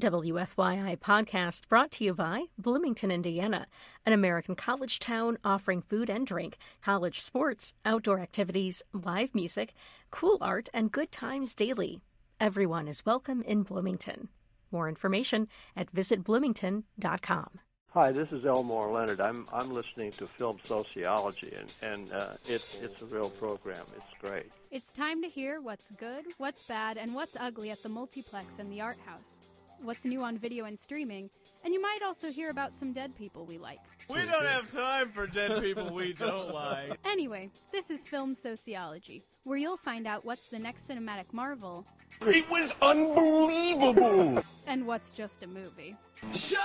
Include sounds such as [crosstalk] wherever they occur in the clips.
WFYI podcast brought to you by Bloomington, Indiana, an American college town offering food and drink, college sports, outdoor activities, live music, cool art, and good times daily. Everyone is welcome in Bloomington. More information at visitbloomington.com. Hi, this is Elmore Leonard. I'm I'm listening to Film Sociology, and and uh, it's it's a real program. It's great. It's time to hear what's good, what's bad, and what's ugly at the multiplex and the art house. What's new on video and streaming, and you might also hear about some dead people we like. We don't have time for dead people we [laughs] don't like. Anyway, this is Film Sociology, where you'll find out what's the next cinematic marvel It was unbelievable. and what's just a movie. Shut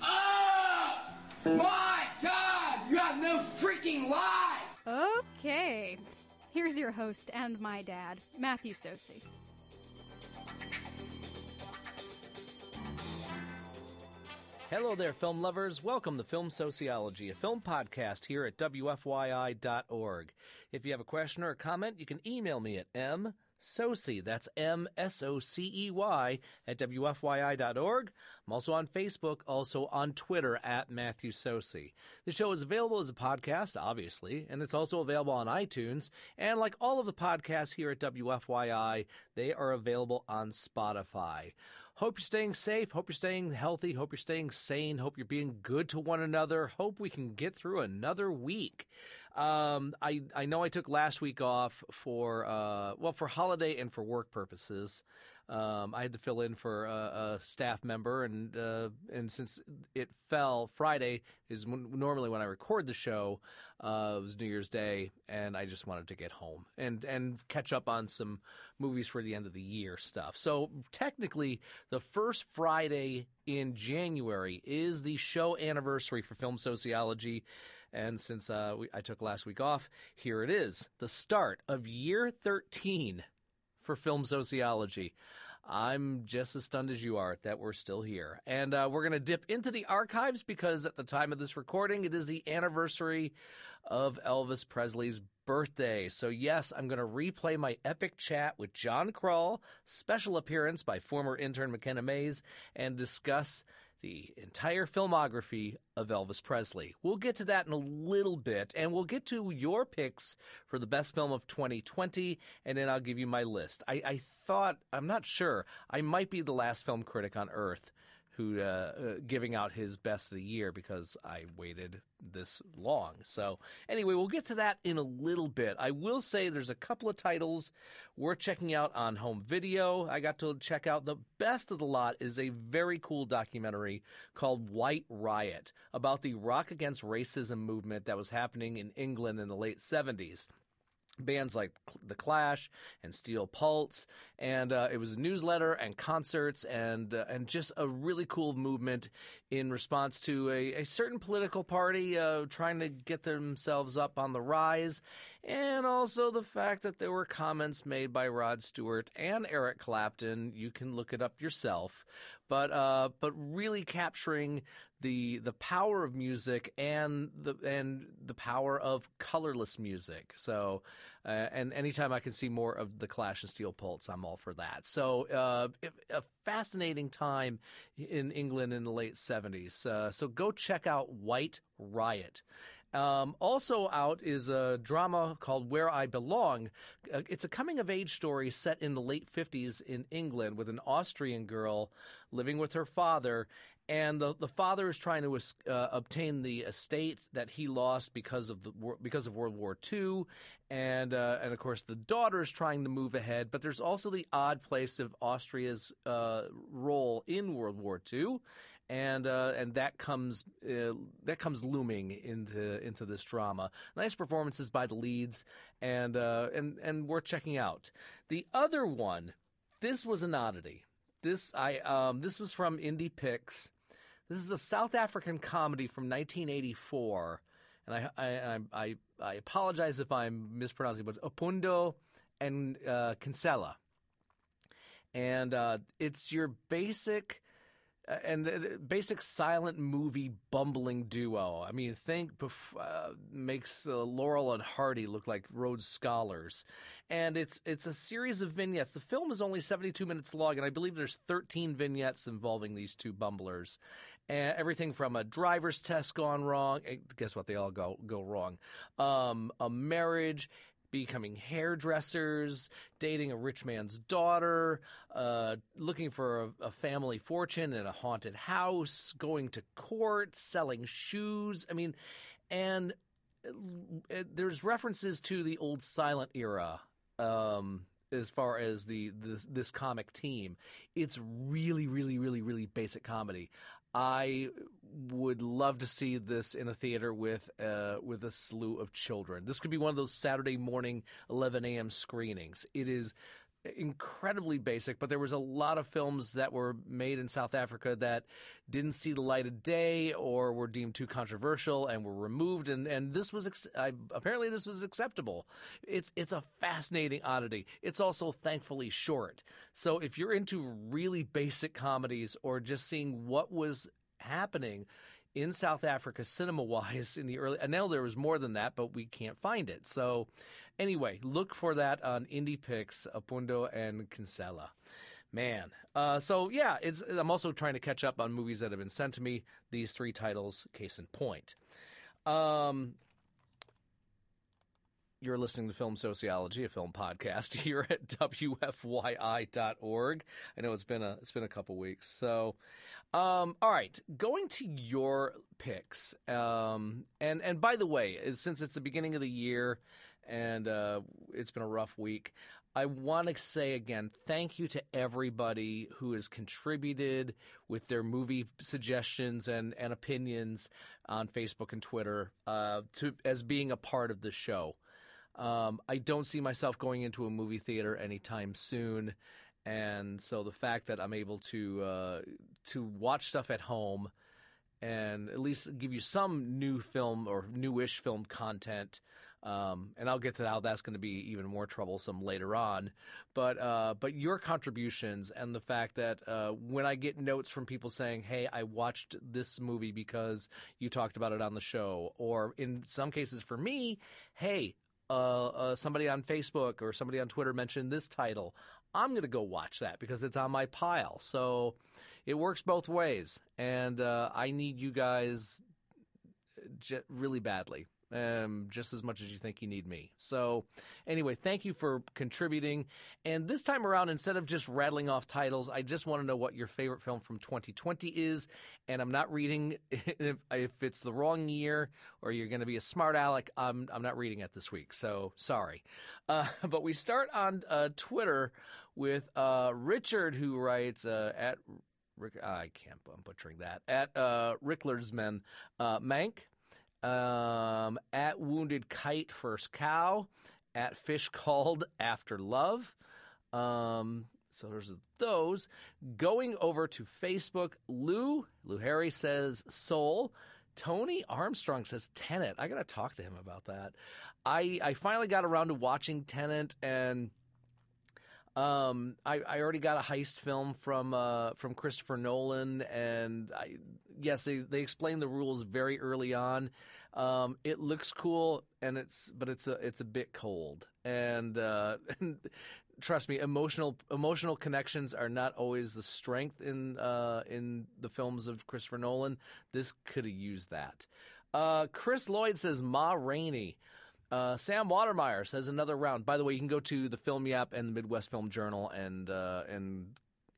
up! My God, you have no freaking life! Okay. Here's your host and my dad, Matthew Socey. Hello there, film lovers. Welcome to Film Sociology, a film podcast here at WFYI.org. If you have a question or a comment, you can email me at m msocey, that's M-S-O-C-E-Y, at WFYI.org. I'm also on Facebook, also on Twitter at Matthew Socey. The show is available as a podcast, obviously, and it's also available on iTunes. And like all of the podcasts here at WFYI, they are available on Spotify. Hope you're staying safe. Hope you're staying healthy. Hope you're staying sane. Hope you're being good to one another. Hope we can get through another week. Um, I I know I took last week off for uh, well for holiday and for work purposes. Um, I had to fill in for a, a staff member, and uh, and since it fell Friday is when, normally when I record the show. Uh, it was New Year's Day, and I just wanted to get home and and catch up on some movies for the end of the year stuff. So technically, the first Friday in January is the show anniversary for Film Sociology. And since uh, we, I took last week off, here it is the start of year 13 for Film Sociology. I'm just as stunned as you are that we're still here. And uh, we're going to dip into the archives because at the time of this recording, it is the anniversary of Elvis Presley's birthday. So, yes, I'm going to replay my epic chat with John Krull, special appearance by former intern McKenna Mays, and discuss the entire filmography of Elvis Presley. We'll get to that in a little bit, and we'll get to your picks for the best film of 2020, and then I'll give you my list. I, I thought, I'm not sure, I might be the last film critic on Earth who uh, uh, giving out his best of the year because I waited this long. So anyway, we'll get to that in a little bit. I will say there's a couple of titles worth checking out on home video. I got to check out the best of the lot is a very cool documentary called White Riot about the Rock Against Racism movement that was happening in England in the late 70s bands like The Clash and Steel Pulse, and uh, it was a newsletter and concerts and uh, and just a really cool movement in response to a, a certain political party uh, trying to get themselves up on the rise, and also the fact that there were comments made by Rod Stewart and Eric Clapton. You can look it up yourself. But uh, but really capturing the the power of music and the and the power of colorless music. So, uh, and anytime I can see more of the Clash and Steel Pulse, I'm all for that. So, uh, a fascinating time in England in the late '70s. Uh, so go check out White Riot. Um, also out is a drama called Where I Belong. Uh, it's a coming of age story set in the late 50s in England with an Austrian girl living with her father. And the, the father is trying to uh, obtain the estate that he lost because of the because of World War II, and uh, and of course the daughter is trying to move ahead. But there's also the odd place of Austria's uh, role in World War II, and uh, and that comes uh, that comes looming into into this drama. Nice performances by the leads, and uh, and and worth checking out. The other one, this was an oddity. This I um, this was from Indie Pix. This is a South African comedy from 1984, and I I I, I apologize if I'm mispronouncing, but Opundo and uh, Kinsella, and uh, it's your basic uh, and basic silent movie bumbling duo. I mean, think bef- uh, makes uh, Laurel and Hardy look like Rhodes Scholars, and it's it's a series of vignettes. The film is only seventy two minutes long, and I believe there's thirteen vignettes involving these two bumblers, and everything from a driver's test gone wrong. eh, Guess what? They all go go wrong. Um, a marriage becoming hairdressers, dating a rich man's daughter, uh, looking for a, a family fortune in a haunted house, going to court, selling shoes. I mean, and uh, there's references to the old silent era. Um, as far as the this, this comic team, it's really, really, really, really basic comedy. I would love to see this in a theater with uh, with a slew of children. This could be one of those Saturday morning 11 a.m. screenings. It is incredibly basic, but there was a lot of films that were made in South Africa that didn't see the light of day or were deemed too controversial and were removed. And, and this was ex- I, apparently this was acceptable. It's it's a fascinating oddity. It's also thankfully short. So if you're into really basic comedies or just seeing what was happening in South Africa cinema wise in the early and now there was more than that, but we can't find it. So anyway, look for that on Indie Pix, Apundo and Kinsella. Man. Uh, so yeah, I'm also trying to catch up on movies that have been sent to me. These three titles, case in point. Um you're listening to Film Sociology, a film podcast [laughs] here at wfyi.org. I know it's been a it's been a couple weeks. So, um, all right, going to your picks. Um, and and by the way, since it's the beginning of the year and uh, it's been a rough week, I want to say again, thank you to everybody who has contributed with their movie suggestions and, and opinions on Facebook and Twitter uh, to as being a part of the show. Um, I don't see myself going into a movie theater anytime soon, and so the fact that I'm able to uh, to watch stuff at home and at least give you some new film or newish film content. Um, and I'll get to how that's going to be even more troublesome later on. But uh, but your contributions and the fact that uh, when I get notes from people saying, "Hey, I watched this movie because you talked about it on the show," or in some cases for me, "Hey, uh, uh, somebody on Facebook or somebody on Twitter mentioned this title. I'm going to go watch that because it's on my pile. So it works both ways, and uh, I need you guys j- really badly. Um, just as much as you think you need me. So, anyway, thank you for contributing. And this time around, instead of just rattling off titles, I just want to know what your favorite film from 2020 is. And I'm not reading [laughs] if, if it's the wrong year or you're going to be a smart aleck. I'm I'm not reading it this week. So sorry. Uh, [laughs] but we start on uh, Twitter with uh, Richard, who writes uh, at Rick. I can't. I'm butchering that. At uh, Ricklersman, uh, Mank um, at Wounded Kite First Cow, at Fish Called After Love. Um, so there's those. Going over to Facebook, Lou, Lou Harry says Soul. Tony Armstrong says Tenet. I got to talk to him about that. I, I finally got around to watching Tenet and um, I, I already got a heist film from uh, from Christopher Nolan, and I, yes, they they explain the rules very early on. Um, it looks cool, and it's but it's a it's a bit cold, and, uh, [laughs] and trust me, emotional emotional connections are not always the strength in uh, in the films of Christopher Nolan. This could have used that. Uh, Chris Lloyd says Ma Rainey. Uh, Sam Watermeyer says another round. By the way, you can go to the Film Yap and the Midwest Film Journal and uh, and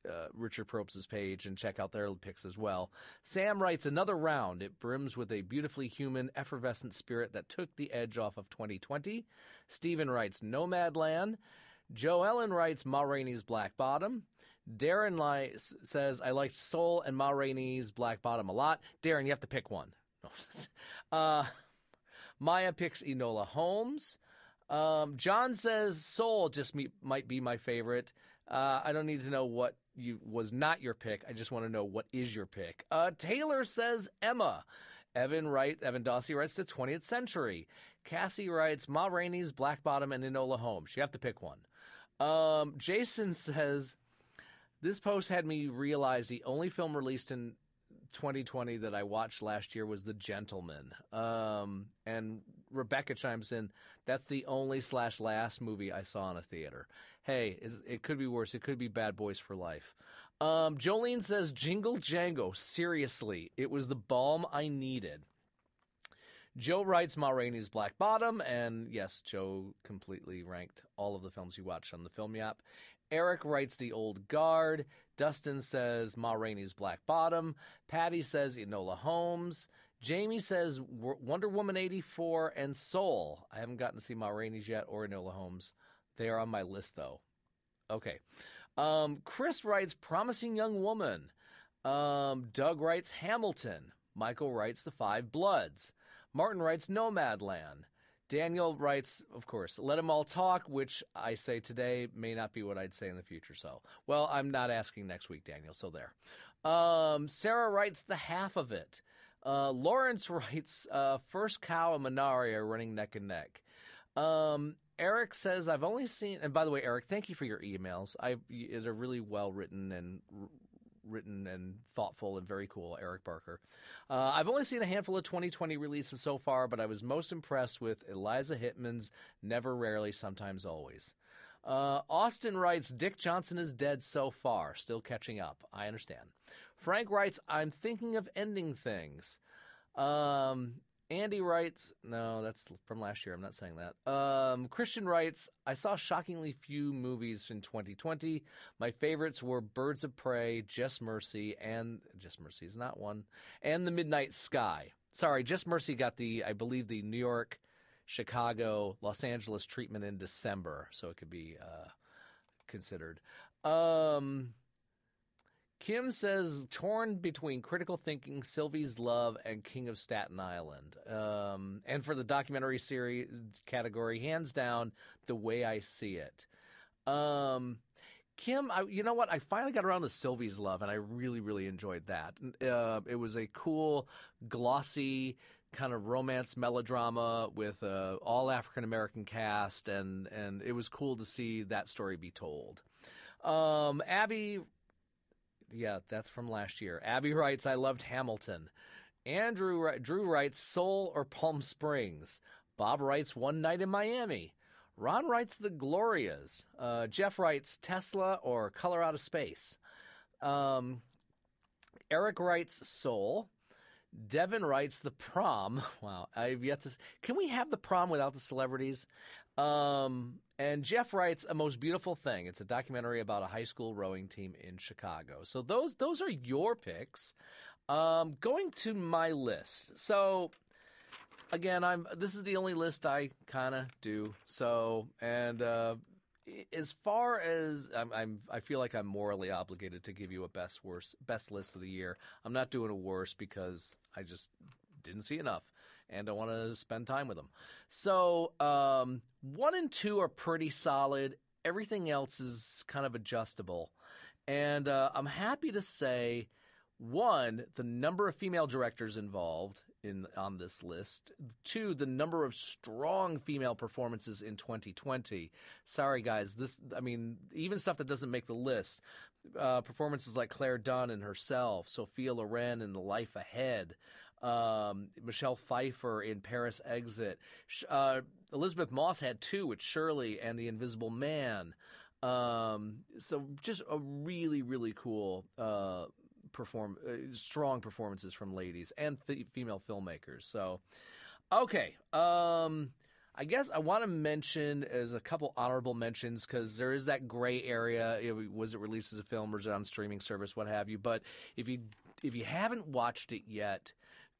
uh, Richard Propes' page and check out their picks as well. Sam writes another round. It brims with a beautifully human, effervescent spirit that took the edge off of 2020. Stephen writes Nomadland. Joe Ellen writes Ma Rainey's Black Bottom. Darren li- says I liked Soul and Ma Rainey's Black Bottom a lot. Darren, you have to pick one. [laughs] uh, Maya picks Enola Holmes. Um, John says Soul just me- might be my favorite. Uh, I don't need to know what you was not your pick. I just want to know what is your pick. Uh, Taylor says Emma. Evan writes. Evan Dossie writes the 20th century. Cassie writes Ma Rainey's Black Bottom and Enola Holmes. You have to pick one. Um, Jason says This post had me realize the only film released in 2020 that I watched last year was The Gentleman. Um, and Rebecca chimes in, that's the only slash last movie I saw in a theater. Hey, it, it could be worse. It could be Bad Boys for Life. Um, Jolene says, Jingle Jangle. Seriously, it was the balm I needed. Joe writes Ma Rainey's Black Bottom, and yes, Joe completely ranked all of the films he watched on the Film Yap. Eric writes The Old Guard. Dustin says Ma Rainey's Black Bottom. Patty says Enola Holmes. Jamie says Wonder Woman 84 and Soul. I haven't gotten to see Ma Rainey's yet or Enola Holmes. They are on my list, though. Okay. Um, Chris writes Promising Young Woman. Um, Doug writes Hamilton. Michael writes The Five Bloods. Martin writes Nomadland. Daniel writes, of course, let them all talk, which I say today may not be what I'd say in the future. So, well, I'm not asking next week, Daniel. So there. Um, Sarah writes the half of it. Uh, Lawrence [laughs] writes, uh, first cow and Minari are running neck and neck. Um, Eric says, I've only seen, and by the way, Eric, thank you for your emails. I, they're really well written and written and thoughtful and very cool, Eric Barker. Uh, I've only seen a handful of 2020 releases so far, but I was most impressed with Eliza Hittman's Never, Rarely, Sometimes, Always. Uh, Austin writes, Dick Johnson is dead so far, still catching up. I understand. Frank writes, I'm thinking of ending things. Um, Andy writes, no, that's from last year. I'm not saying that. Um, Christian writes, I saw shockingly few movies in 2020. My favorites were Birds of Prey, Just Mercy, and Just Mercy is not one, and The Midnight Sky. Sorry, Just Mercy got the, I believe, the New York, Chicago, Los Angeles treatment in December, so it could be uh, considered. Um, Kim says torn between critical thinking, Sylvie's Love, and King of Staten Island. Um, and for the documentary series category, hands down, The Way I See It. Um, Kim, I, you know what? I finally got around to Sylvie's Love, and I really, really enjoyed that. Uh, it was a cool, glossy kind of romance melodrama with all African American cast, and and it was cool to see that story be told. Um, Abby yeah, that's from last year. Abby writes, I loved Hamilton. Andrew Drew writes, Soul or Palm Springs. Bob writes, One Night in Miami. Ron writes, The Glorias. Uh, Jeff writes, Tesla or Color Out of Space. Um, Eric writes, Soul. Devin writes, The Prom. [laughs] Wow, I've yet to. Can we have the prom without the celebrities? Um, and Jeff writes a most beautiful thing. It's a documentary about a high school rowing team in Chicago. So those those are your picks. Um, going to my list. So again, I'm this is the only list I kind of do. So and uh, as far as I'm, I'm, i feel like I'm morally obligated to give you a best worst best list of the year. I'm not doing a worst because I just didn't see enough and I want to spend time with them. So um, one and two are pretty solid. Everything else is kind of adjustable, and uh, I'm happy to say one, the number of female directors involved in on this list. Two, the number of strong female performances in 2020. Sorry, guys. This, I mean, even stuff that doesn't make the list. Uh, performances like Clare Dunne and herself, Sophia Loren in The Life Ahead, um, Michelle Pfeiffer in Paris Exit. Uh, Elisabeth Moss had two with Shirley and The Invisible Man. Um, so just a really, really cool uh, perform, uh, strong performances from ladies and f- female filmmakers. So, okay. Um, I guess I want to mention as a couple honorable mentions because there is that gray area. Was it released as a film or is it on streaming service, what have you? But if you if you haven't watched it yet,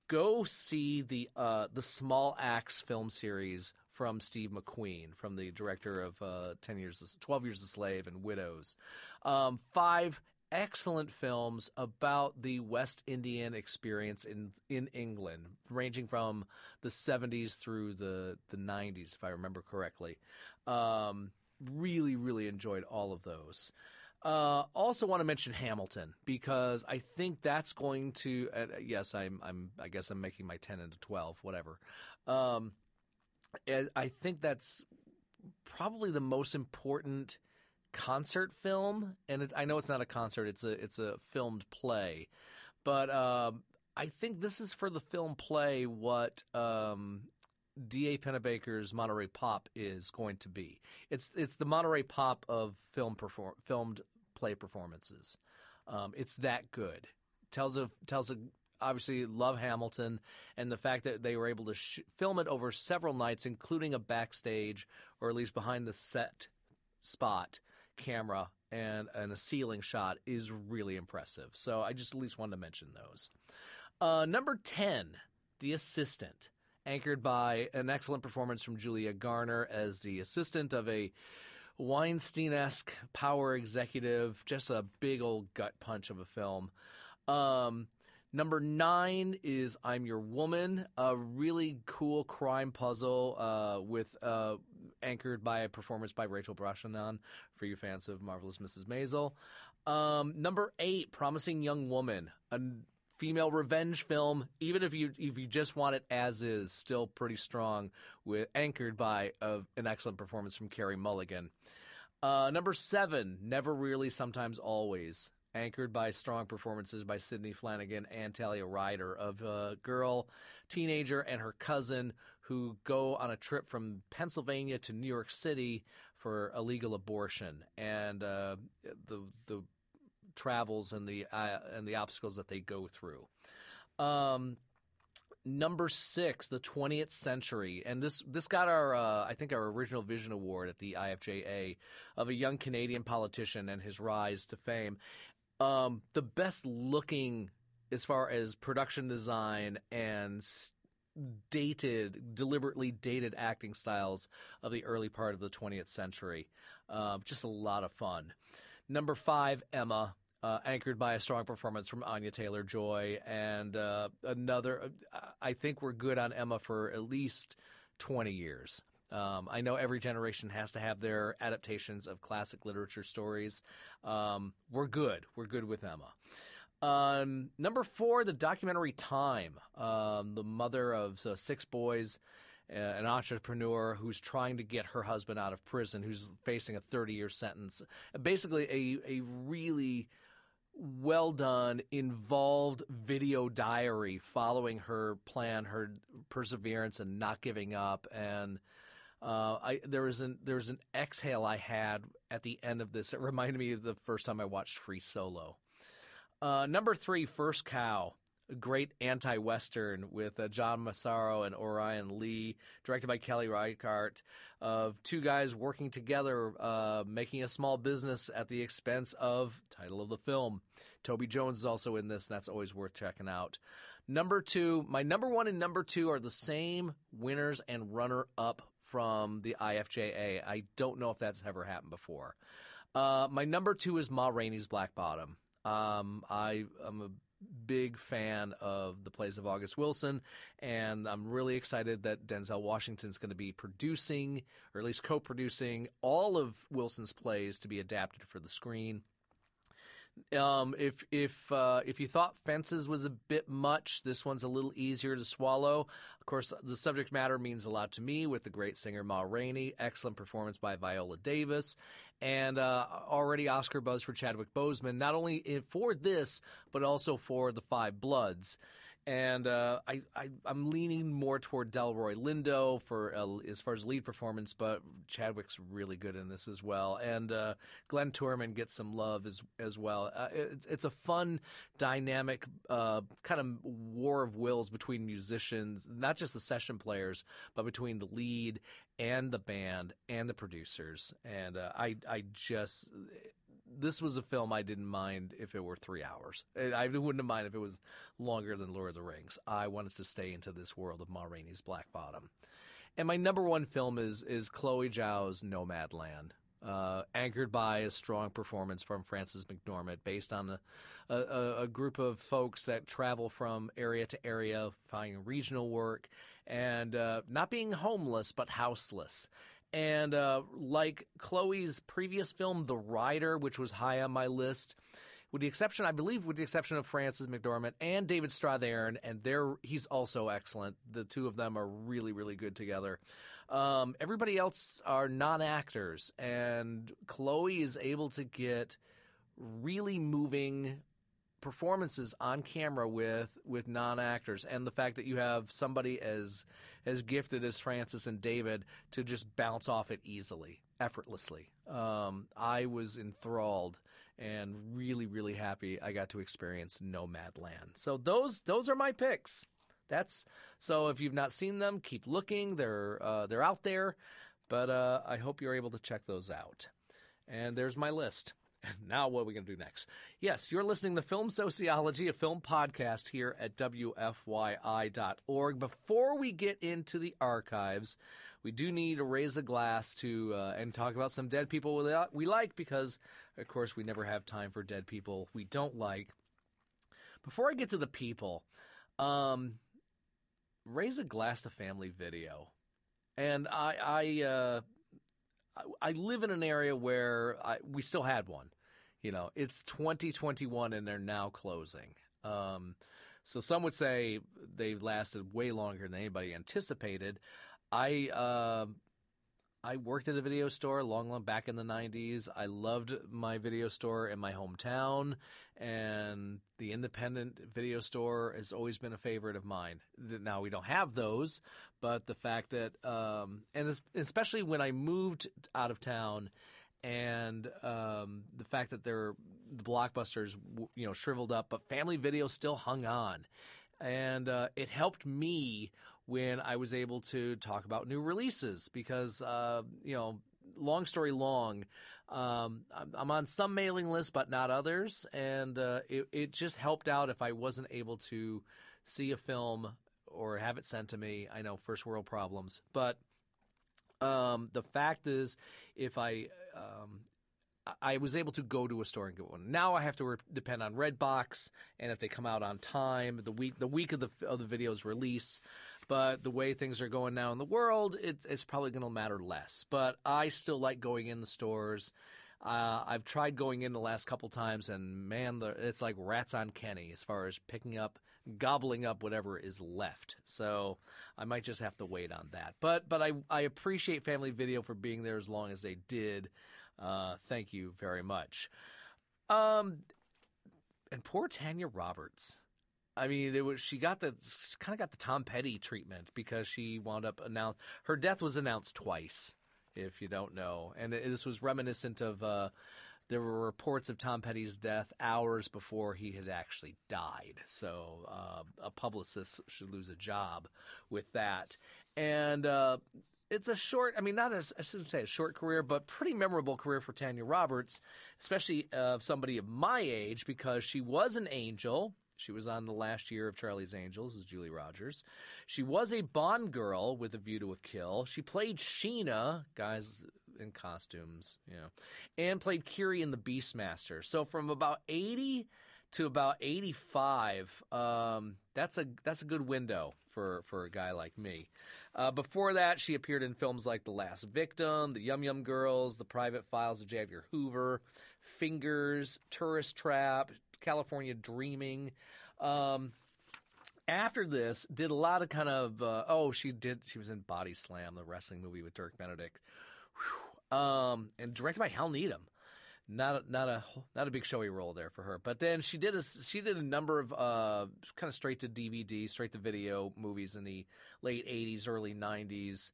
go see the uh, the Small Axe film series from Steve McQueen, from the director of uh, Ten Years, Twelve Years a Slave, and Widows. Um, five excellent films about the West Indian experience in in England, ranging from the '70s through the the '90s, if I remember correctly. Um, really, really enjoyed all of those. Uh, also, want to mention Hamilton because I think that's going to. Uh, yes, I'm. I'm. I guess I'm making my ten into twelve, whatever. Um, I think that's probably the most important concert film, and it, I know it's not a concert; it's a it's a filmed play. But um, I think this is for the film play what um, D.A. Pennebaker's Monterey Pop is going to be. It's it's the Monterey Pop of film perform filmed play performances. Um, it's that good. Tells a tells a obviously love Hamilton and the fact that they were able to sh- film it over several nights, including a backstage or at least behind the set spot camera and, and a ceiling shot is really impressive. So I just at least wanted to mention those. Uh, number 10, The Assistant, anchored by an excellent performance from Julia Garner as the assistant of a Weinstein esque power executive. Just a big old gut punch of a film. Um, Number nine is I'm Your Woman, a really cool crime puzzle uh, with uh, anchored by a performance by Rachel Brosnahan for you fans of Marvelous Mrs. Maisel. Um, number eight, Promising Young Woman, a female revenge film. Even if you if you just want it as is, still pretty strong. With anchored by a, an excellent performance from Carey Mulligan. Uh, number seven, Never Really, Sometimes Always anchored by strong performances by Sidney Flanigan and Talia Ryder of a girl, teenager, and her cousin who go on a trip from Pennsylvania to New York City for a legal abortion, and uh, the the travels and the uh, and the obstacles that they go through. Um, number six, the 20th century, and this this got our uh, I think our original Vision Award at the IFJA of a young Canadian politician and his rise to fame um, the best looking as far as production design and dated, deliberately dated acting styles of the early part of the 20th century. Um, just a lot of fun. Number five, Emma. Uh, anchored by a strong performance from Anya Taylor Joy, and uh, another. Uh, I think we're good on Emma for at least 20 years. Um, I know every generation has to have their adaptations of classic literature stories. Um, we're good. We're good with Emma. Um, number four, the documentary Time. Um, the mother of uh, six boys, uh, an entrepreneur who's trying to get her husband out of prison, who's facing a 30 year sentence. Basically, a, a really well done, involved video diary following her plan, her perseverance, and not giving up. And uh, I there was an there was an exhale I had at the end of this. It reminded me of the first time I watched Free Solo. Uh, number three, First Cow, great anti-western with uh, John Magaro and Orion Lee, directed by Kelly Reichardt, of two guys working together, uh, making a small business at the expense of title of the film. Toby Jones is also in this, and that's always worth checking out. Number two, my number one and number two are the same winners and runner-up from the IFJA. I don't know if that's ever happened before. Uh, my number two is Ma Rainey's Black Bottom. Um, I am a big fan of the plays of August Wilson, and I'm really excited that Denzel Washington is going to be producing, or at least co-producing, all of Wilson's plays to be adapted for the screen. Um, if if uh, if you thought Fences was a bit much, this one's a little easier to swallow. Of course, the subject matter means a lot to me with the great singer Ma Rainey. Excellent performance by Viola Davis, and uh, already Oscar buzz for Chadwick Boseman. Not only for this, but also for the Five Bloods and uh, I, I am leaning more toward Delroy Lindo for uh, as far as lead performance, but Chadwick's really good in this as well, and uh, Glynn Turman gets some love as as well. Uh, it's, it's a fun, dynamic uh, kind of war of wills between musicians, not just the session players, but between the lead and the band and the producers, and uh, I I just this was a film I didn't mind if it were three hours. I wouldn't have minded if it was longer than Lord of the Rings. I wanted to stay into this world of Ma Rainey's Black Bottom. And my number one film is is Chloe Zhao's Nomadland, uh, anchored by a strong performance from Frances McDormand, based on a, a, a, group of folks that travel from area to area, finding regional work, and uh, not being homeless but houseless. And uh, like Chloe's previous film, The Rider, which was high on my list, with the exception, I believe, with the exception of Frances McDormand and David Strathairn, and they're, he's also excellent. The two of them are really, really good together. Um, everybody else are non actors, and Chloe is able to get really moving performances on camera with with non actors, and the fact that you have somebody as as gifted as Frances and David to just bounce off it easily, effortlessly. Um, I was enthralled and really really happy I got to experience Nomadland. So those those are my picks. That's so if you've not seen them, keep looking. They're uh, they're out there, but uh, I hope you're able to check those out. And there's my list. [laughs] Now what are we going to do next? Yes, you're listening to Film Sociology, a film podcast here at WFYI.org. Before we get into the archives, we do need to raise the glass to uh, and talk about some dead people we like because, of course, we never have time for dead people we don't like. Before I get to the people, um, raise a glass to family video. And I, I, uh, I live in an area where I, we still had one. You know, it's 2021 and they're now closing. Um, so some would say they lasted way longer than anybody anticipated. I uh, I worked at a video store long, long back in the 90s. I loved my video store in my hometown, and the independent video store has always been a favorite of mine. Now, we don't have those, but the fact that, um, and especially when I moved out of town, and um, the fact that they're the blockbusters, you know, shriveled up, but family video still hung on. And uh, it helped me when I was able to talk about new releases because, uh, you know, long story long, um, I'm on some mailing lists, but not others. And uh, it, it just helped out if I wasn't able to see a film or have it sent to me. I know first world problems, but um, the fact is, if I um, I was able to go to a store and get one. Now I have to re- depend on Redbox, and if they come out on time, the week the week of the of the video's release. But the way things are going now in the world, it, it's probably going to matter less. But I still like going in the stores. Uh, I've tried going in the last couple times, and man, the, it's like rats on Kenny as far as picking up, gobbling up whatever is left. So I might just have to wait on that. But but I I appreciate Family Video for being there as long as they did. Uh, thank you very much. Um, and poor Tanya Roberts. I mean, it was she got the kind of got the Tom Petty treatment because she wound up announced her death was announced twice, if you don't know, and this was reminiscent of. Uh, there were reports of Tom Petty's death hours before he had actually died, so uh, a publicist should lose a job with that. And uh, it's a short, I mean, not a, I shouldn't say a short career, but pretty memorable career for Tanya Roberts, especially uh, somebody of my age, because she was an angel she was on the last year of Charlie's Angels as Julie Rogers. She was a Bond girl with a view to a kill. She played Sheena, guys in costumes, you know, and played Kiri in the Beastmaster. So from about 80 to about 85, um, that's a that's a good window for for a guy like me. Uh, before that, she appeared in films like The Last Victim, The Yum Yum Girls, The Private Files of J. Edgar Hoover, Fingers, Tourist Trap, California Dreaming. Um, after this, did a lot of kind of uh, oh she did she was in Body Slam, the wrestling movie with Dirk Benedict, um, and directed by Hal Needham. Not a, not a not a big showy role there for her, but then she did a she did a number of uh, kind of straight to DVD, straight to video movies in the late '80s, early '90s.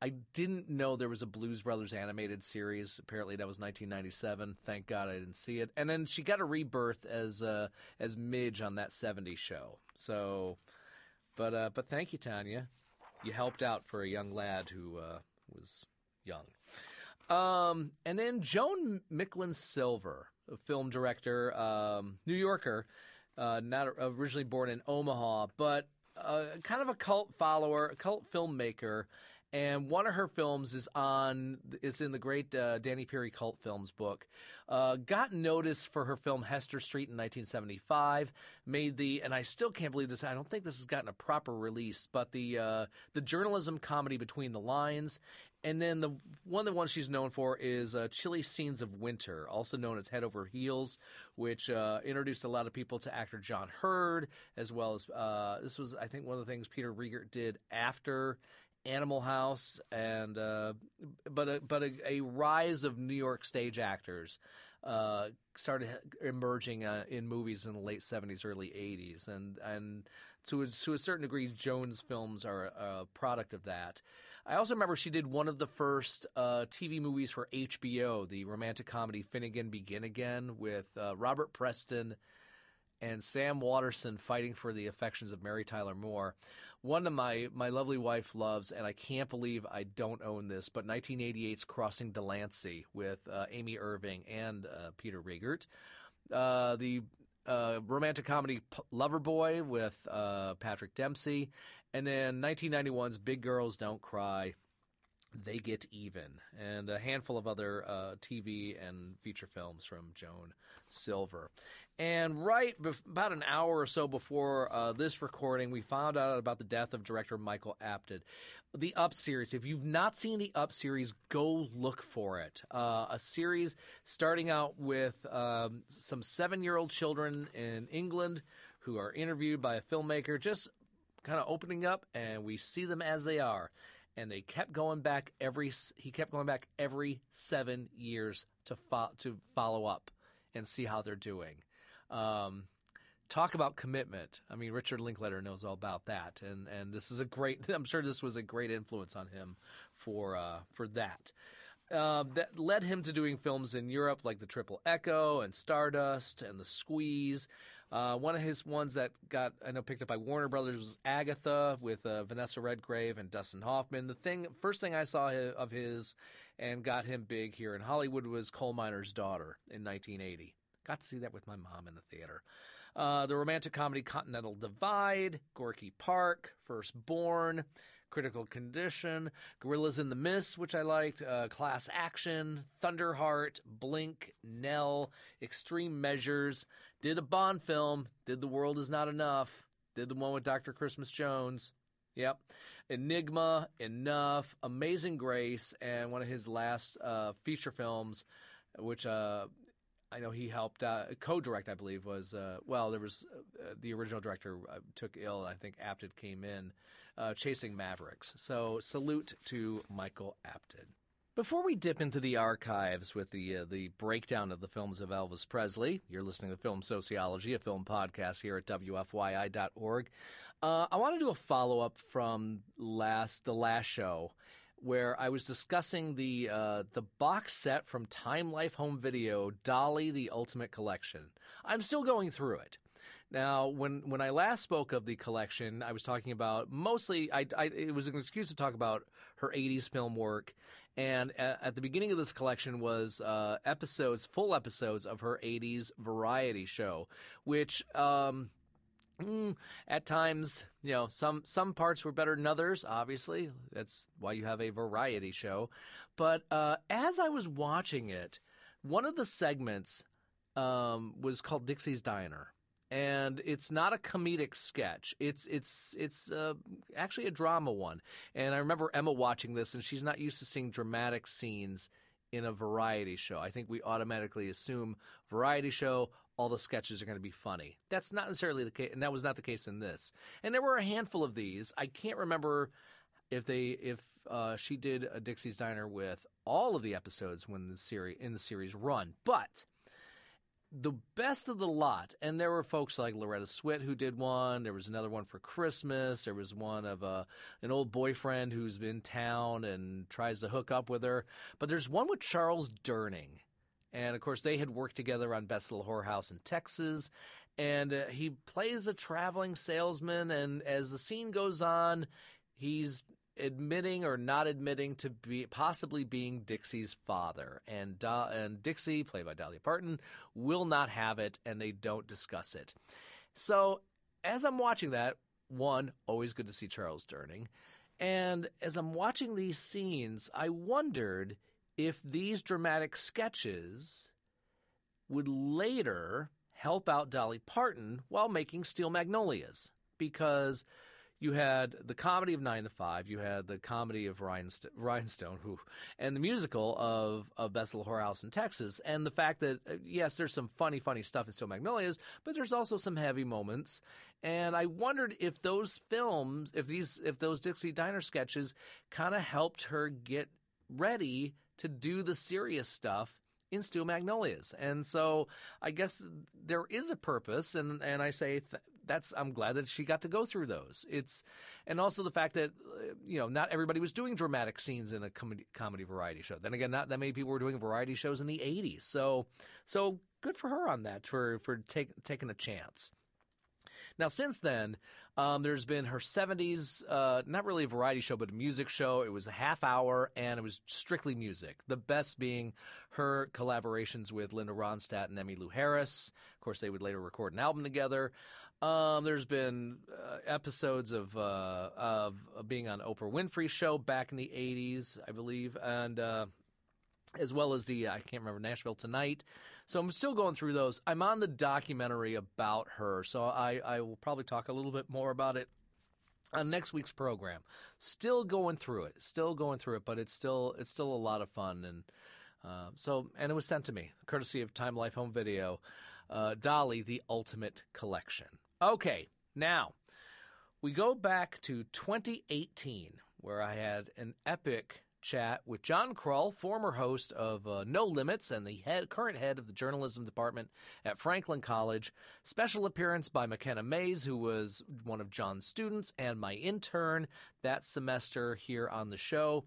I didn't know there was a Blues Brothers animated series. Apparently, that was 1997. Thank God I didn't see it. And then she got a rebirth as uh, as Midge on that 70s show. So, but uh, but thank you, Tanya. You helped out for a young lad who uh, was young. Um, and then Joan Micklin Silver, a film director, um, New Yorker, uh, not originally born in Omaha, but uh, kind of a cult follower, a cult filmmaker and one of her films is on it's in the great uh, Danny Peary cult films book. Uh, got noticed for her film Hester Street in 1975. Made the and I still can't believe this. I don't think this has gotten a proper release, but the uh, the journalism comedy Between the Lines. And then the one of the one she's known for is uh, Chilly Scenes of Winter, also known as Head Over Heels, which uh, introduced a lot of people to actor John Heard, as well as uh, this was I think one of the things Peter Riegert did after Animal House, and uh, but a, but a, a, rise of New York stage actors uh, started emerging uh, in movies in the late '70s, early '80s, and and to a, to a certain degree, Joan's films are a product of that. I also remember she did one of the first uh, TV movies for HBO, the romantic comedy Finnegan Begin Again, with uh, Robert Preston and Sam Waterston fighting for the affections of Mary Tyler Moore. One of my my lovely wife loves, and I can't believe I don't own this, but 1988's Crossing Delancey with uh, Amy Irving and uh, Peter Riegert. Uh, the uh, romantic comedy P- Loverboy with uh, Patrick Dempsey, and then 1991's Big Girls Don't Cry. They Get Even, and a handful of other uh, TV and feature films from Joan Silver. And right about an hour or so before uh, this recording, we found out about the death of director Michael Apted. The Up series. If you've not seen the Up series, go look for it. Uh, a series starting out with um, some seven year old children in England who are interviewed by a filmmaker, just kind of opening up, and we see them as they are. And they kept going back every. He kept going back every seven years to fo- to follow up and see how they're doing. Um, talk about commitment. I mean, Richard Linklater knows all about that, and and this is a great. [laughs] I'm sure this was a great influence on him for uh, for that. Uh, that led him to doing films in Europe like The Triple Echo and Stardust and The Squeeze. Uh, one of his ones that got I know picked up by Warner Brothers was Agatha with uh, Vanessa Redgrave and Dustin Hoffman. The thing, first thing I saw of his and got him big here in Hollywood was Coal Miner's Daughter in 1980. Got to see that with my mom in the theater. Uh, the romantic comedy Continental Divide, Gorky Park, Firstborn, Critical Condition, Gorillas in the Mist, which I liked, uh, Class Action, Thunderheart, Blink, Nell, Extreme Measures, did a Bond film, did The World Is Not Enough, did the one with Dr. Christmas Jones. Yep. Enigma, Enough, Amazing Grace, and one of his last uh, feature films, which uh, I know he helped uh, co-direct. I believe was uh, well. There was uh, the original director uh, took ill. I think Apted came in, uh, chasing Mavericks. So salute to Michael Apted. Before we dip into the archives with the uh, the breakdown of the films of Elvis Presley, you're listening to Film Sociology, a film podcast here at WFYI.org. I want to do a follow up from last the last show where I was discussing the uh, the box set from Time Life Home Video, Dolly: The Ultimate Collection. I'm still going through it. Now, when when I last spoke of the collection, I was talking about mostly. I, I it was an excuse to talk about her '80s film work, and at, at the beginning of this collection was uh, episodes, full episodes of her '80s variety show, which. Um, Mm, at times, you know, some some parts were better than others. Obviously, that's why you have a variety show. But uh, as I was watching it, one of the segments um, was called Dixie's Diner, and it's not a comedic sketch. It's it's it's uh, actually a drama one. And I remember Emma watching this, and she's not used to seeing dramatic scenes in a variety show. I think we automatically assume variety show, all the sketches are going to be funny. That's not necessarily the case, and that was not the case in this. And there were a handful of these. I can't remember if they if uh, she did a Dixie's Diner with all of the episodes when the series in the series run, but the best of the lot, and there were folks like Loretta Swit who did one. There was another one for Christmas. There was one of a uh, an old boyfriend who's in town and tries to hook up with her. But there's one with Charles Durning and of course, they had worked together on Best Little Whorehouse in Texas. And uh, he plays a traveling salesman. And as the scene goes on, he's admitting or not admitting to be possibly being Dixie's father. And and Dixie, played by Dolly Parton, will not have it, and they don't discuss it. So as I'm watching that, one, always good to see Charles Durning. And as I'm watching these scenes, I wondered if these dramatic sketches would later help out Dolly Parton while making Steel Magnolias. Because you had the comedy of Nine to Five, you had the comedy of Rhinest- Rhinestone, who, and the musical of of Best Little Whorehouse in Texas, and the fact that uh, yes, there's some funny, funny stuff in Steel Magnolias, but there's also some heavy moments. And I wondered if those films, if these, if those Dixie Diner sketches, kind of helped her get ready to do the serious stuff in Steel Magnolias. And so I guess there is a purpose, and and I say th- that's I'm glad that she got to go through those. It's and also the fact that uh, you know not everybody was doing dramatic scenes in a comedy, comedy variety show. Then again, not that many people were doing variety shows in the '80s. So so good for her on that for for take, taking a chance. Now, since then, um, there's been her 70s, uh, not really a variety show, but a music show. It was a half hour and it was strictly music. The best being her collaborations with Linda Ronstadt and Emmylou Harris. Of course, they would later record an album together. Um, there's been uh, episodes of, uh, of, of being on Oprah Winfrey's show back in the 80s, I believe, and uh, as well as the I can't remember Nashville Tonight. So I'm still going through those. I'm on the documentary about her, so I, I will probably talk a little bit more about it on next week's program. Still going through it, still going through it, but it's still it's still a lot of fun and uh, so and it was sent to me courtesy of Time Life Home Video. Uh, Dolly, the Ultimate Collection. Okay, now we go back to 2018, where I had an epic chat with John Krull, former host of uh, No Limits and the head, current head of the journalism department at Franklin College. Special appearance by McKenna Mays, who was one of John's students and my intern that semester here on the show.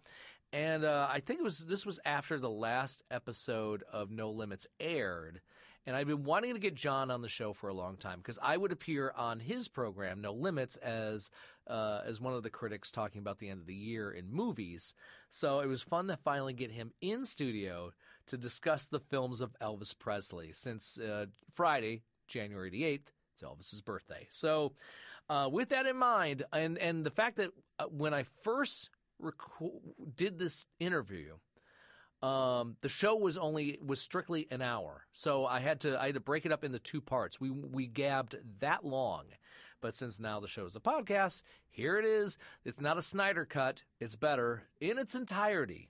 And uh, I think it was this was after the last episode of No Limits aired. And I've been wanting to get John on the show for a long time because I would appear on his program, No Limits, as uh, as one of the critics talking about the end of the year in movies. So it was fun to finally get him in studio to discuss the films of Elvis Presley. Since uh, Friday, January the eighth, it's Elvis's birthday. So uh, with that in mind, and and the fact that uh, when I first rec- did this interview um, the show was only was strictly an hour, so I had to I had to break it up into two parts. We we gabbed that long, but since now the show is a podcast, here it is. It's not a Snyder cut. It's better in its entirety.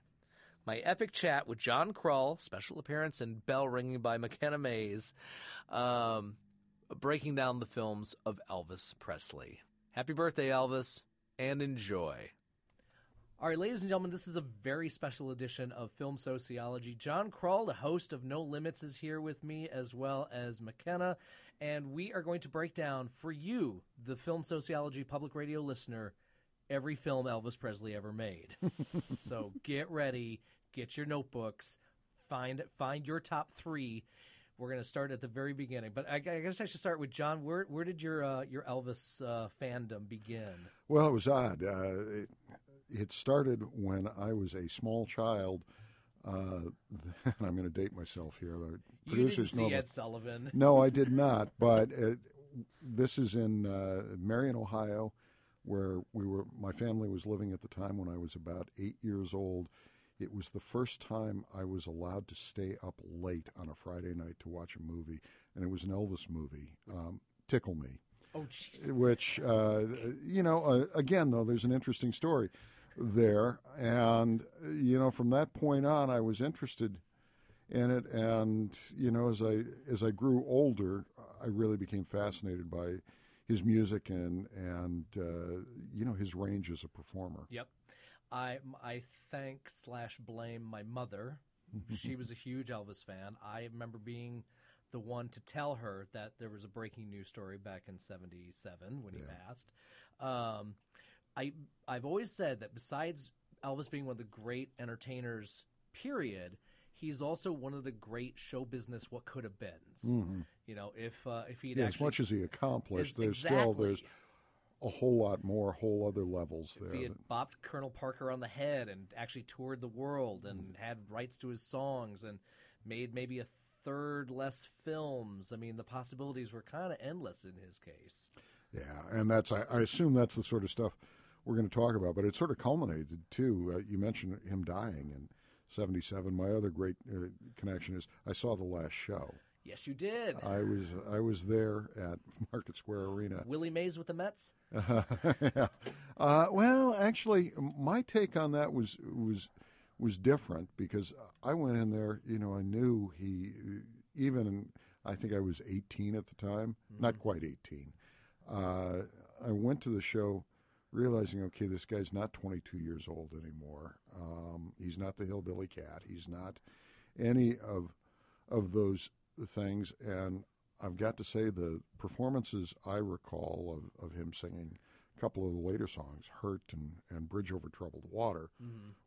My epic chat with John Krull, special appearance and bell ringing by McKenna Mays, um, breaking down the films of Elvis Presley. Happy birthday, Elvis, and enjoy. All right, ladies and gentlemen, this is a very special edition of Film Sociology. John Krull, the host of No Limits, is here with me, as well as McKenna, and we are going to break down for you, the Film Sociology public radio listener, every film Elvis Presley ever made. [laughs] so get ready, get your notebooks, find find your top three. We're going to start at the very beginning, but I, I guess I should start with John. Where where did your uh, your Elvis uh, fandom begin? Well, it was odd. Uh, it, it started when I was a small child. Uh, [laughs] and I'm going to date myself here. The you producers didn't see Ed Sullivan. no, I did [laughs] not. But it, this is in uh, Marion, Ohio, where we were. My family was living at the time when I was about eight years old. It was the first time I was allowed to stay up late on a Friday night to watch a movie, and it was an Elvis movie, um, Tickle Me. Oh, jeez. Which, uh, you know, uh, again, though, there's an interesting story there. And, you know, from that point on, I was interested in it. And, you know, as I, as I grew older, I really became fascinated by his music and, and uh, you know, his range as a performer. Yep. I, I thank slash blame my mother. [laughs] she was a huge Elvis fan. I remember being the one to tell her that there was a breaking news story back in 77 when he passed. Um, I I've always said that besides Elvis being one of the great entertainers, period, he's also one of the great show business what could have been. Mm-hmm. You know, if uh, if he'd yeah, actually, as much as he accomplished, there's exactly. still there's a whole lot more, whole other levels if there. He had bopped Colonel Parker on the head and actually toured the world and mm. had rights to his songs and made maybe a third less films. I mean, the possibilities were kind of endless in his case. Yeah, and that's I, I assume that's the sort of stuff we're going to talk about. But it sort of culminated too. Uh, you mentioned him dying in '77. My other great uh, connection is I saw the last show. Yes, you did. I was I was there at [laughs] Market Square Arena. Willie Mays with the Mets. [laughs] yeah. Uh, well, actually, my take on that was was was different because I went in there. You know, I knew he even. I think I was 18 at the time, Mm-hmm. not quite 18. Uh, I went to the show realizing, okay, this guy's not 22 years old anymore. Um, he's not the hillbilly cat. He's not any of of those things. And I've got to say, the performances I recall of, of him singing a couple of the later songs, "Hurt" and, and "Bridge Over Troubled Water,"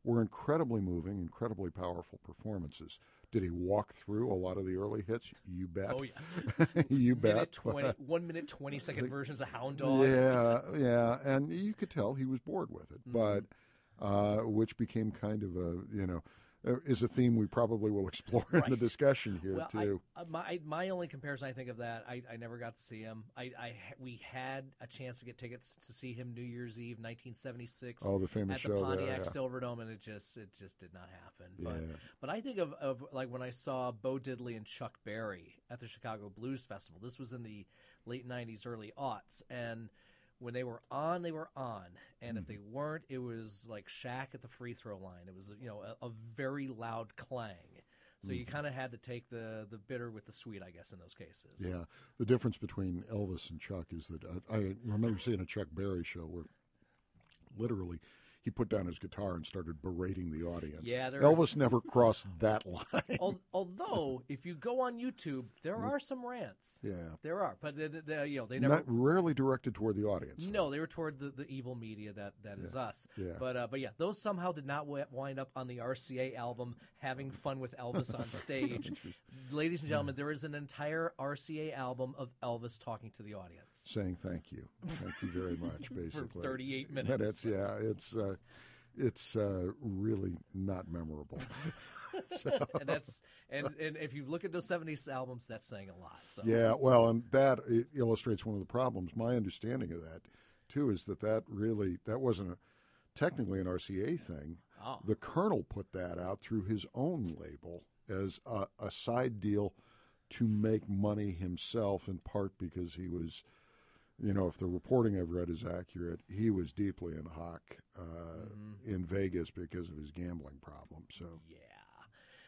were incredibly moving, incredibly powerful performances. Did he walk through a lot of the early hits? You bet. Oh yeah, [laughs] you bet. minute 20, one minute twenty second versions of Hound Dog. Yeah, yeah, and you could tell he was bored with it, but uh, which became kind of a you know is a theme we probably will explore in the discussion here Well, too. I, uh, my my only comparison I think of that I, I never got to see him. I, I we had a chance to get tickets to see him New Year's Eve, 1976. Oh, the famous at the show there, Pontiac yeah. Silverdome, and it just it just did not happen. But Yeah. but I think of, of like when I saw Bo Diddley and Chuck Berry at the Chicago Blues Festival. This was in the late 90s, early aughts, and when they were on, they were on, and if hmm. they weren't, it was like Shaq at the free throw line. It was you know a, a very loud clang. So you hmm. kind of had to take the the bitter with the sweet, I guess, in those cases. Yeah, the difference between Elvis and Chuck is that I, I remember seeing a Chuck Berry show where literally he put down his guitar and started berating the audience. Yeah, there- Elvis never crossed that line. Although, if you go on YouTube, there are some rants. Yeah. there are, but they, they, you know they never Not rarely directed toward the audience. No, they were toward the, the evil media that, that is us. Yeah. But uh, but yeah, those somehow did not wind up on the RCA album "Having Fun with Elvis on [laughs] Stage." Ladies and gentlemen, there is an entire RCA album of Elvis talking to the audience. saying thank you, thank you very much. [laughs] Basically, 38 minutes. Minutes, yeah. It's uh, it's uh, really not memorable. [laughs] and that's and, and if you look at those '70s albums, that's saying a lot. So Yeah, well, and that illustrates one of the problems. My understanding of that, too, is that that really that wasn't a, technically an RCA thing. Oh. The Colonel put that out through his own label as a, a side deal to make money himself, in part because he was, you know, if the reporting I've read is accurate, he was deeply in hock uh, in Vegas because of his gambling problem. So, yeah.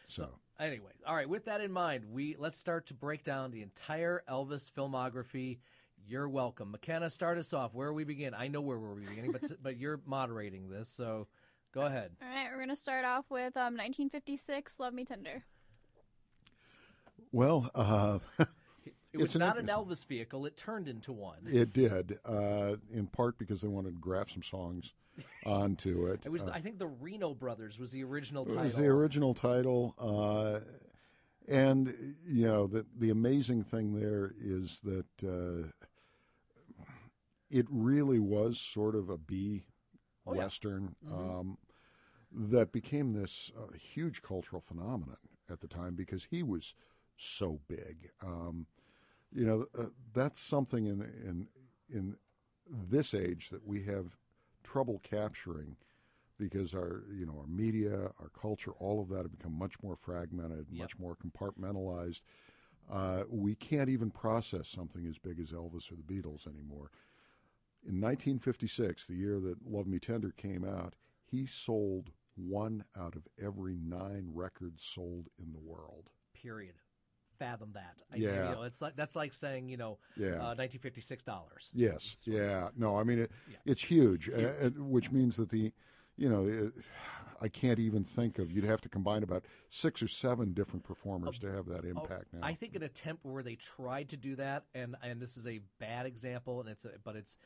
so. Anyway, all right. With that in mind, we let's start to break down the entire Elvis filmography. You're welcome, McKenna. Start us off. Where we begin? I know where we're beginning, but [laughs] but you're moderating this, so go ahead. All right, we're going to start off with um, 1956, Love Me Tender. Well, uh, [laughs] It was It's an not an interesting- Elvis vehicle. It turned into one. It did, uh, in part because they wanted to graft some songs [laughs] onto it. It was. Uh, I think the Reno Brothers was the original it title. was the original title, uh, and you know the the amazing thing there is that uh, it really was sort of a B Oh, yeah. western um, that became this uh, huge cultural phenomenon at the time because he was so big. Um, you know, uh, that's something in in in this age that we have trouble capturing because our you know our media, our culture, all of that have become much more fragmented, Yep. much more compartmentalized. Uh, we can't even process something as big as Elvis or the Beatles anymore. In 1956, the year that Love Me Tender came out, he sold one out of every nine records sold in the world. Period. Fathom that. I, Yeah. You know, it's like that's like saying you know, Yeah. uh, 1956 dollars. Yes, yeah, no, I mean it, Yeah. it's huge, uh, uh, which means that the, you know, uh, I can't even think of. You'd have to combine about six or seven different performers to have that impact. now, Oh, I think an attempt where they tried to do that, and and this is a bad example, and it's a, but it's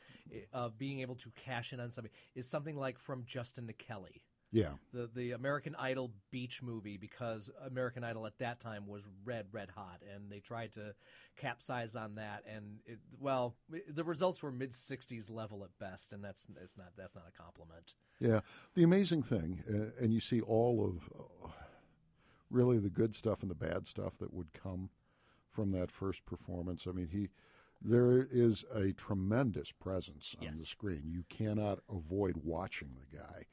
uh, being able to cash in on something is something like from Justin to Kelly. Yeah, the the American Idol beach movie because American Idol at that time was red red hot and they tried to capsize on that and it, well the results were mid 60s level at best and that's it's not that's not a compliment. yeah. The amazing thing, uh, and you see all of uh, really the good stuff and the bad stuff that would come from that first performance. I mean, he. There is a tremendous presence on the screen. You cannot avoid watching the guy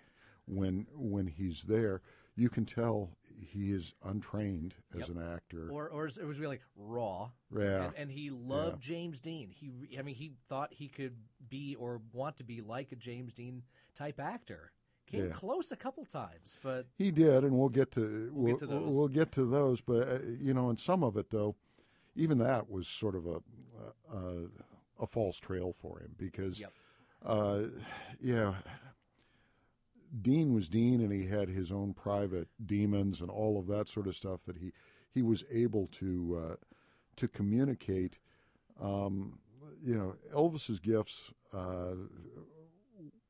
when when he's there. You can tell he is untrained as Yep. an actor. Or, or it was really like raw. Yeah. And, and he loved James Dean. He, I mean, he thought he could be or want to be like a James Dean type actor. Came Yeah. close a couple times, but He did, and we'll get to We'll get to those. we'll get to those. But uh, you know, in some of it though, even that was sort of a a, a false trail for him because, Yep. uh, yeah, Dean was Dean, and he had his own private demons and all of that sort of stuff that he he was able to uh, to communicate. Um, you know, Elvis's gifts uh,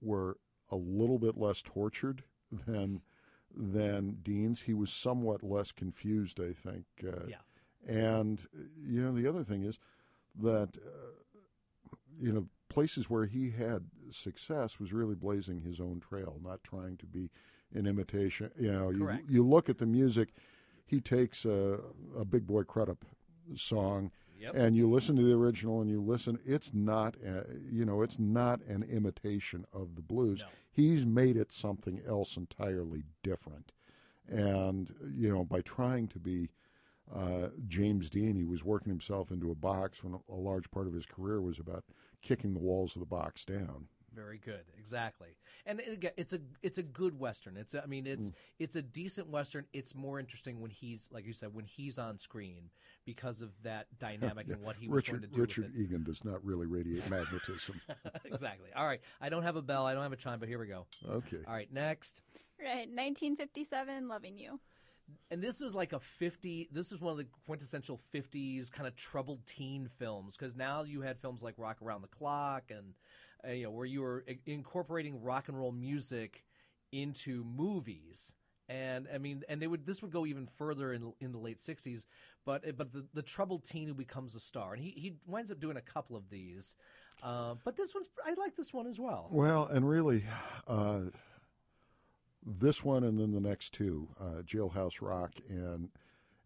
were a little bit less tortured than than Dean's. He was somewhat less confused, I think. Uh, Yeah. And you know, the other thing is that uh, you know places where he had success was really blazing his own trail, not trying to be an imitation. You know, you you look at the music. He takes a, a Big Boy Crudup song Yep. and you listen to the original and you listen it's not a, you know it's not an imitation of the blues No. he's made it something else entirely different and you know by trying to be uh, James Dean he was working himself into a box when a large part of his career was about kicking the walls of the box down Very good, exactly. And again, it's a it's a good western. It's a, I mean Mm. it's it's a decent western. It's more interesting when he's like you said when he's on screen because of that dynamic and what he was Richard going to do Richard with Egan does not really radiate [laughs] magnetism [laughs] exactly. All right, I don't have a bell. I don't have a chime, but here we go. okay All right, next. Right, 1957, Loving You. And this is like a 50 this is one of the quintessential 50s kind of troubled teen films because now you had films like Rock Around the Clock and uh, you know where you were incorporating rock and roll music into movies. And I mean, and they would. This would go even further in in the late '60s, but but the, the troubled teen who becomes a star, and he he winds up doing a couple of these, uh, but this one's I like this one as well. Well, and really, uh, this one and then the next two, uh, Jailhouse Rock and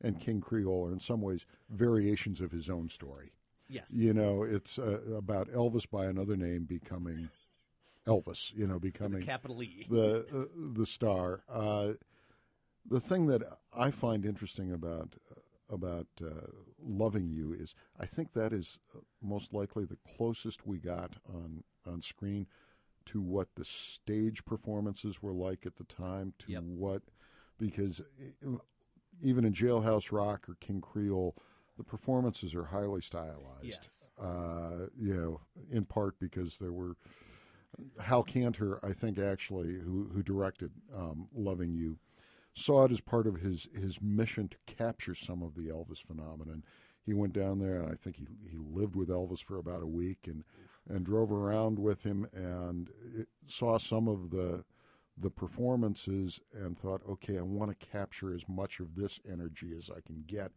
and King Creole, are in some ways variations of his own story. Yes, You know, it's uh, about Elvis by another name becoming Elvis. You know, becoming the capital E. the uh, the star. Uh, the thing that I find interesting about about uh, loving you is I think that is uh, most likely the closest we got on on screen to what the stage performances were like at the time to Yep. what because uh, even in Jailhouse Rock or King Creole the performances are highly stylized Yes. uh, you know in part because there were Hal Kanter, I think, actually, who who directed um, "Loving You," saw it as part of his his mission to capture some of the Elvis phenomenon. He went down there, and I think he he lived with Elvis for about a week, and and drove around with him, and saw some of the the performances, and thought, okay, I want to capture as much of this energy as I can get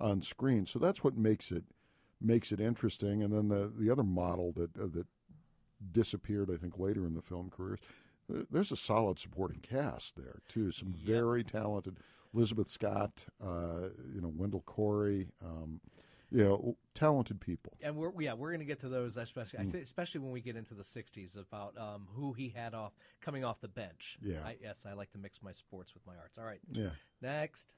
on screen. So that's what makes it makes it interesting. And then the the other model that uh, that disappeared, I think, later in the film careers. uh, There's a solid supporting cast there too. Some very talented Elizabeth Scott, uh, you know, Wendell Corey, um, you know, talented people. and we're yeah we're going to get to those especially I Mm. especially when we get into the 60s about um, who he had off coming off the bench. Yeah. I, yes, I like to mix my sports with my arts. All right, Yeah, next,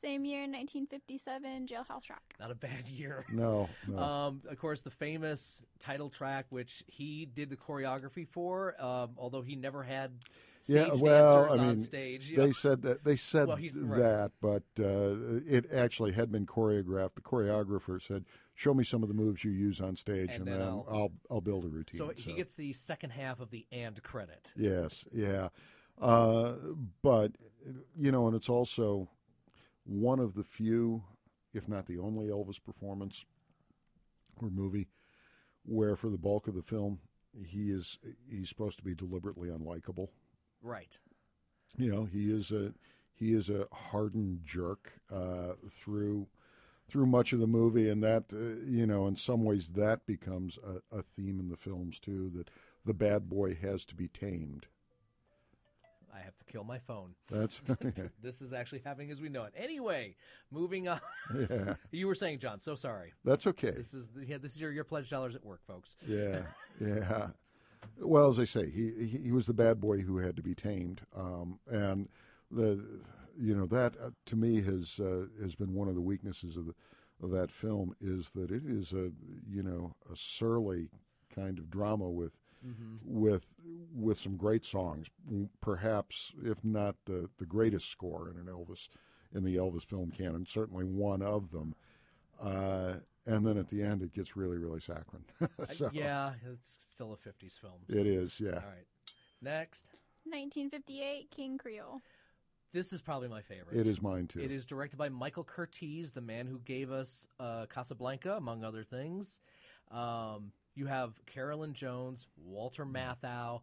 Same year, 1957, Jailhouse Rock. not a bad year. no, no. [laughs] Um, of course, the famous title track, which he did the choreography for, um, although he never had stage yeah, well, dancers I on mean, stage. you they know. said that they said Well, he's- right. that, but uh, it actually had been choreographed. The choreographer said, "Show me some of the moves you use on stage, And and, then then I'll- I'll, I'll build a routine." so he gets the second half of the and credit. Yes, yeah. Uh, but, you know, and it's also one of the few, if not the only Elvis performance or movie where for the bulk of the film he is he's supposed to be deliberately unlikable. Right. You know, he is a he is a hardened jerk uh, through through much of the movie, and that uh, you know, in some ways, that becomes a, a theme in the films too. That the bad boy has to be tamed. I have to kill my phone. That's [laughs] this is actually happening as we know it. Anyway, moving on. yeah, [laughs] You were saying, John. So sorry. that's okay. This is yeah. This is your your pledge dollars at work, folks. Yeah, [laughs] yeah. Well, as I say, he he, he was the bad boy who had to be tamed, um, and the you know that uh, to me has uh, has been one of the weaknesses of the of that film is that it is a you know a surly kind of drama with Mm-hmm. with with some great songs, perhaps if not the the greatest score in an Elvis in the Elvis film canon, certainly one of them. Uh, and then at the end, it gets really really saccharine. [laughs] so, yeah, it's still a '50s film. it is. Yeah, All right, next. 1958, King Creole. This is probably my favorite. it is mine too. It is directed by Michael Curtiz, the man who gave us uh, Casablanca, among other things. Um, you have Carolyn Jones, Walter Mm. Matthau,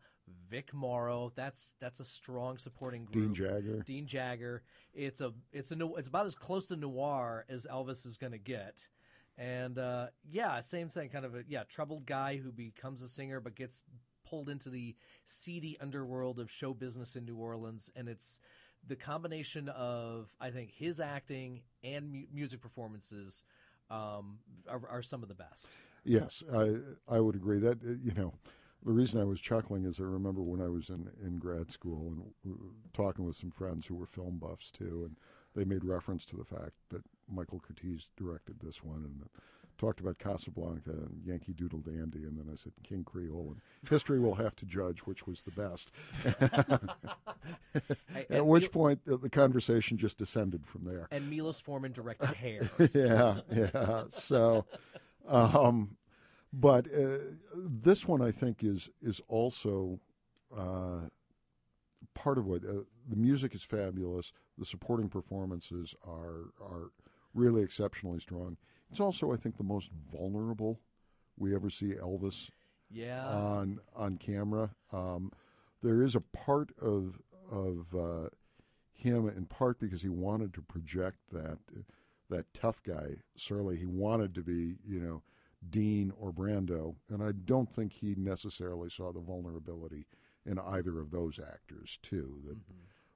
Vic Morrow. That's that's a strong supporting group. Dean. Jagger. Dean Jagger. It's a it's a it's about as close to noir as Elvis is going to get. And uh, yeah, same thing. Kind of a yeah, troubled guy who becomes a singer but gets pulled into the seedy underworld of show business in New Orleans, and it's the combination of I think his acting and mu- music performances um, are, are some of the best. Yes, I I would agree that uh, you know the reason I was chuckling is I remember when I was in in grad school and uh, talking with some friends who were film buffs too, and they made reference to the fact that Michael Curtiz directed this one and talked about Casablanca and Yankee Doodle Dandy, and then I said King Creole, and history will have to judge which was the best. [laughs] At which Mil- point the, the conversation just descended from there. and Milos Forman directed [laughs] Hair. yeah, yeah. So, um, but uh, this one I think is is also uh, part of what uh, the music is fabulous. The supporting performances are are really exceptionally strong. It's also I think the most vulnerable we ever see Elvis Yeah. on on camera. Um, there is a part of of uh, him, in part because he wanted to project that that tough guy surly. He wanted to be, you know, Dean or Brando, and I don't think he necessarily saw the vulnerability in either of those actors too. That,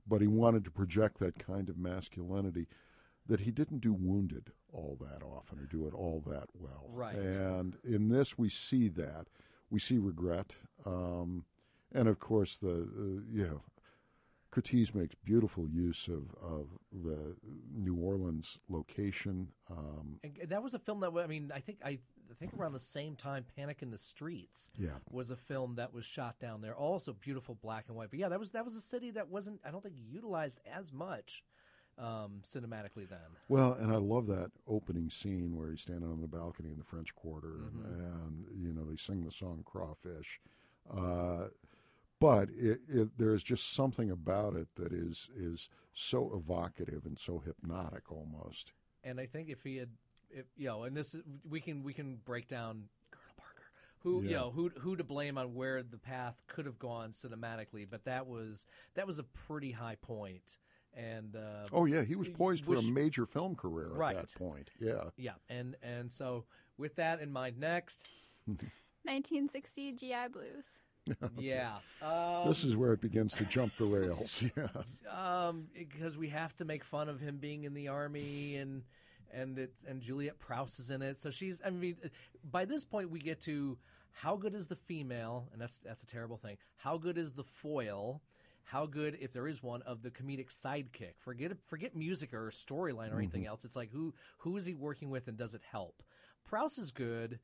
but he wanted to project that kind of masculinity that he didn't do wounded all that often or do it all that well. Right. And in this, we see that. We see regret. Um, and of course, the, uh, you know, Curtiz makes beautiful use of, of the New Orleans location. Um, And that was a film that I mean, I think I, I think around the same time, Panic in the Streets Yeah. was a film that was shot down there. Also beautiful black and white. But yeah, that was that was a city that wasn't I don't think utilized as much um, cinematically then. Well, and I love that opening scene where he's standing on the balcony in the French Quarter, and, and you know they sing the song "Crawfish," uh, but it, it, there's just something about it that is is so evocative and so hypnotic almost. And I think if he had, if, you know, and this is, we can we can break down Colonel Parker, who you know who who to blame on where the path could have gone cinematically, but that was that was a pretty high point. And uh, Oh yeah, he was poised for a major film career at Right. that point. Yeah, yeah, and and so with that in mind, next, [laughs] [laughs] 1960, GI Blues. [laughs] yeah, um, this is where it begins to jump the rails. [laughs] Yeah, um, because we have to make fun of him being in the army and and it's and Juliet Prowse is in it. So she's I mean by this point we get to how good is the female and that's that's a terrible thing. How good is the foil? How good if there is one of the comedic sidekick? Forget forget music or storyline or anything else. It's like who who is he working with and does it help? Prowse is good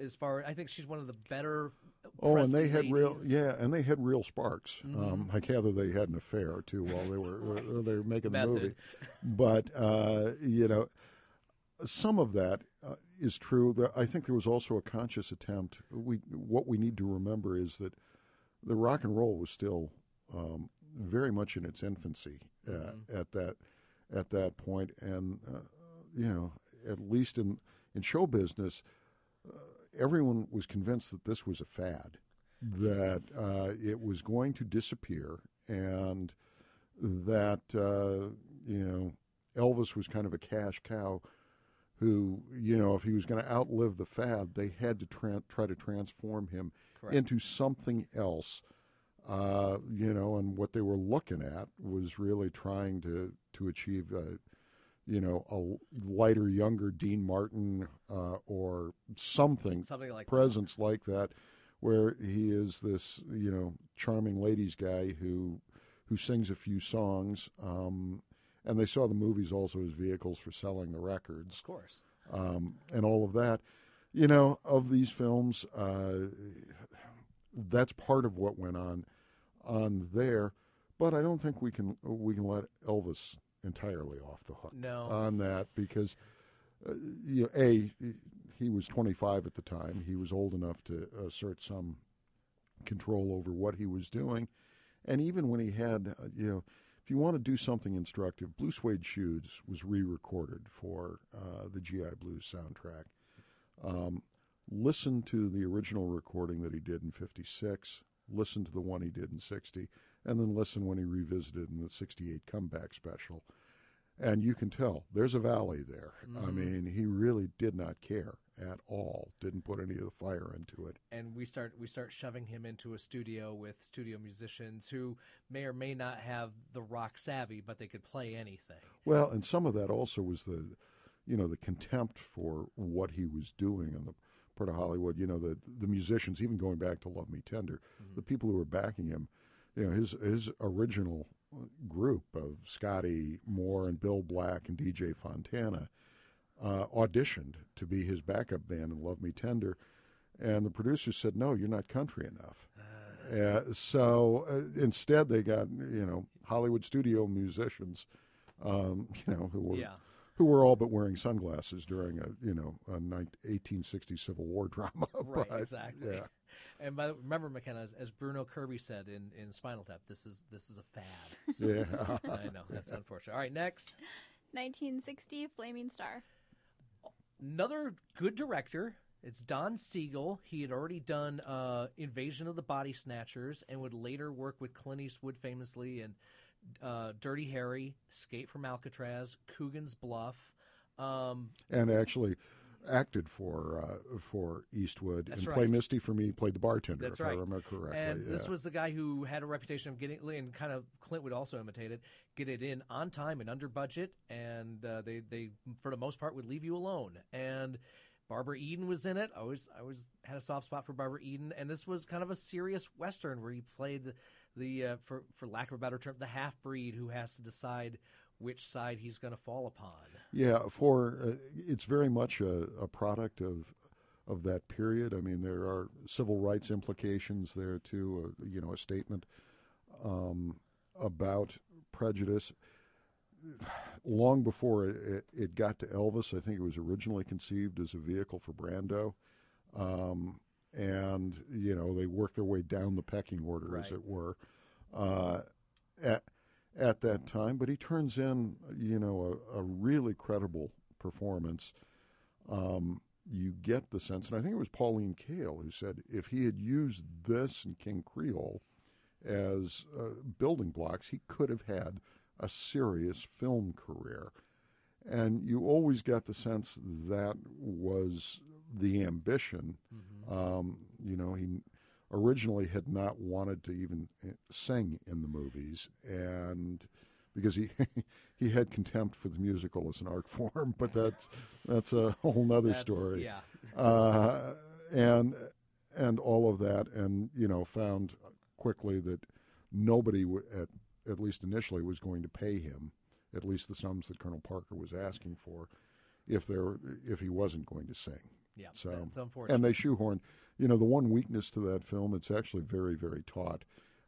as far I think she's one of the better Oh, and they had real, yeah, and they had real sparks. Um, I gather they had an affair too while they were [laughs] uh, they were making the movie. But uh, you know, some of that uh, is true. I think there was also a conscious attempt. We what we need to remember is that the rock and roll was still um, very much in its infancy uh, at that at that point, and uh, you know, at least in in show business, everyone was convinced that this was a fad, that uh, it was going to disappear, and that uh, you know Elvis was kind of a cash cow who, you know, if he was going to outlive the fad, they had to tran try to transform him Correct. into something else. Uh, you know, and what they were looking at was really trying to to achieve, uh, you know, a lighter, younger Dean Martin uh, or something, something like that. presence like that, where he is this, you know, charming ladies guy who who sings a few songs. Um, and they saw the movies also as vehicles for selling the records Of course. um, and all of that. You know, of these films, uh, that's part of what went on on there. But I don't think we can we can let Elvis entirely off the hook No. on that because uh, you know, a he was 25 at the time. He was old enough to assert some control over what he was doing, and even when he had, uh, you know, if you want to do something instructive, Blue Suede Shoes was re-recorded for uh, the GI Blues soundtrack. Um, listen to the original recording that he did in '56. Listen to the one he did in '60, and then listen when he revisited in the '68 comeback special. And you can tell there's a valley there. I Mhm. mean, he really did not care at all. Didn't put any of the fire into it. and we start we start shoving him into a studio with studio musicians who may or may not have the rock savvy, but they could play anything. Well, and some of that also was the, you know, the contempt for what he was doing on the part of Hollywood. You know, the the musicians, even going back to Love Me Tender, the people who were backing him, you know, his his original group of Scotty Moore and Bill Black and DJ Fontana uh, auditioned to be his backup band in Love Me Tender, and the producers said, "No, you're not country enough." Uh, so uh, instead, they got you know Hollywood studio musicians, um, [laughs] you know who were Yeah. who were all but wearing sunglasses during a you know a 19, 1860 Civil War [laughs] drama. Right, but, exactly. Yeah. And by, remember, McKenna, as, as Bruno Kirby said in, in Spinal Tap, this is this is a fad. So- [laughs] Yeah. I know that's unfortunate. All right, next, 1960, Flaming Star. another good director. It's Don Siegel. He had already done uh, Invasion of the Body Snatchers and would later work with Clint Eastwood famously in uh, Dirty Harry, Escape from Alcatraz, Coogan's Bluff. Um, and actually acted for uh, for Eastwood That's and right. Play Misty for me. Played the bartender, That's if right. I remember correctly. And this was the guy who had a reputation of getting, and kind of Clint would also imitate it, get it in on time and under budget, and uh, they they for the most part would leave you alone. And Barbara Eden was in it. I always I always had a soft spot for Barbara Eden, and this was kind of a serious western where he played the, the uh, for for lack of a better term, the half breed who has to decide which side he's going to fall upon. Yeah, for uh, it's very much a, a product of of that period. I mean, there are civil rights implications there too. Uh, you know, a statement um, about prejudice. Long before it, it, got to Elvis, I think it was originally conceived as a vehicle for Brando, um, and you know they worked their way down the pecking order, as it were. Uh, at at that time, but he turns in, you know, a, a really credible performance. Um, you get the sense, and I think it was Pauline Kael who said if he had used this and King Creole as uh, building blocks, he could have had a serious film career. And you always got the sense that was the ambition. Um, you know, he originally had not wanted to even uh, sing in the movies, and because he [laughs] he had contempt for the musical as an art [laughs] form, but that's that's a whole nother That's- story. yeah. [laughs] uh, and and all of that, and you know, found quickly that nobody w- at at least initially was going to pay him at least the sums that Colonel Parker was asking for if there if he wasn't going to sing. Yeah, so that's unfortunate. and they shoehorned. You know, the one weakness to that film, it's actually very very taut,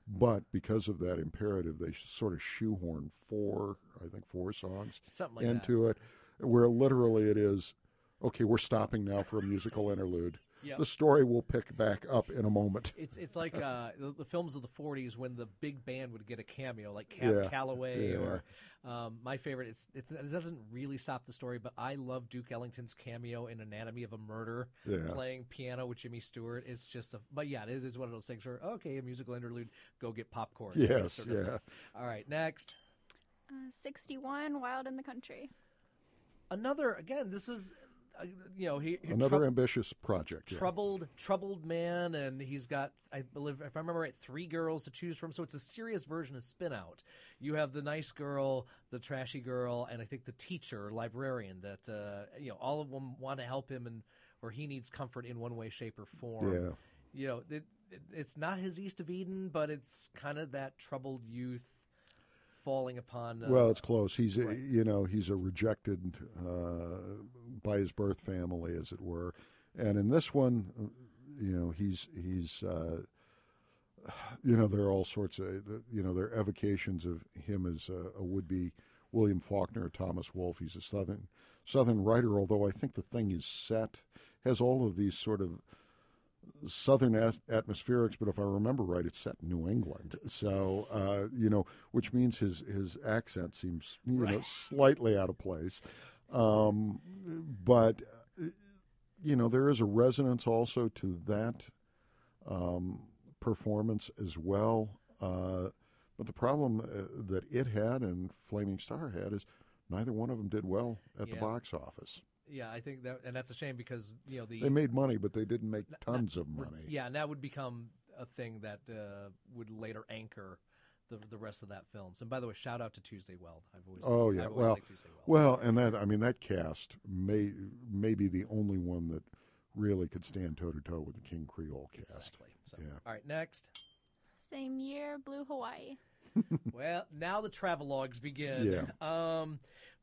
but because of that imperative, they sort of shoehorn four, I think four songs like that. into it, where literally it is, okay, we're stopping now for a musical interlude. Yep. The story will pick back up in a moment. It's it's like uh, the, the films of the '40s when the big band would get a cameo, like Cab Yeah. Calloway Yeah. or um, my favorite. It's, it's it doesn't really stop the story, but I love Duke Ellington's cameo in Anatomy of a Murder, Yeah. playing piano with Jimmy Stewart. It's just a but yeah, it is one of those things where okay, a musical interlude, go get popcorn. Yes, Sort of. yeah. All right, next. Uh, 61, Wild in the Country. Another again. This is you know he, he Another trou- ambitious project. yeah. troubled troubled man and he's got i believe if i remember right three girls to choose from so it's a serious version of spin out you have the nice girl the trashy girl and i think the teacher librarian that uh, you know all of them want to help him and or he needs comfort in one way shape or form Yeah. you know it, it, it's not his east of eden but it's kind of that troubled youth falling upon. Uh, well, it's close. He's a, right. you know he's a rejected uh, by his birth family, as it were, and in this one, uh, you know he's he's. Uh, you know, there are all sorts of, you know, there are evocations of him as a, a would-be William Faulkner or Thomas Wolfe. He's a southern southern writer, although I think the thing is set has all of these sort of southern at- atmospherics, but if I remember right, it's set in New England. So uh, you know, which means his his accent seems you Right. know slightly out of place. Um, but you know, there is a resonance also to that um, performance as well. Uh, but the problem uh, that it had and Flaming Star had is neither one of them did well at the box office. Yeah, I think that, and that's a shame because you know the They made money, but they didn't make tons of money. Yeah, and that would become a thing that uh, would later anchor the the rest of that film. So, by the way, shout out to Tuesday Weld. I've always Oh I've yeah, always well, liked Tuesday Weld. well, and that I mean that cast may may be the only one that really could stand toe to toe with the King Creole cast. Exactly. So, Yeah. all right, next. Same year, Blue Hawaii. [laughs] well, now the travelogues begin. Yeah. Um,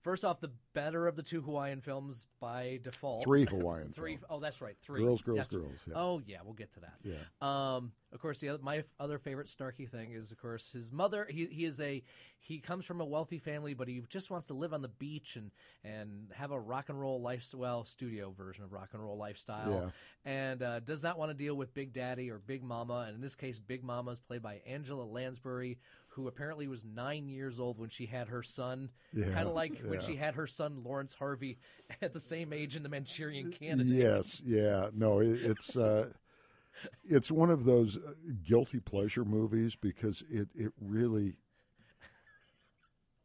first off, the better of the two Hawaiian films by default. Three [laughs] Hawaiian three. films. Oh, that's right. Three. Girls, girls, Yes. girls, yeah. Oh, yeah. We'll get to that. Yeah. Um, of course, the other, my other favorite snarky thing is, of course, his mother. He he is a he comes from a wealthy family, but he just wants to live on the beach and and have a rock and roll lifestyle, well, studio version of rock and roll lifestyle, and uh, does not want to deal with Big Daddy or Big Mama. And in this case, Big Mama is played by Angela Lansbury, who apparently was nine years old when she had her son. Yeah, kind of like when she had her son Laurence Harvey [laughs] at the same age in the Manchurian Candidate. Yes, yeah, no, it, it's uh, it's one of those uh, guilty pleasure movies because it it really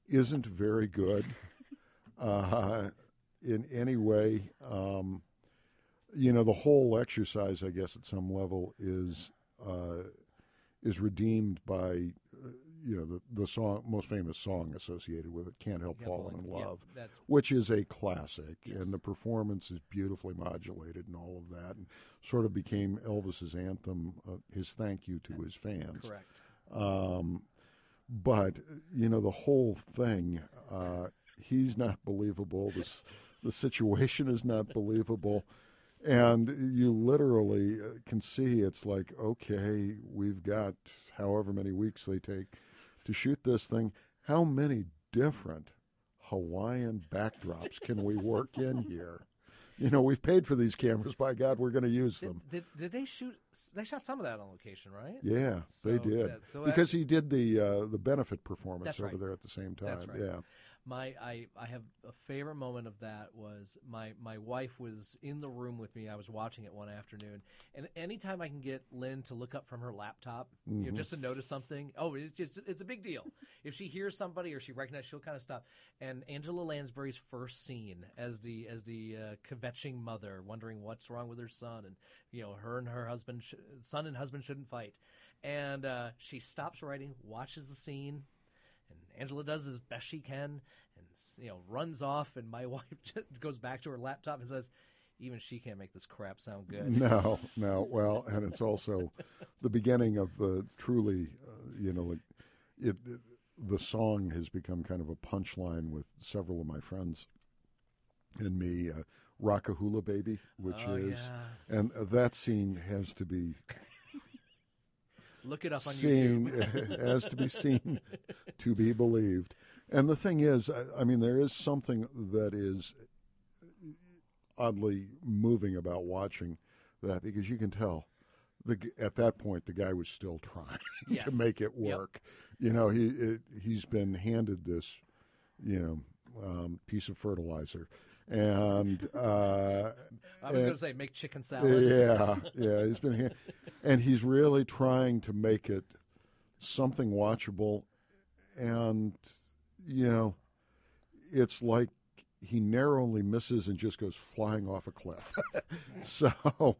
isn't very good [laughs] uh, in any way. Um, you know, the whole exercise, I guess, at some level is uh, is redeemed by you know the the song most famous song associated with it, "Can't Help Falling in yeah, Love." that's which is a classic, Yes. and the performance is beautifully modulated and all of that, and sort of became Elvis's anthem, uh, his thank you to his fans. correct. Um, but you know the whole thing, uh, he's not believable. The s- the situation is not believable, and you literally uh, can see it's like okay, we've got however many weeks they take to shoot this thing. How many different Hawaiian backdrops can we work in here? You know, we've paid for these cameras. By God, we're going to use them. Did, did they shoot? They shot some of that on location, right? Yeah, they did so because he did the uh, the benefit performance over right. there at the same time. Right. Yeah, My I, I have a favorite moment of that was my my wife was in the room with me. I was watching it one afternoon, and anytime I can get Lynn to look up from her laptop, you know, just to notice something, oh, it's just it's a big deal. [laughs] if she hears somebody or she recognizes, she'll kind of stop. And Angela Lansbury's first scene as the as the uh, kvetching mother, wondering what's wrong with her son, and you know her and her husband, sh- son and husband shouldn't fight, and uh, she stops writing, watches the scene, Angela does as best she can, and you know runs off. And my [laughs] wife just goes back to her laptop and says, "Even she can't make this crap sound good." no, no. Well, and it's also the beginning of the truly, uh, you know, like it, it. The song has become kind of a punchline with several of my friends and me. Uh, Rockahula Baby, which Oh, is, yeah. and uh, that scene has to be Look it up on seen YouTube. [laughs] has to be [laughs] seen to be believed. And the thing is, I, I mean, there is something that is oddly moving about watching that because you can tell the at that point the guy was still trying [laughs] to make it Yep. work. You know, he it, he's been handed this, you know, um, piece of fertilizer, and uh, I was going to say make chicken salad. yeah, yeah, he's been here, and he's really trying to make it something watchable, and you know, it's like he narrowly misses and just goes flying off a cliff. [laughs] so,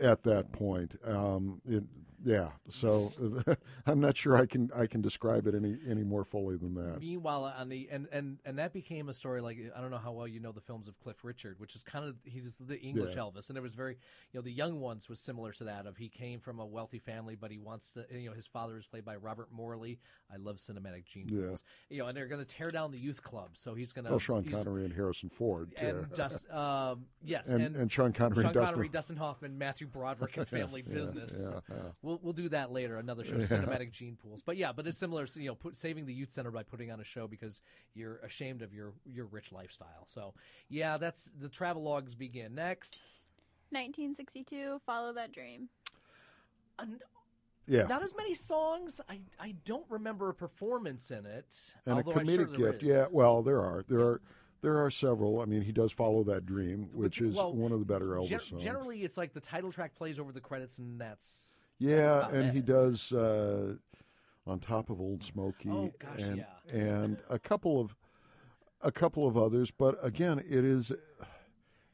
at that point, um, it Yeah, so [laughs] I'm not sure I can I can describe it any any more fully than that. Meanwhile, on the and and and that became a story like I don't know how well you know the films of Cliff Richard, which is kind of he's the English Yeah. Elvis, and it was very you know the young ones was similar to that of he came from a wealthy family, but he wants to you know his father is played by Robert Morley. I love cinematic gene Yeah. pools, you know, and they're going to tear down the youth club, so he's going to Well, Sean Connery and Harrison Ford and [laughs] Dust, um, yes, And- and Sean Connery Sean and Dustin- Connery, Dustin Hoffman, Matthew Broderick, and [laughs] Family Yeah, Business. yeah, yeah. We'll we'll do that later. Another show, [laughs] Yeah. cinematic gene pools. But yeah, but it's similar. to, You know, put, saving the youth center by putting on a show because you're ashamed of your your rich lifestyle. So yeah, that's the travel logs begin next. 1962, Follow That Dream. Yeah. Not as many songs. I I don't remember a performance in it. and a although I'm sure comedic gift. is. Yeah, well, there are there are there are several. I mean, he does follow that dream, which is well, one of the better Elvis Gen- songs. generally, it's like the title track plays over the credits, and that's yeah, and it. he does uh, on top of Old Smoky, Oh, gosh, and yeah. and a couple of a couple of others. But again, it is,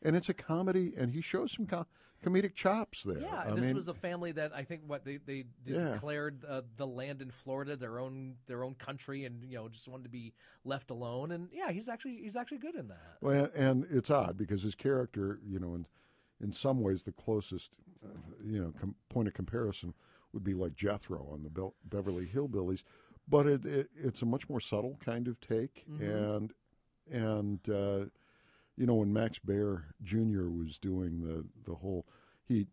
and it's a comedy, and he shows some com- comedic chops there. Yeah, I this mean, was a family that I think what they they, they Yeah. declared uh, the land in Florida their own their own country, and you know just wanted to be left alone. And yeah, he's actually he's actually good in that. Well, and it's odd because his character, you know, in in some ways, the closest, you know, com- point of comparison would be like Jethro on the Bel- Beverly Hillbillies, but it, it it's a much more subtle kind of take, Mhm. and and uh, you know when Max Baer Jr. was doing the the whole. He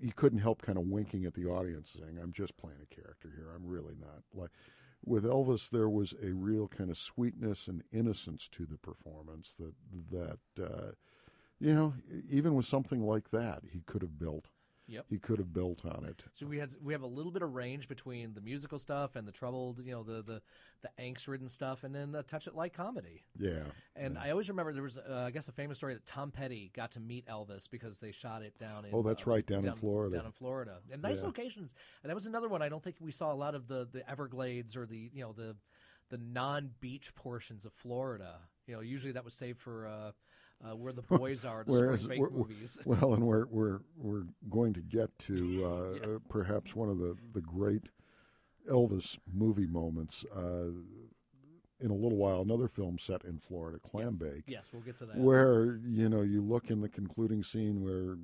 he couldn't help kind of winking at the audience, saying, "I'm just playing a character here. I'm really not." Like with Elvis, there was a real kind of sweetness and innocence to the performance that that uh, you know, even with something like that, he could have built. Yep. He could have built on it. So we had we have a little bit of range between the musical stuff and the troubled, you know, the the, the angst ridden stuff, and then the touch it light comedy. Yeah. And I always remember there was, uh, I guess, a famous story that Tom Petty got to meet Elvis because they shot it down in. Oh, that's uh, right, down in Florida. Down in Florida, and nice Yeah. locations. And that was another one. I don't think we saw a lot of the the Everglades or the you know the the non beach portions of Florida. You know, usually that was saved for. Uh, uh, where the boys are, the [laughs] Whereas spring break movies. [laughs] Well, and we're we're we're going to get to uh, [laughs] uh, perhaps one of the the great Elvis movie moments uh, in a little while. Another film set in Florida, Clambake. Yes, we'll get to that. Where you know you look in the concluding scene where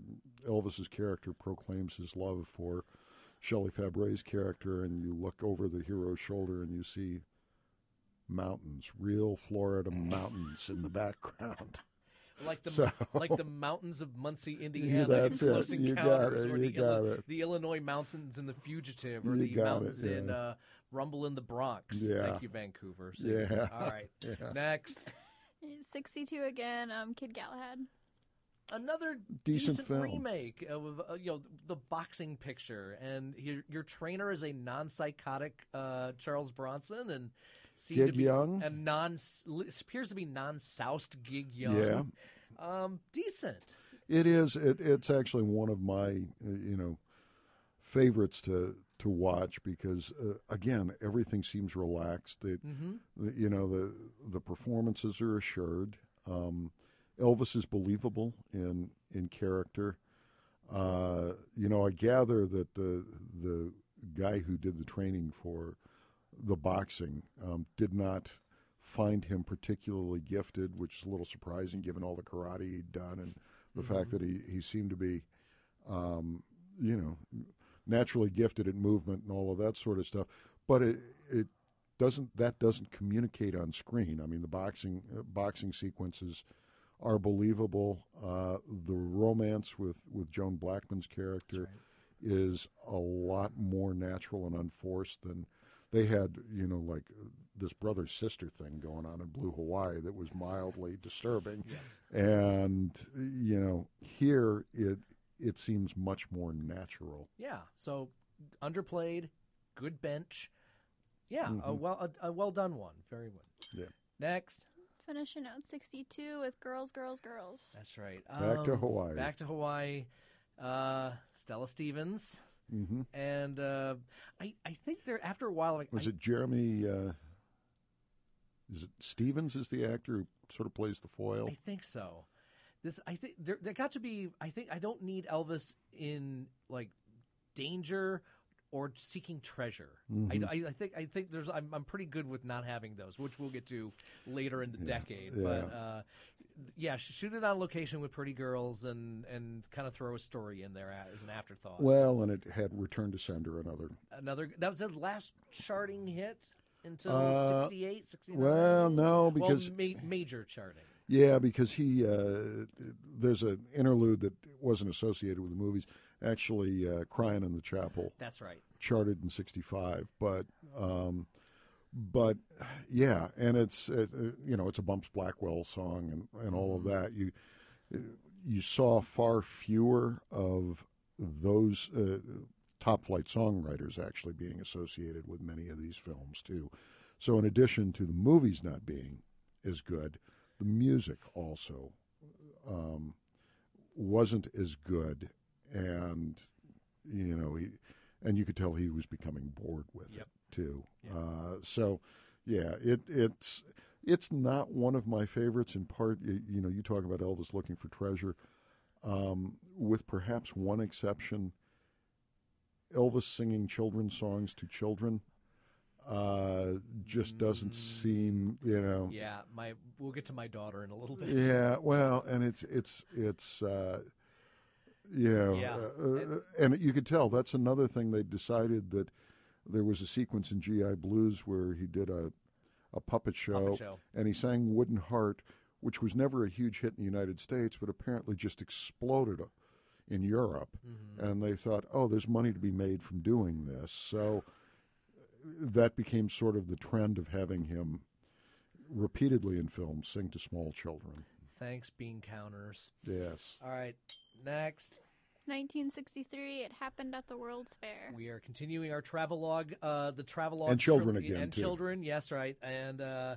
Elvis's character proclaims his love for Shelley Fabares' character, and you look over the hero's shoulder and you see mountains, real Florida mountains in the background. Like the So- like the mountains of Muncie, [laughs] Indiana. [laughs] that's in it. You got it. You the, Illi- got it. the Illinois mountains in The Fugitive, or You the got it, mountains in uh, Rumble in the Bronx. Yeah. Thank you, Vancouver. So- Yeah. All right. [laughs] Yeah. Next, 62 again, um, Kid Galahad. another Decent decent, remake of uh, you know the boxing picture, and your your trainer is a non psychotic uh, Charles Bronson, and seemed Gig to be Young? and non appears to be non soused Gig Young. Yeah. Um, decent. It is. It, it's actually one of my, you know, favorites to to watch because uh, again, everything seems relaxed. It, Mhm. you know, the the performances are assured. Um, Elvis is believable in in character. Uh, you know, I gather that the the guy who did the training for the boxing um, did not find him particularly gifted, which is a little surprising given all the karate he'd done and the fact that he, he seemed to be, um, you know, naturally gifted at movement and all of that sort of stuff. But it it doesn't that doesn't communicate on screen. I mean, the boxing uh, boxing sequences are believable. Uh, the romance with with Joan Blackman's character is a lot more natural and unforced than they had. You know, like uh, this brother sister thing going on in Blue Hawaii that was mildly disturbing. Yes. And you know, here it it seems much more natural. Yeah. So underplayed, good bench. Yeah, a Mhm. well a, a well done one. Very good. Yeah. Next. Finishing out 62 with Girls, Girls, Girls. That's right. Back to Um, Hawaii. Back to Hawaii. Uh, Stella Stevens. Hmm And uh, I, I think there after a while, like, Was I, it Jeremy? Uh, is it Stevens? Is the actor who sort of plays the foil? I think so. This I think there, there got to be. I think I don't need Elvis in like danger or seeking treasure. Mhm. I, I, I think I think there's I'm, I'm pretty good with not having those, which we'll get to later in the Yeah, decade. yeah. But uh, yeah, shoot it on location with pretty girls and and kind of throw a story in there as an afterthought. Well, and it had Return to Sender, another. Another that was his last charting hit until Uh, 68, 69? well, no, because- well, ma- major charting. Yeah, because he uh, there's an interlude that wasn't associated with the movies. Actually, uh, "Crying in the Chapel" That's right. charted in '65, but um, but yeah, and it's uh, uh, you know it's a Bumps Blackwell song and, and all of that. You you saw far fewer of those uh, top flight songwriters actually being associated with many of these films too. So in addition to the movies not being as good, the music also um, wasn't as good, and you know he and you could tell he was becoming bored with Yep. it too. Uh, so yeah, it it's it's not one of my favorites. In part, you, you know, you talk about Elvis looking for treasure, um, with perhaps one exception. Elvis singing children's songs to children uh, just doesn't seem, you know. Yeah, my we'll get to my daughter in a little bit. Yeah, well, and it's it's it's uh, you know, Yeah. uh, uh, and you could tell that's another thing they decided that there was a sequence in GI Blues where he did a a puppet show, Puppet show. and he sang Wooden Heart, which was never a huge hit in the United States, but apparently just exploded uh, in Europe, Mm-hmm. and they thought, oh, there's money to be made from doing this, so that became sort of the trend of having him repeatedly in films sing to small children. Thanks, bean counters. Yes. All right, next. 1963, it happened at the World's Fair. We are continuing our travelogue, uh, the travelogue And children trilogy- again, and too. children. Yes, right, and uh,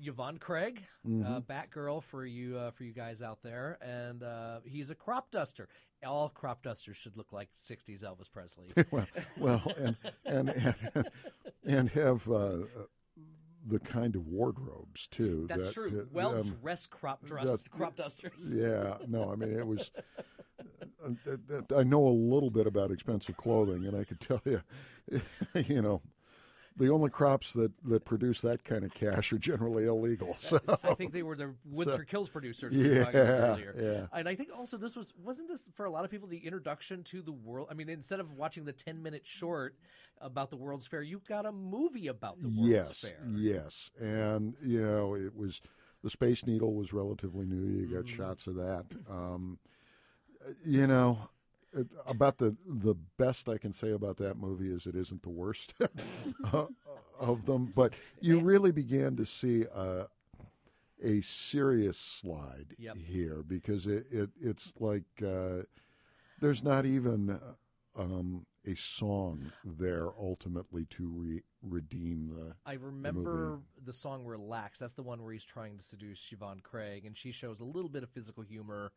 Yvonne Craig, uh, Mhm. Batgirl for you uh, for you guys out there, and uh, he's a crop duster. All crop dusters should look like '60s Elvis Presley. [laughs] well, well, and and and, and have uh, the kind of wardrobes too. That's that, true. uh, well um, dressed crop dress, crop dusters. Yeah, no, I mean it was. I know a little bit about expensive clothing, and I could [laughs] tell you, [laughs] you know, the only crops that, that produce that kind of cash are generally illegal. So I think they were the Winter [laughs] So- Kills producers we were talking about Yeah, earlier. yeah. And I think also this was wasn't this for a lot of people the introduction to the world. I mean, instead of watching the ten minute short about the World's Fair, you got a movie about the World's yes, Fair. yes, and you know it was the Space Needle was relatively new. You got Mm-hmm. shots of that. Um, you know. About the the best I can say about that movie is it isn't the worst [laughs] uh, of them, but you really began to see a, a serious slide Yep. here because it, it it's like uh, there's not even uh, um, a song there ultimately to re- redeem the. I the remember movie. the song "Relax." That's the one where he's trying to seduce Yvonne Craig, and she shows a little bit of physical humor,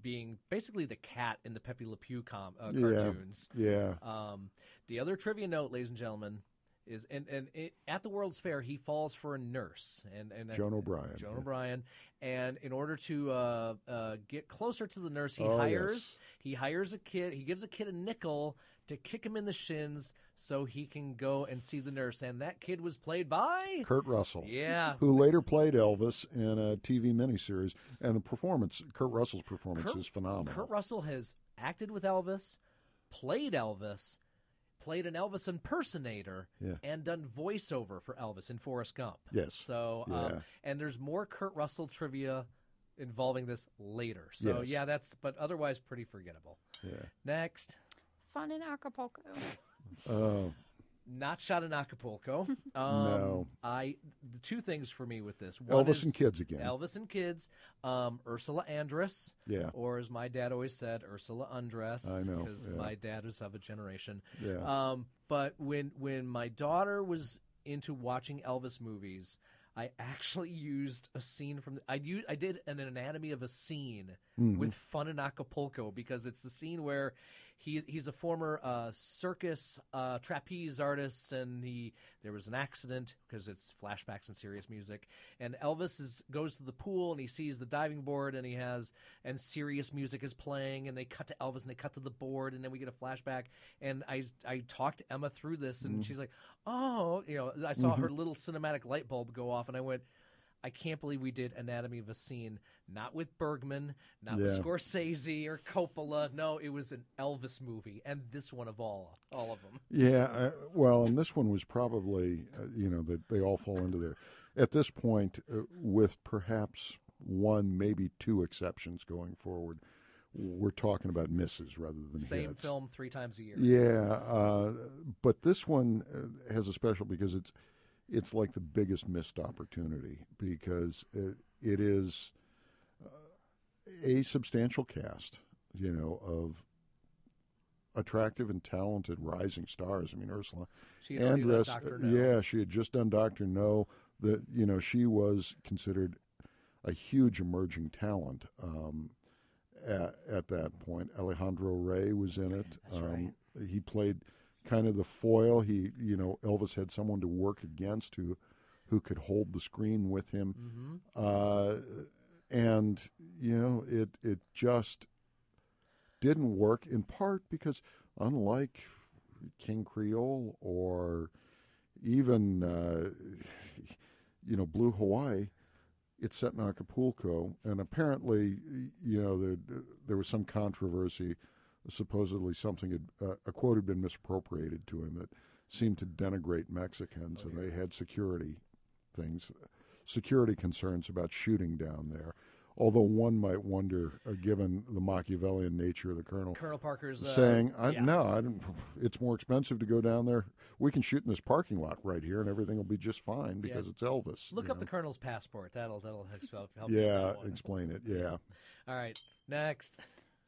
being basically the cat in the Pepe Le Pew com- uh, Yeah, cartoons. yeah. Um, the other trivia note, ladies and gentlemen, is and and it, at the World's Fair he falls for a nurse and and Joan O'Brien, Joan yeah. O'Brien, and in order to uh, uh, get closer to the nurse, he Oh, hires yes. he hires a kid. He gives a kid a nickel to kick him in the shins so he can go and see the nurse. And that kid was played by Kurt Russell. Yeah. Who later played Elvis in a TV miniseries. And the performance, Kurt Russell's performance Kurt- is phenomenal. Kurt Russell has acted with Elvis, played Elvis, played an Elvis impersonator, Yeah. and done voiceover for Elvis in Forrest Gump. Yes. So, Yeah. um, and there's more Kurt Russell trivia involving this later. So, Yes. yeah, that's, but otherwise pretty forgettable. Yeah. Next. Fun in Acapulco. [laughs] Oh, Not shot in Acapulco. [laughs] Um, No. I the two things for me with this. One Elvis and kids again. Elvis and kids. Um, Ursula Andress. Yeah. Or as my dad always said, Ursula Undress. I know, because yeah. my dad was of a generation. Yeah. Um, but when when my daughter was into watching Elvis movies. I actually used a scene from. I used, I did an anatomy of a scene Mhm. with Fun in Acapulco because it's the scene where he he's a former uh, circus uh, trapeze artist, and he there was an accident because it's flashbacks and serious music. And Elvis is goes to the pool and he sees the diving board, and he has and serious music is playing, and they cut to Elvis and they cut to the board, and then we get a flashback. And I I talked Emma through this, and she's like, oh, you know, I saw her little cinematic light bulb go off, and I went. I can't believe we did Anatomy of a Scene, not with Bergman, not with Yeah. Scorsese or Coppola. No, it was an Elvis movie, and this one of all, all of them. Yeah, uh, well, and this one was probably, uh, you know, that they all fall into there. At this point, uh, with perhaps one, maybe two exceptions going forward, we're talking about misses rather than Same hits. film three times a year. Yeah, uh, but this one uh, has a special because it's it's like the biggest missed opportunity because it, it is uh, a substantial cast, you know, of attractive and talented rising stars. I mean, Ursula She Andress, uh, No. yeah, she had just done Doctor No. That you know, she was considered a huge emerging talent. Um, at, at that point, Alejandro Rey was in it. Um, He played kind of the foil. He, you know, Elvis had someone to work against who, who could hold the screen with him. Mm-hmm. Uh, and you know, it it just didn't work in part because unlike King Creole or even uh, you know Blue Hawaii, it's set in Acapulco, and apparently you know there there was some controversy. Supposedly, something had uh, a quote had been misappropriated to him that seemed to denigrate Mexicans, and they had security things, security concerns about shooting down there. Although one might wonder, uh, given the Machiavellian nature of the colonel, Colonel Parker's uh, saying, I, yeah. "No, it's more expensive to go down there. We can shoot in this parking lot right here, and everything will be just fine because it's Elvis." Look up the. Colonel's passport. That'll that'll help. help Yeah, explain it. Yeah, [laughs] All right, next.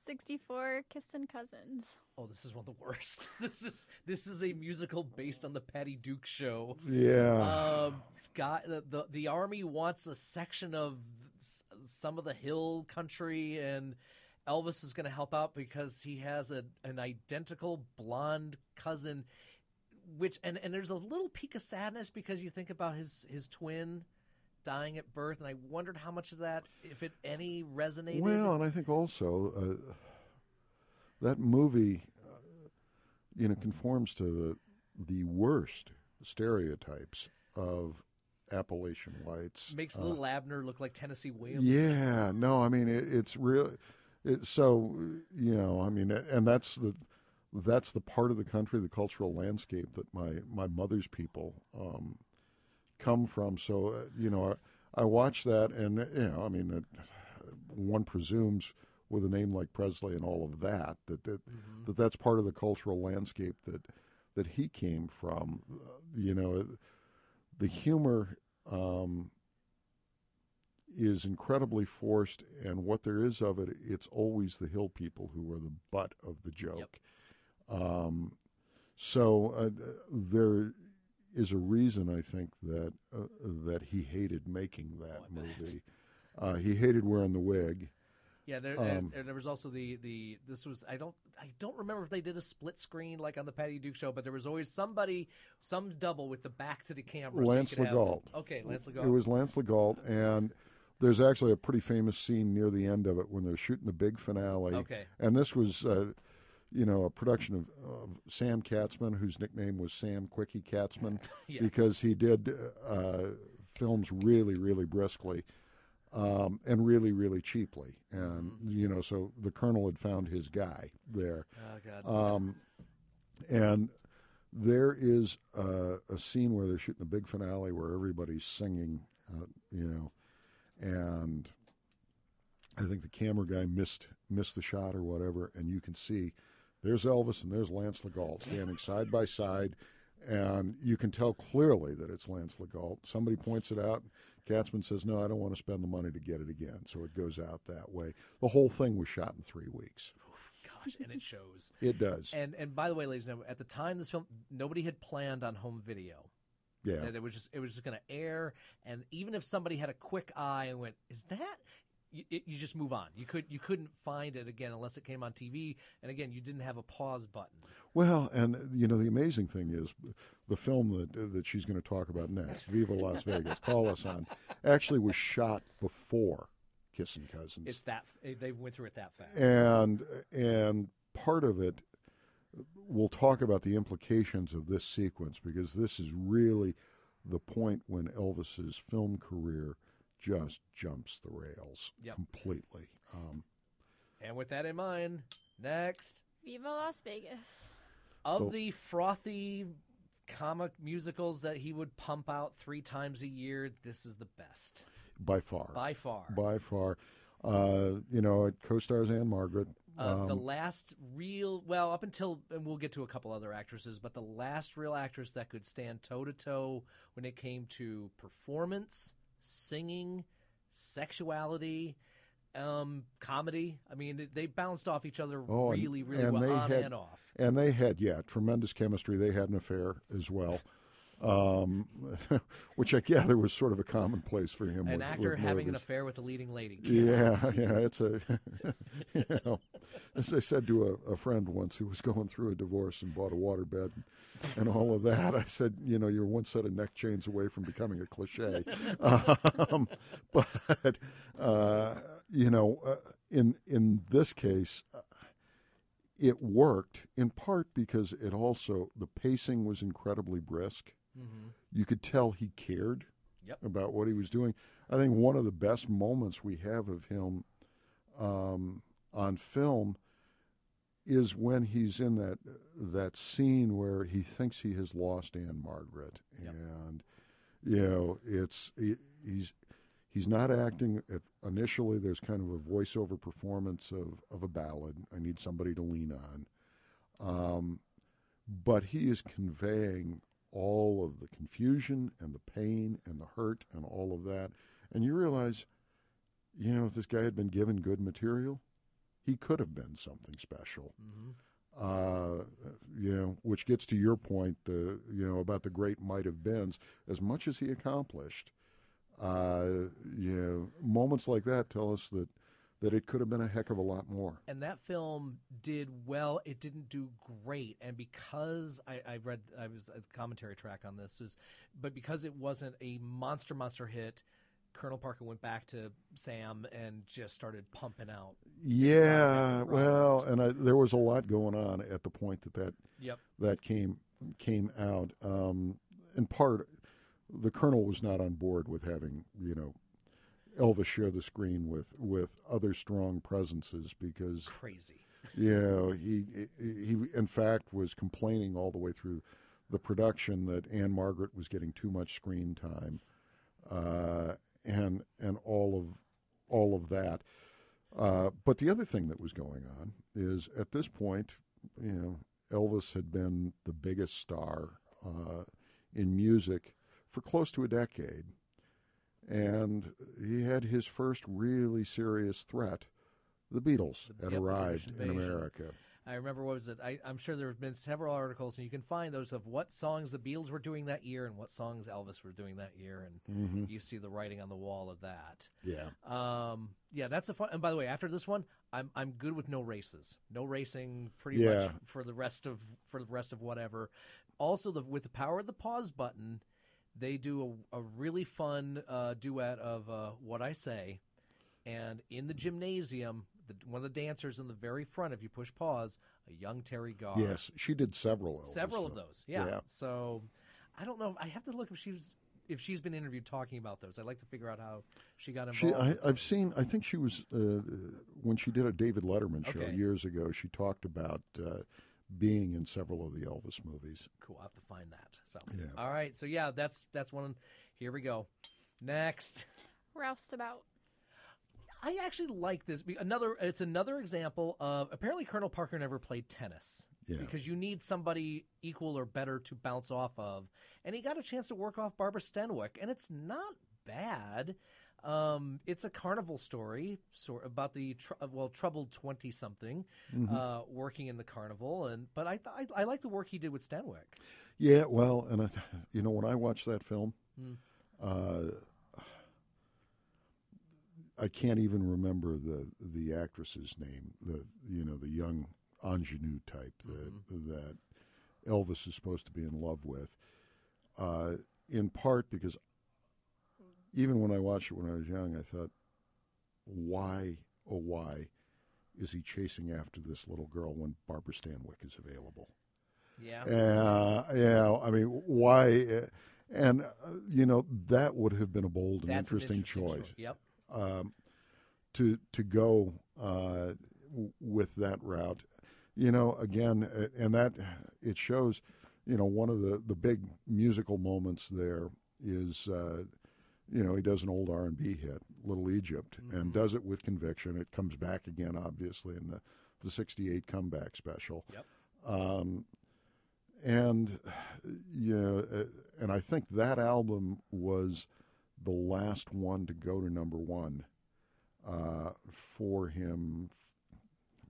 64 Kissin' Cousins. Oh, this is one of the worst. [laughs] This is this is a musical based on the Patty Duke show. yeah. Um, guy, the, the the army wants a section of some of the hill country, and Elvis is going to help out because he has a an identical blonde cousin. Which and and there's a little peak of sadness because you think about his his twin dying at birth, and I wondered how much of that, if it any, resonated. Well, and I think also uh, that movie, uh, you know, conforms to the the worst stereotypes of Appalachian whites. makes Uh, little Abner look like Tennessee Williams. Yeah, no, I mean it, it's real. It, so you know, I mean, and that's the that's the part of the country, the cultural landscape that my my mother's people um, come from. So uh, you know, I, I watch that, and you know, I mean, that one presumes with a name like Presley and all of that that that, that that's part of the cultural landscape that that he came from. Uh, you know, the humor. Um, is incredibly forced, and what there is of it, it's always the hill people who are the butt of the joke. Um, so uh, there is a reason, I think, that uh, that he hated making that Oh, movie. Uh, he hated wearing the wig. Yeah, there, Um, and there was also the, the this was I don't I don't remember if they did a split screen like on the Patty Duke show, but there was always somebody some double with the back to the camera. so Lance have- Legault. okay, Lance Legault. It was Lance Legault, and there's actually a pretty famous scene near the end of it when they're shooting the big finale. Okay. And this was, uh, you know, a production of, of Sam Katzman, whose nickname was Sam Quickie Katzman, [laughs] Yes. because he did uh, films really, really briskly. Um, and really, really cheaply, and Mm-hmm. you know, so the colonel had found his guy there. oh god. Um, and there is a, a scene where they're shooting the big finale where everybody's singing, uh, you know, and I think the camera guy missed missed the shot or whatever, and you can see there's Elvis and there's Lance Legault standing side by side, and you can tell clearly that it's Lance Legault. Somebody points it out. Katzman says, "No, I don't want to spend the money to get it again," so it goes out that way. The whole thing was shot in three weeks. Gosh, and it shows. It does. And and by the way, ladies and gentlemen, at the time this film, nobody had planned on home video. yeah. That it was just it was just going to air, and even if somebody had a quick eye and went, "Is that?" You, it, you just move on. You could you couldn't find it again unless it came on TV, and again you didn't have a pause button. Well, and you know the amazing thing is the film that that she's going to talk about next, [laughs] Viva Las Vegas, call us on, actually was shot before Kissing Cousins. It's that they went through it that fast. and and part of it we'll talk about the implications of this sequence because this is really the point when Elvis's film career just jumps the rails Yep. completely. Um, And with that in mind, next Viva Las Vegas. of So- the frothy comic musicals that he would pump out three times a year, this is the best by far, by far. by far. Uh, you know, it co-stars Ann-Margret. Uh, the Um, last real, well, up until, and we'll get to a couple other actresses, but the last real actress that could stand toe to toe when it came to performance, singing, sexuality, um, comedy. I mean, they bounced off each other Oh, really, really and well, they on had- and off. and they had yeah tremendous chemistry. They had an affair as well. Um, [laughs] which I gather was sort of a commonplace for him. An with, actor with having an affair with the leading lady. Yeah, yeah, it's a, [laughs] you know, as I said to a, a friend once who was going through a divorce and bought a waterbed and, and all of that, I said, you know, you're one set of neck chains away from becoming a cliche. [laughs] um, but, uh, you know, uh, in, in this case, uh, it worked in part because it also, the pacing was incredibly brisk. Mm-hmm. You could tell he cared Yep. about what he was doing. I think one of the best moments we have of him um, on film is when he's in that that scene where he thinks he has lost Ann-Margret, Yep. and you know it's he, he's he's not acting. At, initially, there's kind of a voiceover performance of of a ballad. I need somebody to lean on, um, but he is conveying all of the confusion and the pain and the hurt and all of that. And you realize, you know, if this guy had been given good material, he could have been something special. Uh, you know, which gets to your point, the you know about the great might have beens. As much as he accomplished, uh, you know, moments like that tell us that that it could have been a heck of a lot more. and that film did well. It didn't do great, and because I, I read, I was a commentary track on this, is, but because it wasn't a monster monster hit, Colonel Parker went back to Sam and just started pumping out. Yeah, well, and I, there was a lot going on at the point that that Yep. that came came out. Um, in part, the colonel was not on board with having you know Elvis share the screen with with other strong presences because Crazy. you know he he in fact was complaining all the way through the production that Ann-Margret was getting too much screen time, uh, and and all of all of that. Uh, but the other thing that was going on is at this point, you know, Elvis had been the biggest star uh, in music for close to a decade, and he had his first really serious threat. The Beatles The- had yep, arrived in. America. I remember what was it? I, I'm sure there have been several articles, and you can find those of what songs the Beatles were doing that year and what songs Elvis were doing that year, and Mm-hmm. you see the writing on the wall of that. Yeah. Um, yeah, that's a fun. And by the way, after this one, I'm I'm good with no races, no racing, pretty Yeah. much for the rest of for the rest of whatever. Also, the with the power of the pause button, they do a, a really fun uh, duet of uh, what I say, and in the gymnasium, the, one of the dancers in the very front, if you push pause, a young Teri Garr. Yes, she did several. Elvis several of those. Yeah. Yeah. So I don't know. I have to look if she's if she's been interviewed talking about those. I'd like to figure out how she got involved. She, I, I've seen. I think she was uh, when she did a David Letterman show Okay. years ago. She talked about uh, being in several of the Elvis movies. Cool. I'll have to find that. So, Yeah. all right. So yeah, that's that's one. Here we go. Next, Roustabout. I actually like this. Another. It's another example of apparently Colonel Parker never played tennis. Yeah. Because you need somebody equal or better to bounce off of, and he got a chance to work off Barbara Stanwyck, and it's not bad. Um, it's a carnival story, sort about the tr- well troubled twenty something Mm-hmm. uh, working in the carnival, and but I, th- I I like the work he did with Stanwyck. Yeah, well, and I, [laughs] you know when I watched that film, Hmm. uh, I can't even remember the the actress's name. The you know the young ingenue type that that Elvis is supposed to be in love with. Uh, in part because even when I watched it when I was young, I thought, why oh why is he chasing after this little girl when Barbara Stanwyck is available? Yeah. Uh, yeah, I mean, why? uh, And uh, you know that would have been a bold and That's an interesting, interesting choice choice. Yep. um, to to go uh, w- with that route. You know, again, uh, and that it shows. You know, one of the the big musical moments there is. You know, he does an old R and B hit, "Little Egypt," and does it with conviction. It comes back again, obviously, in the the '68 comeback special. Yep. Um, and you know, uh, and I think that album was the last one to go to number one uh, for him,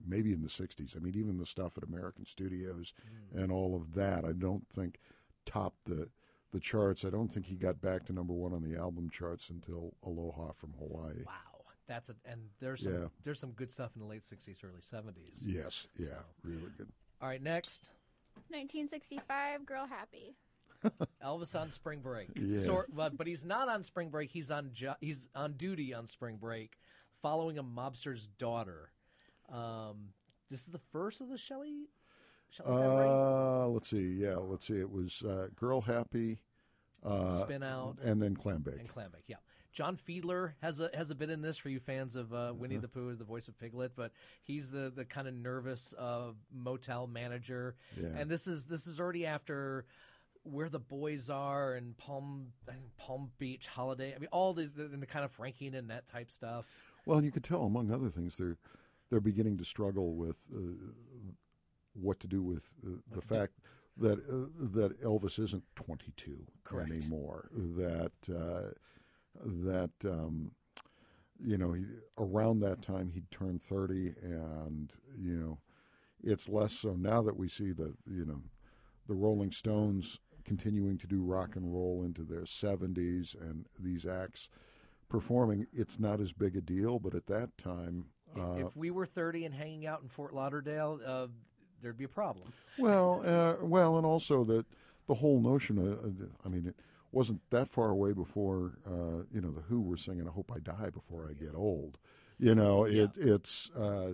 maybe in the '60s. I mean, even the stuff at American Studios and all of that, I don't think topped the the charts. I don't think he got back to number one on the album charts until Aloha from Hawaii. Wow. That's a and there's some Yeah. there's some good stuff in the late '60s, early '70s. Yes, yeah, So- really good. All right, next, 1965, Girl Happy. [laughs] Elvis on spring break. Yeah. Sort, but, but he's not on spring break. He's on jo- he's on duty on spring break, following a mobster's daughter. Um, this is the first of the Shelley. Shelley Uh, let's see. Yeah, let's see. It was uh, Girl Happy, uh, Spin Out. and then Clambake. and Clambake. Yeah, John Fiedler has a has a bit in this for you fans of uh, Winnie the Pooh, the voice of Piglet. But he's the the kind of nervous uh, motel manager, Yeah. and this is this is already after where the boys are and Palm I think Palm Beach Holiday. I mean, all these the, the kind of Frankie and Annette type stuff. Well, and you could tell, among other things, they're they're beginning to struggle with uh, what to do with uh, the fact that uh, that Elvis isn't 22 Correct. anymore. That uh, that um, you know he, around that time he'd turned 30, and you know it's less so now that we see the you know the Rolling Stones continuing to do rock and roll into their 70s and these acts performing it's not as big a deal but at that time uh, if we were thirty and hanging out in Fort Lauderdale, uh, there'd be a problem. well uh, well and also that the whole notion of, uh, I mean it wasn't that far away before uh, you know the Who were singing I hope I die before I get old. You know it it's uh,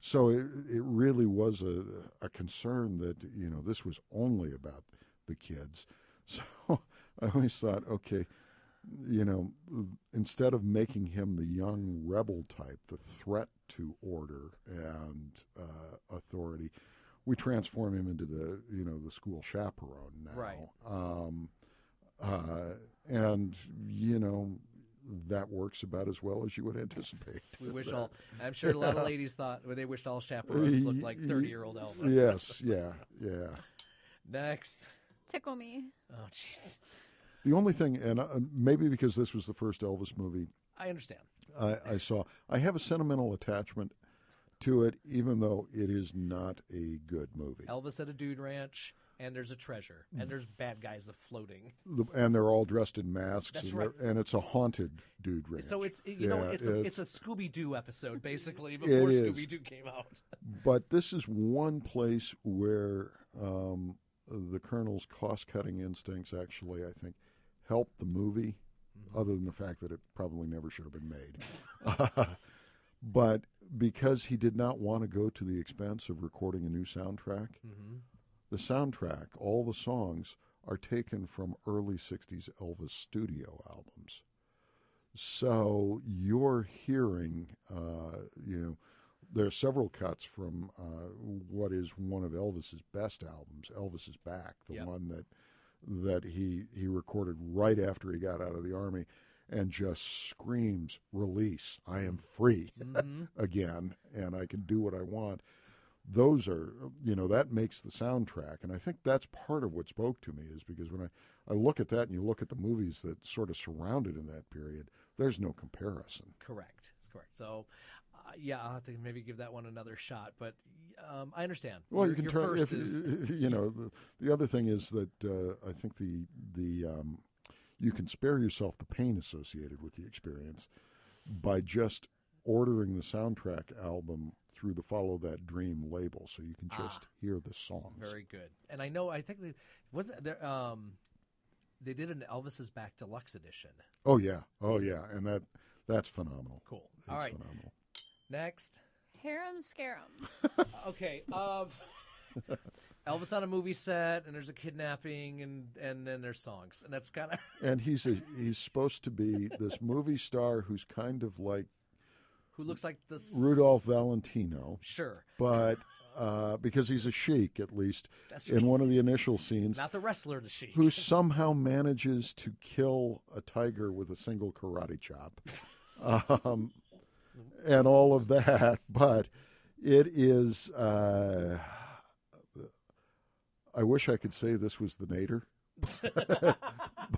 so it, it really was a, a concern that you know this was only about the kids. [laughs] So I always thought okay you know, instead of making him the young rebel type, the threat to order and uh, authority, we transform him into the you know the school chaperone now. Right. Um, uh, and you know that works about as well as you would anticipate. We wish [laughs] all. I'm sure a lot of ladies thought well, they wished all chaperones looked like 30 year old Elvis. Yes. [laughs] Yeah. Yeah. Next. Tickle Me. Oh, jeez. The only thing, and uh, maybe because this was the first Elvis movie I understand. I, I saw. I have a sentimental attachment to it, even though it is not a good movie. Elvis at a dude ranch, and there's a treasure, and there's bad guys of floating. The, and they're all dressed in masks, That's and, right. and it's a haunted dude ranch. So it's you know Yeah, it's a, it's a Scooby Doo episode basically [laughs] before. Scooby Doo came out. [laughs] But this is one place where um, the Colonel's cost-cutting instincts actually, I think, helped the movie. Other than the fact that it probably never should have been made, [laughs] but because he did not want to go to the expense of recording a new soundtrack, the soundtrack, all the songs are taken from early 60s Elvis studio albums. So you're hearing, uh, you know, there are several cuts from uh, what is one of Elvis's best albums, Elvis is Back, the Yep. one that that he he recorded right after he got out of the army, and just screams release, I am free [laughs] again, and I can do what I want those are you know that makes the soundtrack and i think that's part of what spoke to me is because when i, I look at that and you look at the movies that sort of surrounded in that period there's no comparison Correct. That's correct. So. Uh, yeah, I'll have to maybe give that one another shot, but um, I understand. well your, you can turn if is [laughs] you know the, the other thing is that uh, i think the the um, you can spare yourself the pain associated with the experience by just ordering the soundtrack album through the Follow That Dream label, so you can just hear the songs. Very good. And I know. I think they wasn't there. Um, they did an Elvis's Back Deluxe edition. Oh yeah, oh yeah, and that that's phenomenal. Cool. That's All right. phenomenal. Next. Harem Scarum. [laughs] Okay. Um, [laughs] Elvis on a movie set, and there's a kidnapping, and and then there's songs, and that's kind of [laughs] And he's a, he's supposed to be this movie star who's kind of like who looks like this Rudolph Valentino, Sure. but uh, because he's a sheik at least That's in one of the initial scenes, Not the wrestler, the sheik. who somehow manages to kill a tiger with a single karate chop, [laughs] um, and all of that. But it is. Uh, I wish I could say this was the nadir, [laughs]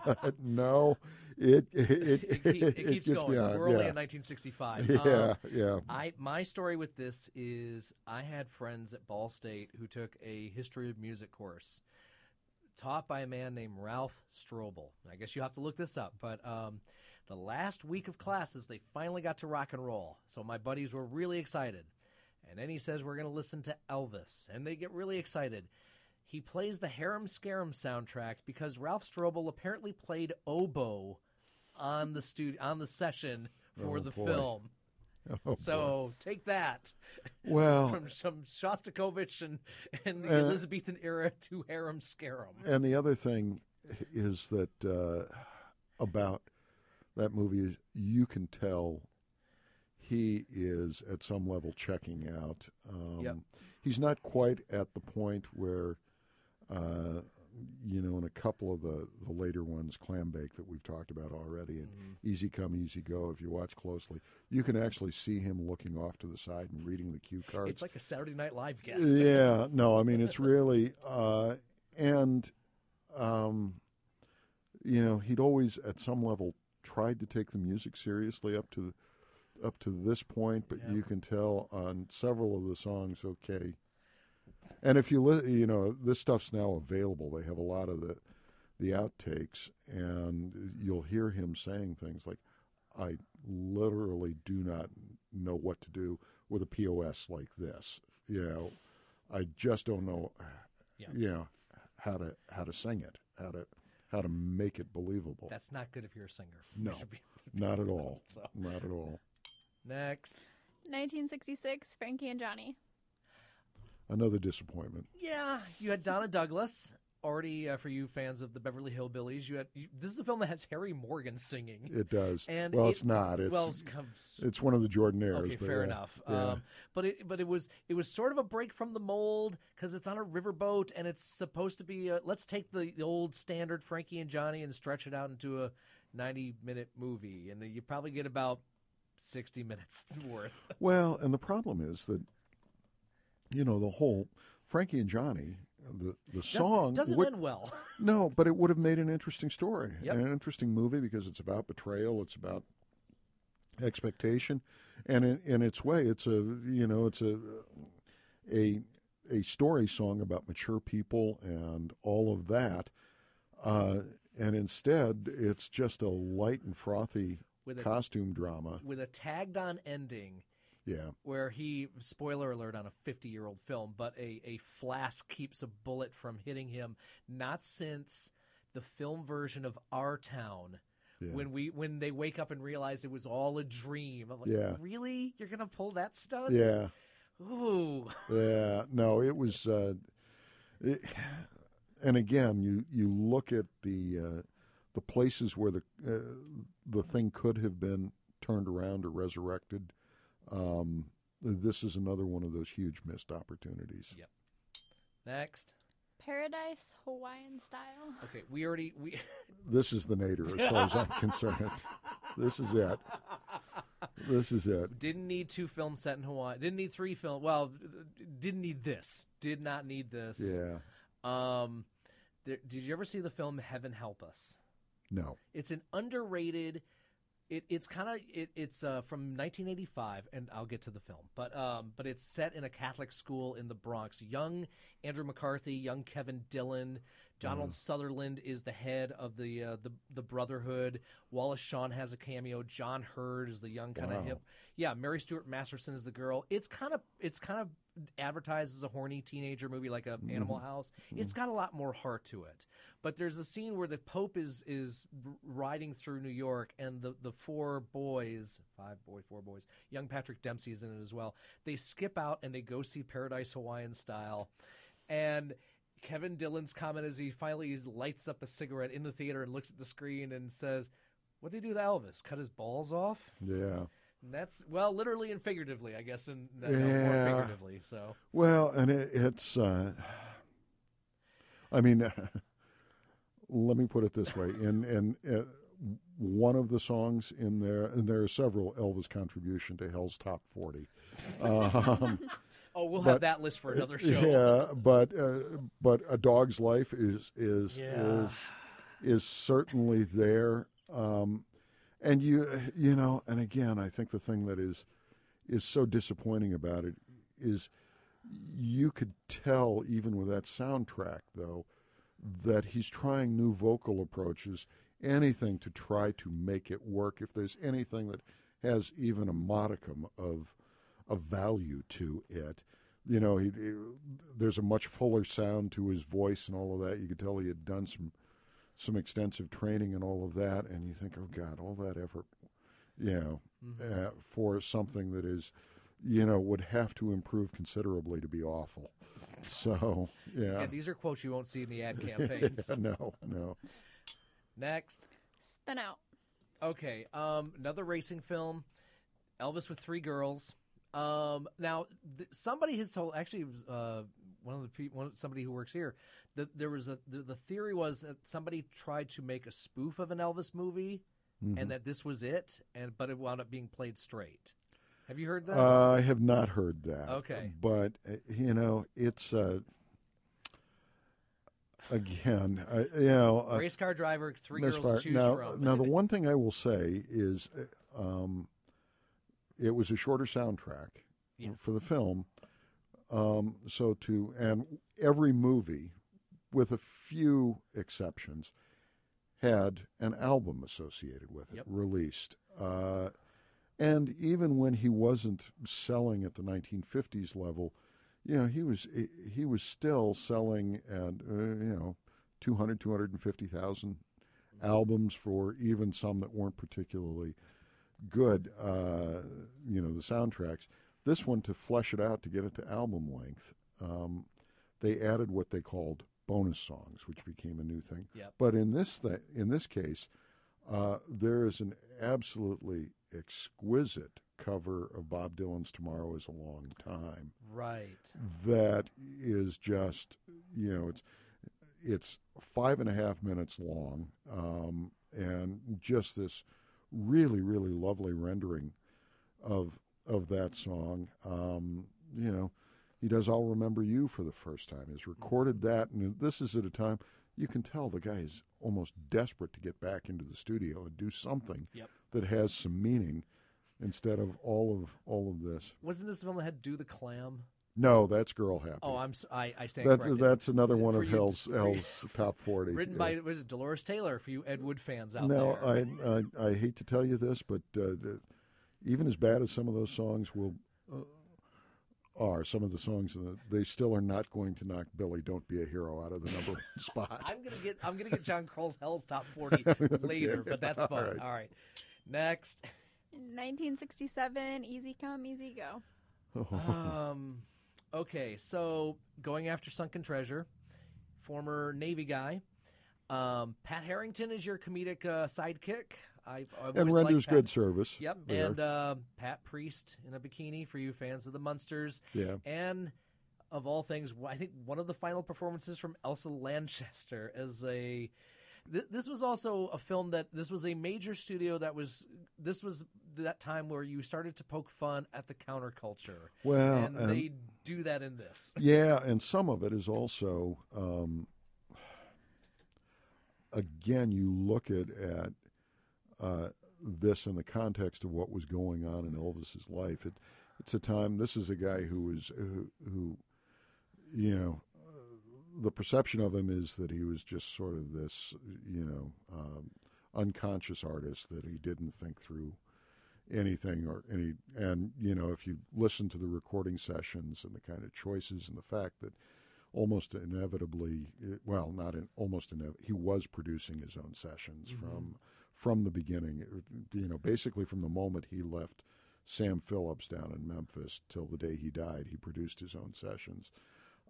but no, it it, it, it, it keeps gets going. beyond. We're only yeah. in 1965. Yeah, Um, yeah. I my story with this is I had friends at Ball State who took a history of music course taught by a man named Ralph Strobel. I guess you have to look this up, but um, the last week of classes they finally got to rock and roll. So my buddies were really excited. And then he says we're going to listen to Elvis, and they get really excited. He plays the Harem Scarum soundtrack because Ralph Strobel apparently played oboe on the stu- on the session for Oh, the boy. film. Oh, So take that. Well- from some Shostakovich and, and the Uh, Elizabethan era to Harem Scarum. And the other thing is that uh, about that movie is you can tell he is at some level checking out. Um, Yep. He's not quite at the point where, uh, you know, in a couple of the, the later ones, Clambake that we've talked about already, and Mm-hmm. Easy Come, Easy Go, if you watch closely, you can actually see him looking off to the side and reading the cue cards. It's like a Saturday Night Live guest. Yeah, no, I mean it's [laughs] really, uh, and um, you know, he'd always at some level tried to take the music seriously up to up to this point, but you can tell on several of the songs, okay. And if you li- you know, this stuff's now available. They have a lot of the the outtakes, and you'll hear him saying things like, "I literally do not know what to do with a POS like this." You know, I just don't know, Yeah. you know, how to how to sing it, how to how to make it believable. That's not good if you're a singer. no, [laughs] You should be- not at all. So. Not at all. Next. 1966, Frankie and Johnny. Another disappointment. Yeah, you had Donna Douglas. Already, uh, for you fans of the Beverly Hillbillies, you had you, this is a film that has Harry Morgan singing. It does. And well, it- it's not. It's well, it's it's one of the Jordanaires. Okay, but fair yeah, enough. yeah. Um, but it but it was it was sort of a break from the mold because it's on a riverboat and it's supposed to be a, let's take the, the old standard Frankie and Johnny and stretch it out into a ninety minute movie and you probably get about sixty minutes [laughs] worth. Well, and the problem is that you know the whole Frankie and Johnny, the the Doesn't- song doesn't would- end well. [laughs] No, but it would have made an interesting story, Yep. an interesting movie because it's about betrayal, it's about expectation, and in, in its way, it's a you know it's a a a story song about mature people and all of that, uh, and instead it's just a light and frothy With a- costume drama. with a tagged on ending Yeah, where he spoiler alert on a 50 year old film but a, a flask keeps a bullet from hitting him not since the film version of our town Yeah. when we when they wake up and realize it was all a dream I'm like Yeah. really you're gonna pull that stunt yeah. ooh Yeah, no, it was, uh, it, and again, you you look at the uh, the places where the uh, the thing could have been turned around or resurrected. Um, this is another one of those huge missed opportunities. Yep. next Paradise Hawaiian style. okay we already we [laughs] This is the nadir, as far as I'm [laughs] concerned. This is it. This is it. didn't need two films set in hawaii didn't need three film well didn't need this did not need this Yeah. um there, did you ever see the film heaven help us No. It's an underrated. It, it's kind of it, it's uh, from 1985, and I'll get to the film, but um, but it's set in a Catholic school in the Bronx. Young Andrew McCarthy, young Kevin Dillon, Donald mm-hmm. Sutherland is the head of the uh, the the Brotherhood. Wallace Shawn has a cameo. John Heard is the young kind of Wow. hip. Yeah, Mary Stuart Masterson is the girl. It's kind of it's kind of advertised as a horny teenager movie like a mm-hmm. Animal House. Mm-hmm. It's got a lot more heart to it. But there's a scene where the Pope is is riding through New York, and the the four boys, five boy, four boys, young Patrick Dempsey is in it as well. They skip out and they go see Paradise Hawaiian Style, and. Kevin Dillon's comment as he finally lights up a cigarette in the theater and looks at the screen and says, "What would they do to Elvis? Cut his balls off?" Yeah. And that's well, literally and figuratively, I guess, and uh, no, more figuratively. So Well, and it, it's. Uh, I mean, [laughs] let me put it this way: in in uh, one of the songs in there, and there are several Elvis contribution to Hell's Top Forty. [laughs] Um, oh, we'll but- have that list for another [laughs] show. Yeah, but uh, but a dog's life is is Yeah. is is certainly there. Um, and you you know, and again, I think the thing that is is so disappointing about it is you could tell even with that soundtrack though that he's trying new vocal approaches anything to try to make it work if there's anything that has even a modicum of of value to it. You know he, he- there's a much fuller sound to his voice and all of that. You could tell he had done some some extensive training and all of that and you think oh god all that effort you know uh, for something that is you know would have to improve considerably to be awful. So yeah. And these are quotes you won't see in the ad [laughs] campaigns. [laughs] no no. Next, Spin out. okay, um, another racing film, Elvis with three girls. Um, now, th- somebody has told. Actually, was uh, one of the people, one, somebody who works here. That there was a the, the theory was that somebody tried to make a spoof of an Elvis movie, Mm-hmm. and that this was it, and but it wound up being played straight. Have you heard this? Uh, I have not heard that. Okay. but uh, you know, it's uh, again, I, you know, uh, Race car driver, three girls to choose now, from. now the [laughs] one thing I will say is, uh, um, it was a shorter soundtrack Yes. for the film. Um, so to and every movie, with a few exceptions, had an album associated with it Yep. released. Uh, and even when he wasn't selling at the 1950s level, you know, he was he was still selling at uh, you know 200 250,000 albums for even some that weren't particularly good uh, you know the soundtracks this one to flesh it out to get it to album length um, they added what they called bonus songs which became a new thing Yep. but in this th- in this case uh, there is an absolutely exquisite cover of Bob Dylan's "Tomorrow Is a Long Time" right. that is just you know it's it's five and a half minutes long um, and just this really really lovely rendering of of that song um, you know he does i'll remember you for the first time he's recorded that and this is at a time you can tell the guy is almost desperate to get back into the studio and do something Yep. that has some meaning instead of all of all of this Wasn't this the film that had "Do the Clam"? No that's girl happy Oh, I'm s- I, I stand that's corrected. that's another one of you- Hell's for you- Hell's top forty. [laughs] Written by was it Dolores Taylor for you Ed Wood fans out no, there. I, I I hate to tell you this, but uh, the, even as bad as some of those songs will uh, are, some of the songs uh, they still are not going to knock Billy "Don't Be a Hero" out of the number one [laughs] spot. I'm gonna get I'm gonna get John Kroll's Hell's Top 40 [laughs] later, but that's fun. right. All right, next. In 1967, Easy Come, Easy Go. Um, okay, so going after sunken treasure, former Navy guy. Um, Pat Harrington is your comedic uh, sidekick. I, I've and renders good service. Yep, there. and uh, Pat Priest in a bikini for you fans of the Munsters. Yeah. and of all things, I think one of the final performances from Elsa Lanchester as a. Th- this was also a film that this was a major studio that was this was that time where you started to poke fun at the counterculture. Well, and, and- they do that in this. [laughs] Yeah, and some of it is also, um, again, you look at at uh, this in the context of what was going on in Elvis's life. It, it's a time. This is a guy who was who, who you know, uh, the perception of him is that he was just sort of this, you know, um, unconscious artist that he didn't think through anything or any. And you know, if you listen to the recording sessions and the kind of choices and the fact that almost inevitably, well, not in, almost inevitably, he was producing his own sessions mm-hmm. from from the beginning. You know, basically from the moment he left Sam Phillips down in Memphis till the day he died, he produced his own sessions.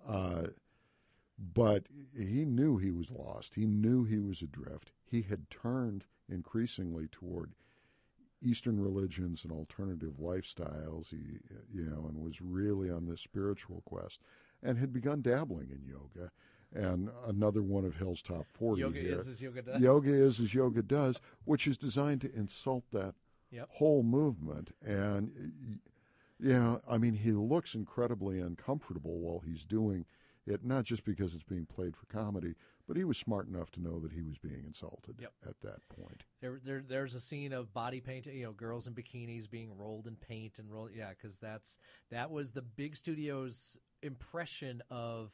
Uh, but he knew he was lost. He knew he was adrift. He had turned increasingly toward Eastern religions and alternative lifestyles. He, you know, and was really on this spiritual quest, and had begun dabbling in yoga. And another one of Hill's top forty. Yoga here. is as yoga does. Yoga is as yoga does, which is designed to insult that yep. whole movement. And you know, I mean, he looks incredibly uncomfortable while he's doing it, not just because it's being played for comedy, but he was smart enough to know that he was being insulted yep. at that point. There, there, there's a scene of body paint, you know, girls in bikinis being rolled in paint and rolled, yeah, because that's that was the big studio's impression of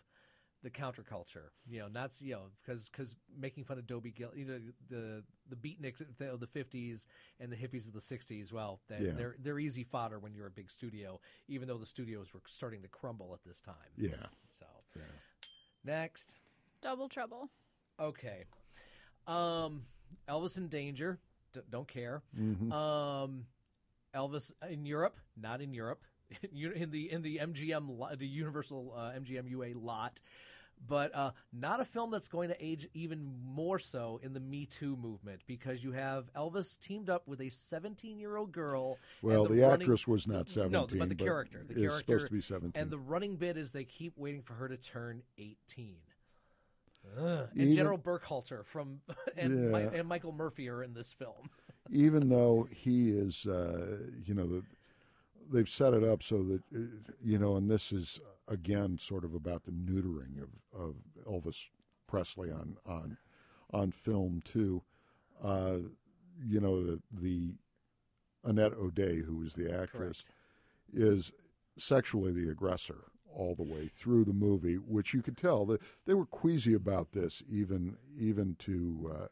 the counterculture. You know, not you know because because making fun of Dobie Gillis, you know, the the beatniks of the fifties and the hippies of the sixties. Well, they, Yeah. they're they're easy fodder when you're a big studio, even though the studios were starting to crumble at this time. Yeah. So next, Double Trouble. okay, um, Elvis in Danger. D- don't care. Mhm. Um, Elvis in Europe, not in Europe. You- [laughs] in the in the MGM the Universal uh, MGM UA lot, but uh, not a film that's going to age even more so in the Me Too movement because you have Elvis teamed up with a 17 year old girl. Well, the, running- actress was not seventeen. No, but the character, the is character supposed to be seventeen. and the running bit is they keep waiting for her to turn 18. Ugh. And Even- General Burkhalter from [laughs] and, Yeah. and Michael Murphy are in this film. [laughs] even though he is, uh, you know, the, they've set it up so that, uh, you know, and this is again sort of about the neutering of, of Elvis Presley on on on film too. Uh, you know, the, the Annette O'Day, who was the actress, is sexually the aggressor all the way through the movie, which you could tell that they were queasy about this, even even to uh,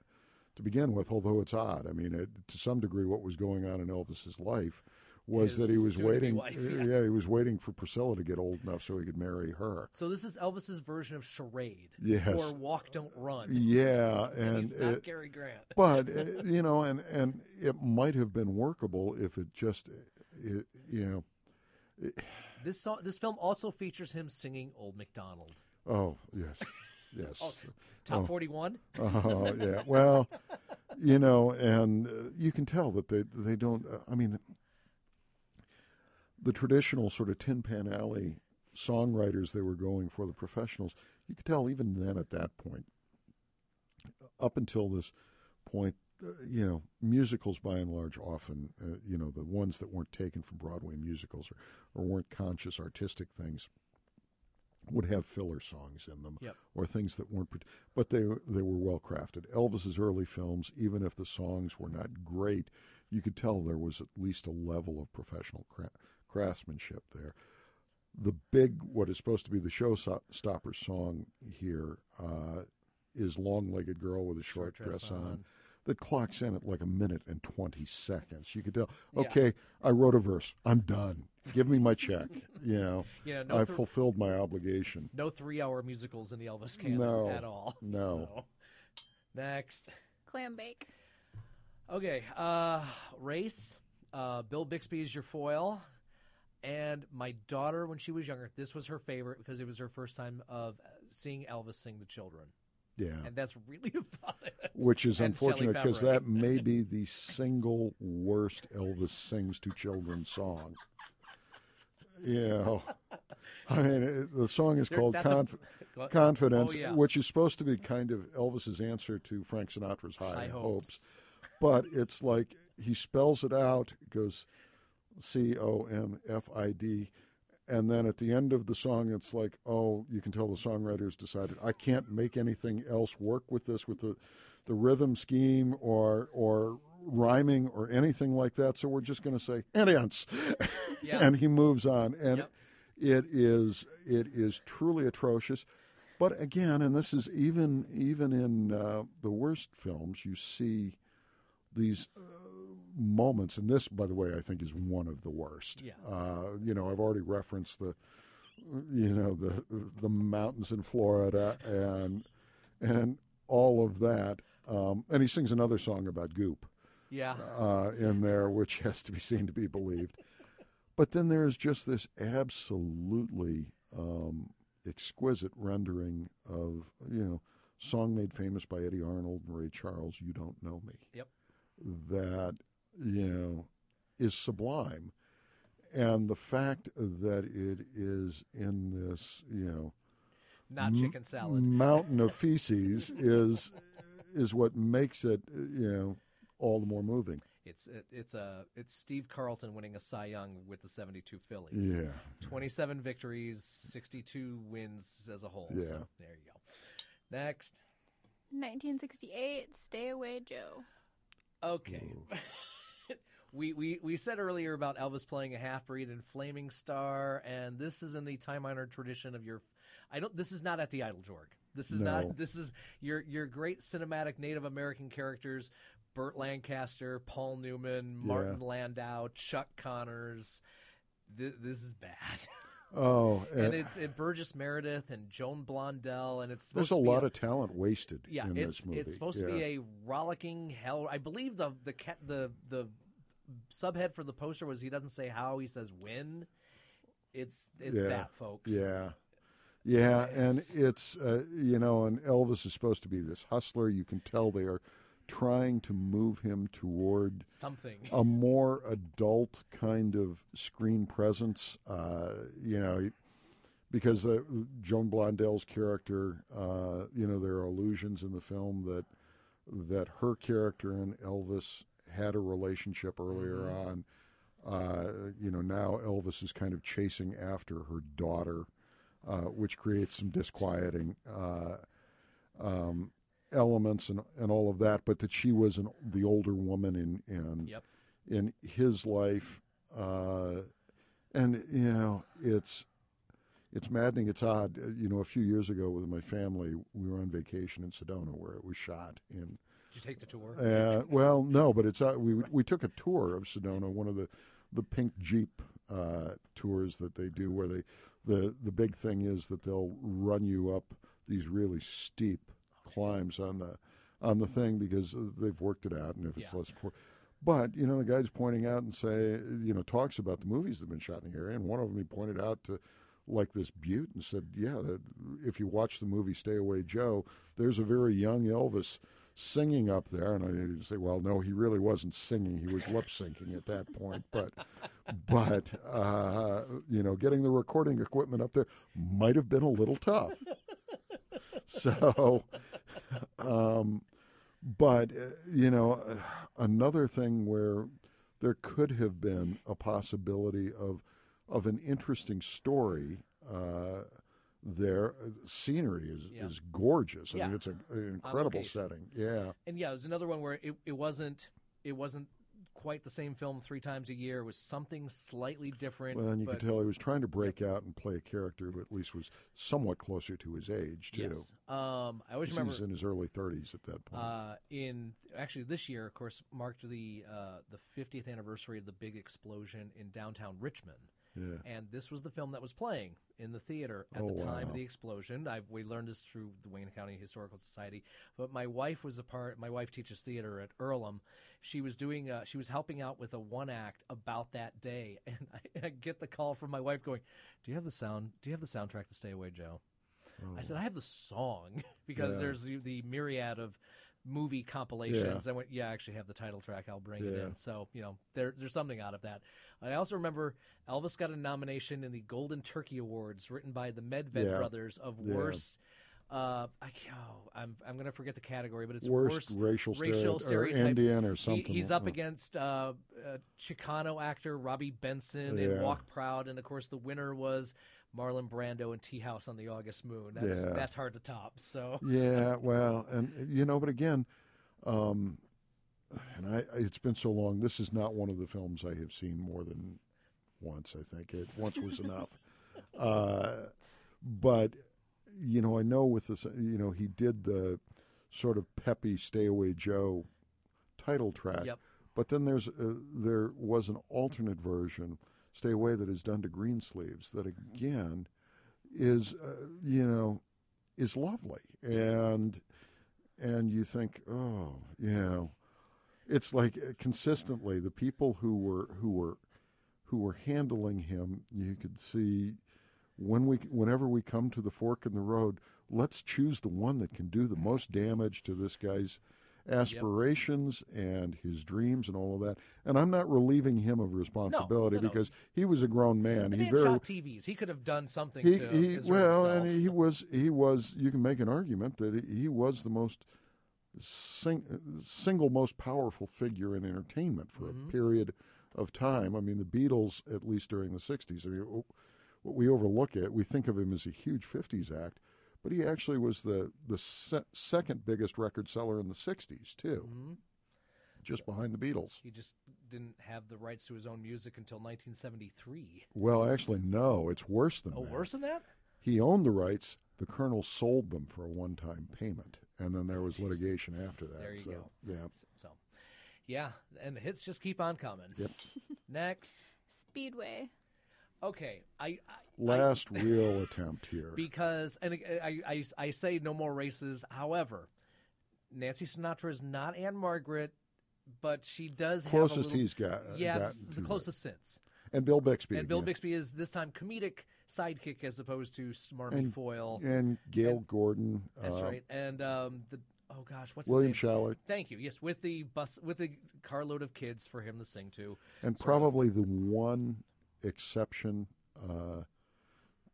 to begin with. Although it's odd, I mean, it, to some degree, what was going on in Elvis's life was that he was waiting. wife, [laughs] uh, yeah. he was waiting for Priscilla to get old enough so he could marry her. So this is Elvis's version of Charade, Yes. or Walk Don't Run. Yeah, and, and he's not it- Cary Grant. [laughs] but [laughs] uh, you know, and and it might have been workable if it just, it, you know, This song, this film also features him singing Old MacDonald. oh yes, yes. Oh, top Oh. 41? Oh yeah. Well, you know, and uh, you can tell that they they don't. Uh, I mean, the traditional sort of Tin Pan Alley songwriters they were going for the professionals. You could tell even then at that point, up until this point, uh, you know, musicals by and large often, uh, you know, the ones that weren't taken from Broadway musicals or, or weren't conscious artistic things would have filler songs in them Yep. or things that weren't, but they they were well crafted. Elvis's early films, even if the songs were not great, you could tell there was at least a level of professional cra- craftsmanship there. The big, what is supposed to be the showstopper song here, uh, is "Long Legged Girl with a Short, Dress, on." That clocks in at like a minute and twenty seconds. You could tell. Yeah. Okay, I wrote a verse. I'm done. Give me my check. [laughs] You know, Yeah, no I've thir- fulfilled my obligation. No three hour musicals in the Elvis canon No, at all. [laughs] [laughs] no. Next. Clam bake. Okay, uh, race. Uh, Bill Bixby is your foil, and my daughter, when she was younger, this was her favorite because it was her first time of seeing Elvis sing "The Children," Yeah. and that's really [laughs] about it. Which is And unfortunate because that may be the single worst Elvis sings to children song. Yeah. I mean, it, the song is There- called that's a- oh, Confidence, Oh, yeah. which is supposed to be kind of Elvis's answer to Frank Sinatra's High, High Hopes. Hopes. But it's like he spells it out, goes C O M F I D. And then at the end of the song, it's like, oh, you can tell the songwriters decided I can't make anything else work with this, with the, the rhythm scheme or or rhyming or anything like that. So we're just going to say idiots, Yeah. [laughs] and he moves on. And Yep. it is it is truly atrocious. But again, and this is even even in uh, the worst films, you see these uh, moments, and this, by the way, I think is one of the worst. Yeah. Uh, you know, I've already referenced the, you know, the the mountains in Florida and and all of that. Um, and he sings another song about goop Yeah. uh, in there, which [laughs] has to be seen to be believed. But then there's just this absolutely um, exquisite rendering of you know song made famous by Eddy Arnold and Ray Charles. You don't know me. Yep. That you know is sublime, and the fact that it is in this you know Not chicken salad. mountain of [laughs] feces is is what makes it you know all the more moving. It's it, it's a it's Steve Carlton winning a Cy Young with the 72 Phillies. Yeah. 27 victories, 62 wins as a whole. Yeah. So there you go. Next. 1968, Stay Away Joe. Okay. [laughs] we, we we said earlier about Elvis playing a half breed in Flaming Star, and this is in the time honored tradition of your. I don't. This is not at the Idle Jorg. This is No. not. This is your your great cinematic Native American characters: Burt Lancaster, Paul Newman, Martin Landau, Chuck Connors. Th- this is bad. [laughs] Oh, and eh. and it's it Burgess Meredith and Joan Blondell, and it's there's a to be lot of talent wasted yeah, in it's this movie. it's supposed to be a rollicking hell. I believe the the the the subhead for the poster was he doesn't say how, he says when. It's it's Yeah. that, folks. Yeah. Yeah, and It's- it's uh, you know, and Elvis is supposed to be this hustler. You can tell they are trying to move him toward Something. a more adult kind of screen presence. Uh, you know, because uh, Joan Blondell's character, uh, you know, there are allusions in the film that that her character and Elvis had a relationship earlier on. Uh, you know, now Elvis is kind of chasing after her daughter, uh, which creates some disquieting uh, um, elements and and all of that. But that she was an, the older woman in in Yep. in his life, uh, and you know, it's it's maddening. It's odd. You know, a few years ago with my family, we were on vacation in Sedona, where it was shot in. You take the tour? Uh, well, no, but it's uh, we we took a tour of Sedona, one of the the pink jeep uh, tours that they do, where they the the big thing is that they'll run you up these really steep climbs on the on the thing because they've worked it out, and if it's Yeah. less for. But you know, the guy's pointing out and say, you know, talks about the movies that have been shot in the area, and one of them he pointed out to like this butte and said, yeah, that if you watch the movie Stay Away Joe, there's a very young Elvis singing up there, and I say, well, no, he really wasn't singing; he was lip syncing at that point. But, but uh, you know, getting the recording equipment up there might have been a little tough. so, um, but uh, you know, uh, another thing where there could have been a possibility of of an interesting story. Uh, there, uh, scenery is, Yeah. is gorgeous. I Yeah. mean, it's a, an incredible setting. Yeah, And yeah, it was another one where it, it wasn't it wasn't quite the same film three times a year. It was something slightly different. well, and you but could tell he was trying to break out and play a character who at least was somewhat closer to his age too. yes. Um, I always remember He's in his early thirties at that point. Uh, in actually this year, of course, marked the uh, the 50th anniversary of the big explosion in downtown Richmond. Yeah. And this was the film that was playing in the theater at Oh, the time wow. of the explosion. I, we learned this through the Wayne County Historical Society. But my wife was a part. My wife teaches theater at Earlham. She was doing. Uh, she was helping out with a one act about that day, [laughs] and I, I get the call from my wife going, "Do you have the sound? Do you have the soundtrack to Stay Away, Joe?" I said, "I have the song [laughs] because Oh. Yeah. there's the, the myriad of." movie compilations. I went, yeah, I actually have the title track. I'll bring it in. So you know, there, there's something out of that. I also remember Elvis got a nomination in the Golden Turkey Awards, written by the Medved Yeah. brothers of Yeah. worst. Uh, I, oh, I'm I'm gonna forget the category, but it's Worst racial racial stereotype- or. Indian or He- something. he's up Uh, against uh, uh, Chicano actor Robby Benson Yeah. Walk Proud, and of course the winner was Marlon Brando in Tea House on the August Moon. That's Yeah. that's hard to top. So yeah, well, and you know, but again, um, and I, it's been so long. This is not one of the films I have seen more than once. I think it once was enough. [laughs] Uh, but you know, I know with this, you know, he did the sort of peppy "Stay Away Joe" title track, Yep. but then there's uh, there was an alternate version, "Stay Away," that is done to Greensleeves. That again is, uh, you know, is lovely, and and you think, oh, you know, it's like uh, consistently the people who were who were who were handling him, you could see when we whenever we come to the fork in the road, let's choose the one that can do the most damage to this guy's aspirations and his dreams and all of that. And I'm not relieving him of responsibility no, no. because he was a grown man. The he man very shot TVs. He could have done something he, to he well, himself. and he was he was. You can make an argument that he, he was the most sing, single most powerful figure in entertainment for Mm-hmm. a period of time. I mean, the Beatles, at least during the '60s. I mean, what we overlook it, we think of him as a huge '50s act, but he actually was the the se- second biggest record seller in the '60s too, Mm-hmm. just behind the Beatles. He just didn't have the rights to his own music until 1973. Well, actually, no, it's worse than Oh, that. worse than that? He owned the rights. The colonel sold them for a one-time payment, and then there was litigation after that. There you so, go. Yeah. So, yeah, and the hits just keep on coming. Yep. [laughs] Next. Speedway. Okay, I, I Last [laughs] real attempt here. because and I, I I say no more races. However, Nancy Sinatra is not Ann-Margret, but she does have a Closest little, he's got. Uh, yeah, gotten it's to the that. closest since. And Bill Bixby. And Bill again. Bixby is this time comedic sidekick as opposed to smarmy And- foil. And Gale And- Gordon. That's uh, right. And um, the oh gosh, what's William his name? Schallert. Thank you. Yes, with the bus with the carload of kids for him to sing to. And of. probably the one exception uh,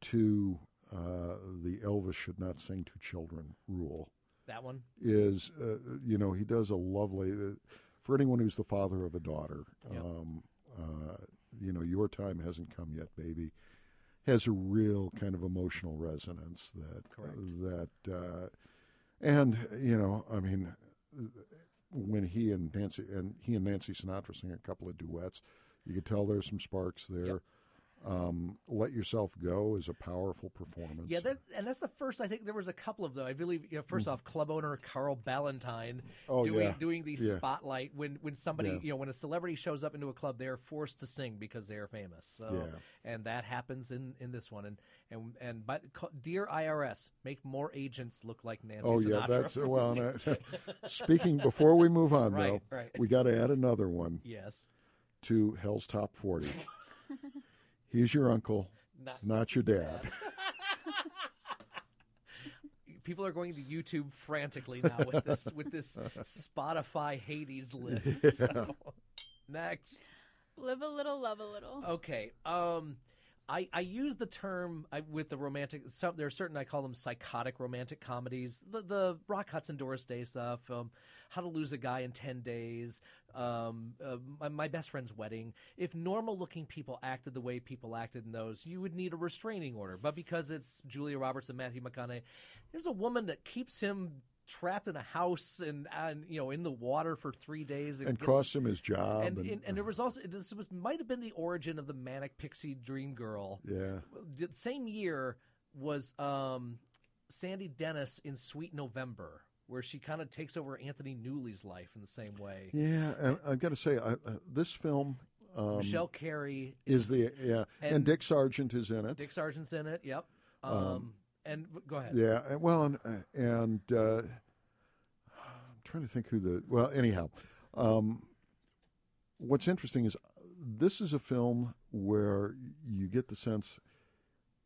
to uh, the Elvis should not sing to children rule that one. is, uh, you know, he does a lovely, uh, for anyone who's the father of a daughter, Yep. um, uh, you know, your time hasn't come yet, baby, has a real kind of emotional resonance that, Correct. that, uh, and, you know, I mean, when he and Nancy and he and Nancy Sinatra sing a couple of duets, you could tell there's some sparks there. Yep. Um, Let Yourself Go is a powerful performance. Yeah, that, and that's the first. I think there was a couple of them. I believe. You know, first off, club owner Carl Ballantine Mm. Oh, doing yeah. doing the Yeah. spotlight when when somebody Yeah. you know when a celebrity shows up into a club, they are forced to sing because they are famous. So, Yeah. and that happens in in this one. And and and but dear IRS, make more agents look like Nancy. Oh yeah, that's well. [laughs] I- speaking before we move on, Right, though, right. we got to add another one yes. to Hell's Top Forty. [laughs] He's your uncle, Not- not your dad. [laughs] people are going to YouTube frantically now with this with this Spotify Hades list. [laughs] So, next, Live a little, love a little. okay. Um, I I use the term I, with the romantic. Some there are certain I call them psychotic romantic comedies. The the Rock Hudson Doris Day stuff. Um, How to Lose a Guy in Ten Days. Um, uh, my, my best friend's wedding. If normal looking people acted the way people acted in those, you would need a restraining order. But because it's Julia Roberts and Matthew McConaughey, there's a woman that keeps him trapped in a house and, and you know in the water for three days and gets- cost him his job. and, and, and, and there was also this was might have been the origin of the manic pixie dream girl yeah, the same year was um, sandy dennis in sweet november where she kind of takes over anthony newley's life in the same way yeah. And I've got to say, I, uh, this film um, michele carey is the yeah, and, and- Dick Sargent is in it. dick sargent's in it yep um, and go ahead Yeah, well, and, and uh, I'm trying to think who the well. Anyhow, um, what's interesting is this is a film where you get the sense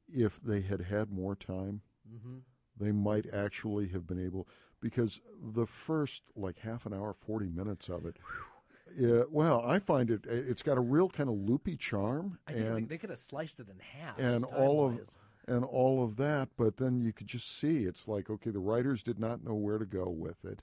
if they had had more time, hmm they might actually have been able because the first like half an hour, forty minutes of it. Yeah, well, I find it. It's got a real kind of loopy charm, I think they, and they could have sliced it in half and all of. And all of that but then you could just see it's like okay the writers did not know where to go with it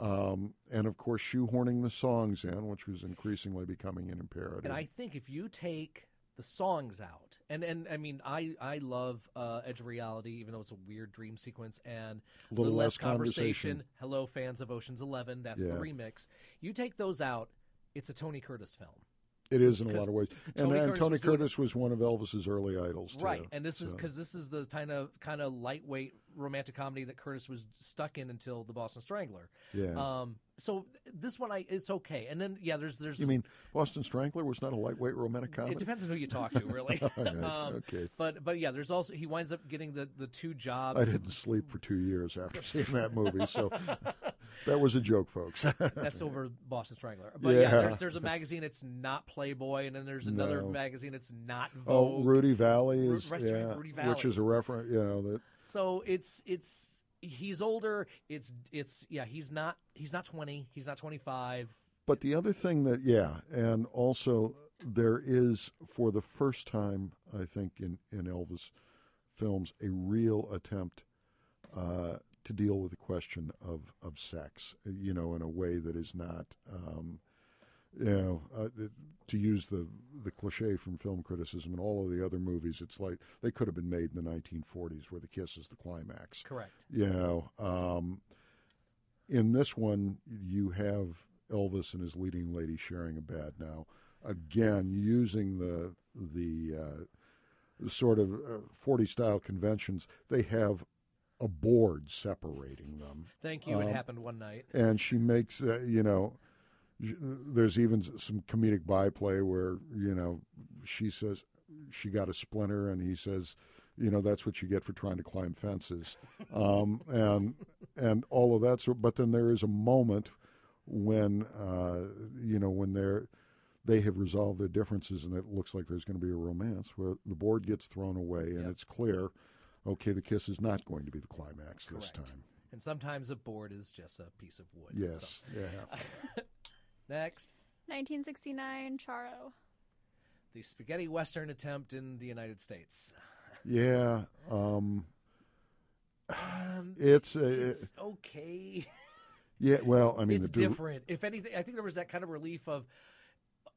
um, and of course shoehorning the songs in which was increasingly becoming an imperative And I think if you take the songs out, and, and I mean, I, I love uh, Edge of Reality, even though it's a weird dream sequence, and A Little Less Conversation. Hello, fans of Ocean's Eleven. That's Yeah. the remix. You take those out, it's a Tony Curtis film. It is in a lot of ways, and, Tony and Curtis Tony was Curtis was one of Elvis's early idols, too. Right, and this is So- because this is the kind of kind of lightweight romantic comedy that Curtis was stuck in until the Boston Strangler. Yeah. Um. So this one, I it's okay, and then yeah, there's there's You this- mean Boston Strangler was not a lightweight romantic comedy? It depends on who you talk to, really. [laughs] Right, [laughs] um, okay. But but yeah, there's also he winds up getting the the two jobs. I didn't sleep for two years after seeing that movie, so [laughs] that was a joke, folks. That's over Boston Strangler. But yeah, Yeah. there's, there's a magazine. It's not Playboy, and then there's another No. magazine. It's not Vogue. Oh, Rudy Vallee is right, yeah, Rudy which is a reference. You know that So it's it's he's older. It's it's yeah. He's not he's not 20. He's not 25. But the other thing that, yeah, and also there is, for the first time, I think, in, in Elvis films, a real attempt uh, to deal with the question of, of sex, you know, in a way that is not, um, you know, uh, to use the, the cliche from film criticism and all of the other movies, it's like they could have been made in the 1940s where the kiss is the climax. Correct. You know, um, in this one, you have Elvis and his leading lady sharing a bed. Now, again, using the the uh, sort of uh, 40 style conventions, they have a board separating them. Thank you. it Um, happened one night. and she makes uh, you know there's even some comedic byplay where you know she says she got a splinter and he says you know that's what you get for trying to climb fences. [laughs] Um, and and all of that so but then there is a moment when uh, you know when they're they have resolved their differences and it looks like there's going to be a romance where the board gets thrown away and Yep. it's clear okay the kiss is not going to be the climax this time. And sometimes a board is just a piece of wood. yes. So- yeah [laughs] Next, 1969, Charro. the spaghetti western attempt in the United States. Yeah, um, Um, it's, uh, it's okay. yeah. Well, I mean, it's the different. If anything, I think there was that kind of relief of,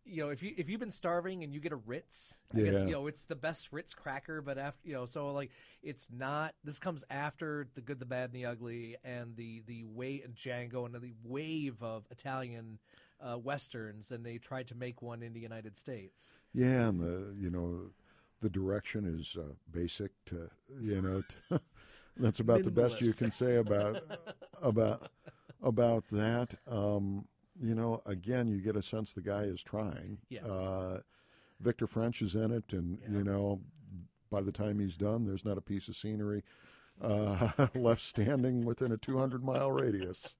you know, if you if you've been starving and you get a Ritz, I guess you know it's the best Ritz cracker. But after you know, so like it's not. This comes after the good, the bad, and the ugly, and the the way and Django and the wave of Italian uh, westerns, and they tried to make one in the United States. Yeah, and the you know, the direction is uh, basic to you know. To, [laughs] that's about the best you can say about [laughs] about about that. Um, you know, again, you get a sense the guy is trying. Yes. Uh, Victor French is in it, and you know, by the time he's done, there's not a piece of scenery uh, [laughs] left standing within a 200 mile radius.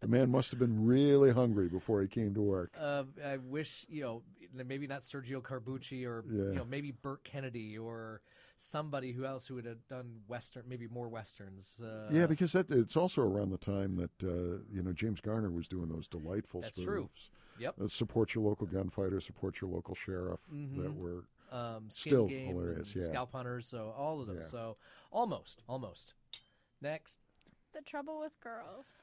The man must have been really hungry before he came to work. Uh, I wish you know maybe not Sergio Corbucci or Yeah. you know maybe Burt Kennedy or somebody who else who would have done western maybe more westerns. Uh, Yeah, because that it's also around the time that uh, you know James Garner was doing those delightful That's spoofs. true. Yep. Uh, support your local gunfighter, support your local sheriff. Mhm. That were um, still Game hilarious. Yeah, Scalp Hunters, so all of those. Yeah. So almost, almost. Next, The Trouble with Girls.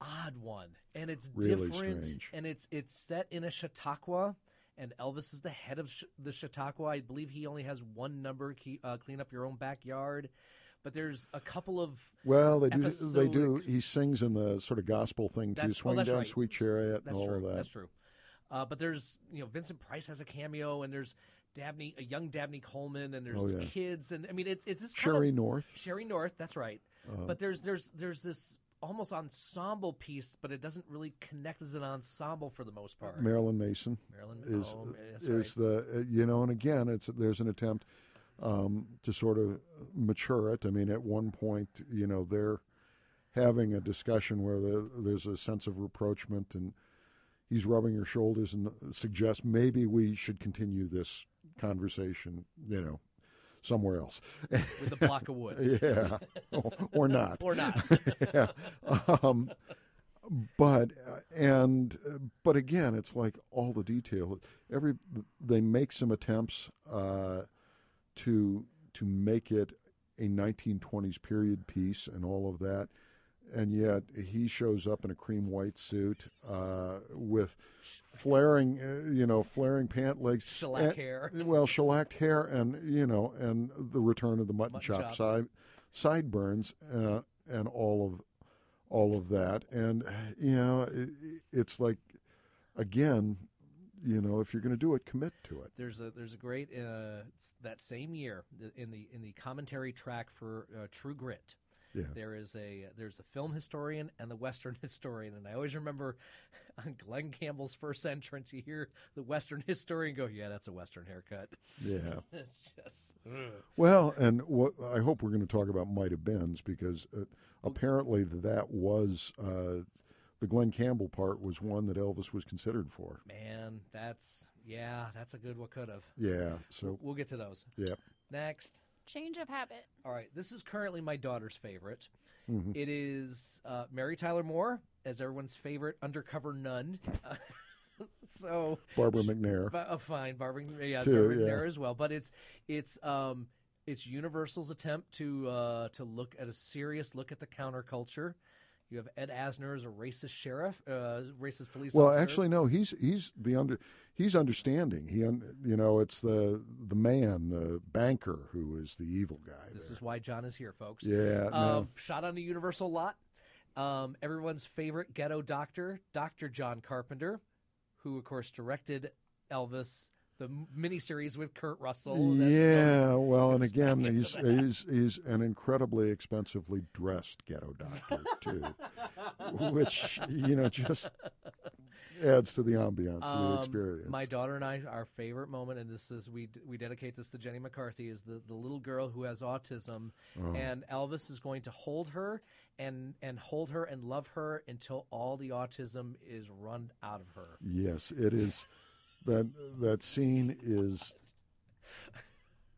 Odd one, and it's Really different, strange. and it's it's set in a Chautauqua. And Elvis is the head of sh- the Chautauqua. I believe he only has one number: key, uh, clean up your own backyard. But there's a couple of well, they do. They do. He sings in the sort of gospel thing too. That's- well, Swing that's down, right. sweet chariot, That's and all true. of that. That's true. Uh, but there's you know Vincent Price has a cameo, and there's Dabney, a young Dabney Coleman, and there's Oh, yeah. kids, and I mean it's it's this kind Sheree of, North. Sheree North, that's right. Uh-huh. But there's there's there's this almost ensemble piece, but it doesn't really connect as an ensemble for the most part. Marlyn Mason Marlyn is oh, is right. the you know, and again, it's there's an attempt um, to sort of mature it. I mean, at one point, you know, they're having a discussion where the, there's a sense of rapprochement, and he's rubbing her shoulders and suggests maybe we should continue this conversation, you know, somewhere else. with a block of wood. [laughs] yeah, or, or not, Or not. [laughs] yeah. Um, but and but again, it's like all the detail. Every they make some attempts uh, to to make it a 1920s period piece and all of that, and yet he shows up in a cream white suit uh, with flaring, uh, you know, flaring pant legs, Shellac and- hair. [laughs] Well, shellacked hair, and you know, and the return of the mutton, Mutton chop chops. side sideburns, uh, and all of all of that, and you know, it, it's like again, you know, if you're going to do it, commit to it. There's a there's a great uh, that same year in the in the commentary track for uh, True Grit. Yeah. There is a there's a film historian and the Western [laughs] historian, and I always remember [laughs] on Glen Campbell's first entrance, you hear the Western historian go, "Yeah, that's a Western haircut." Yeah. [laughs] it's just Well, and what I hope we're going to talk about might have beens because uh, apparently that was uh, the Glen Campbell part was one that Elvis was considered for. man, that's yeah, that's a good what could have. Yeah. So We'll get to those yeah. next. Change of habit. All right, this is currently my daughter's favorite. Mhm. It is uh, Mary Tyler Moore as everyone's favorite undercover nun. [laughs] so Barbara McNair. Ba- uh, fine, Barbara, yeah, Too, Barbara yeah. there as well. But it's it's um it's Universal's attempt to uh, to look at a serious look at the counterculture. You have Ed Asner as a racist sheriff, uh, racist police Well, officer. actually, no. He's he's the under he's understanding. He un, you know it's the the man, the banker, who is the evil guy. this there. is why John is here, folks. Yeah, Um, no. Shot on the Universal lot. Um, everyone's favorite ghetto doctor, Doctor John Carpenter, who of course directed Elvis, the miniseries with Kurt Russell. that Yeah, well, and again, he's [laughs] he's he's an incredibly expensively dressed ghetto doctor too, [laughs] which you know just adds to the ambiance of the Um, experience. My daughter and I, our favorite moment, and this is we we dedicate this to Jenny McCarthy, is the the little girl who has autism, Oh. and Elvis is going to hold her and and hold her and love her until all the autism is run out of her. Yes, it is. That that scene is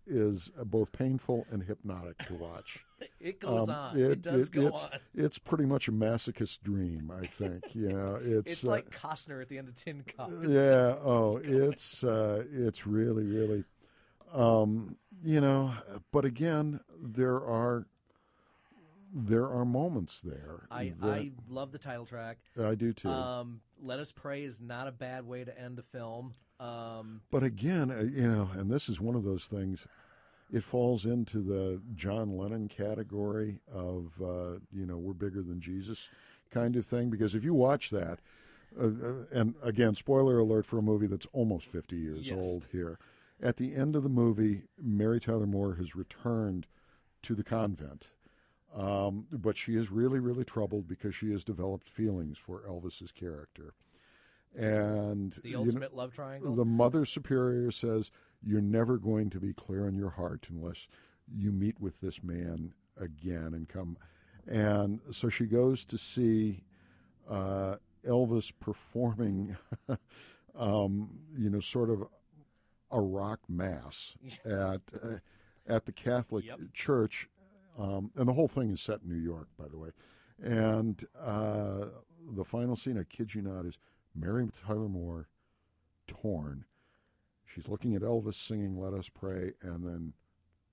is both painful and hypnotic to watch. [laughs] It goes Um, on. It, does go it's, on. It's pretty much a masochist dream, I think. [laughs] Yeah, it's It's uh, like Costner at the end of Tin Cup. It's yeah. just- oh, it's uh, it's really really, um, you know. But again, there are there are moments there. I I love the title track. I do too. Um, Let Us Pray is not a bad way to end a film. Um, But again, uh, you know, and this is one of those things. It falls into the John Lennon category of uh, you know we're bigger than Jesus kind of thing because if you watch that, uh, uh, and again, spoiler alert for a movie that's almost fifty years Yes. old here. At the end of the movie, Mary Tyler Moore has returned to the convent, um, but she is really, really troubled because she has developed feelings for Elvis's character. And the you know- ultimate love triangle. the mother superior says, You're never going to be clear in your heart unless you meet with this man again and come. And so she goes to see uh, Elvis performing, [laughs] um, you know, sort of a rock mass [laughs] at uh, at the Catholic Yep. Church, um, and the whole thing is set in New York, by the way. And uh, the final scene, I kid you not, is Mary Tyler Moore, torn. She's looking at Elvis singing "Let Us Pray," and then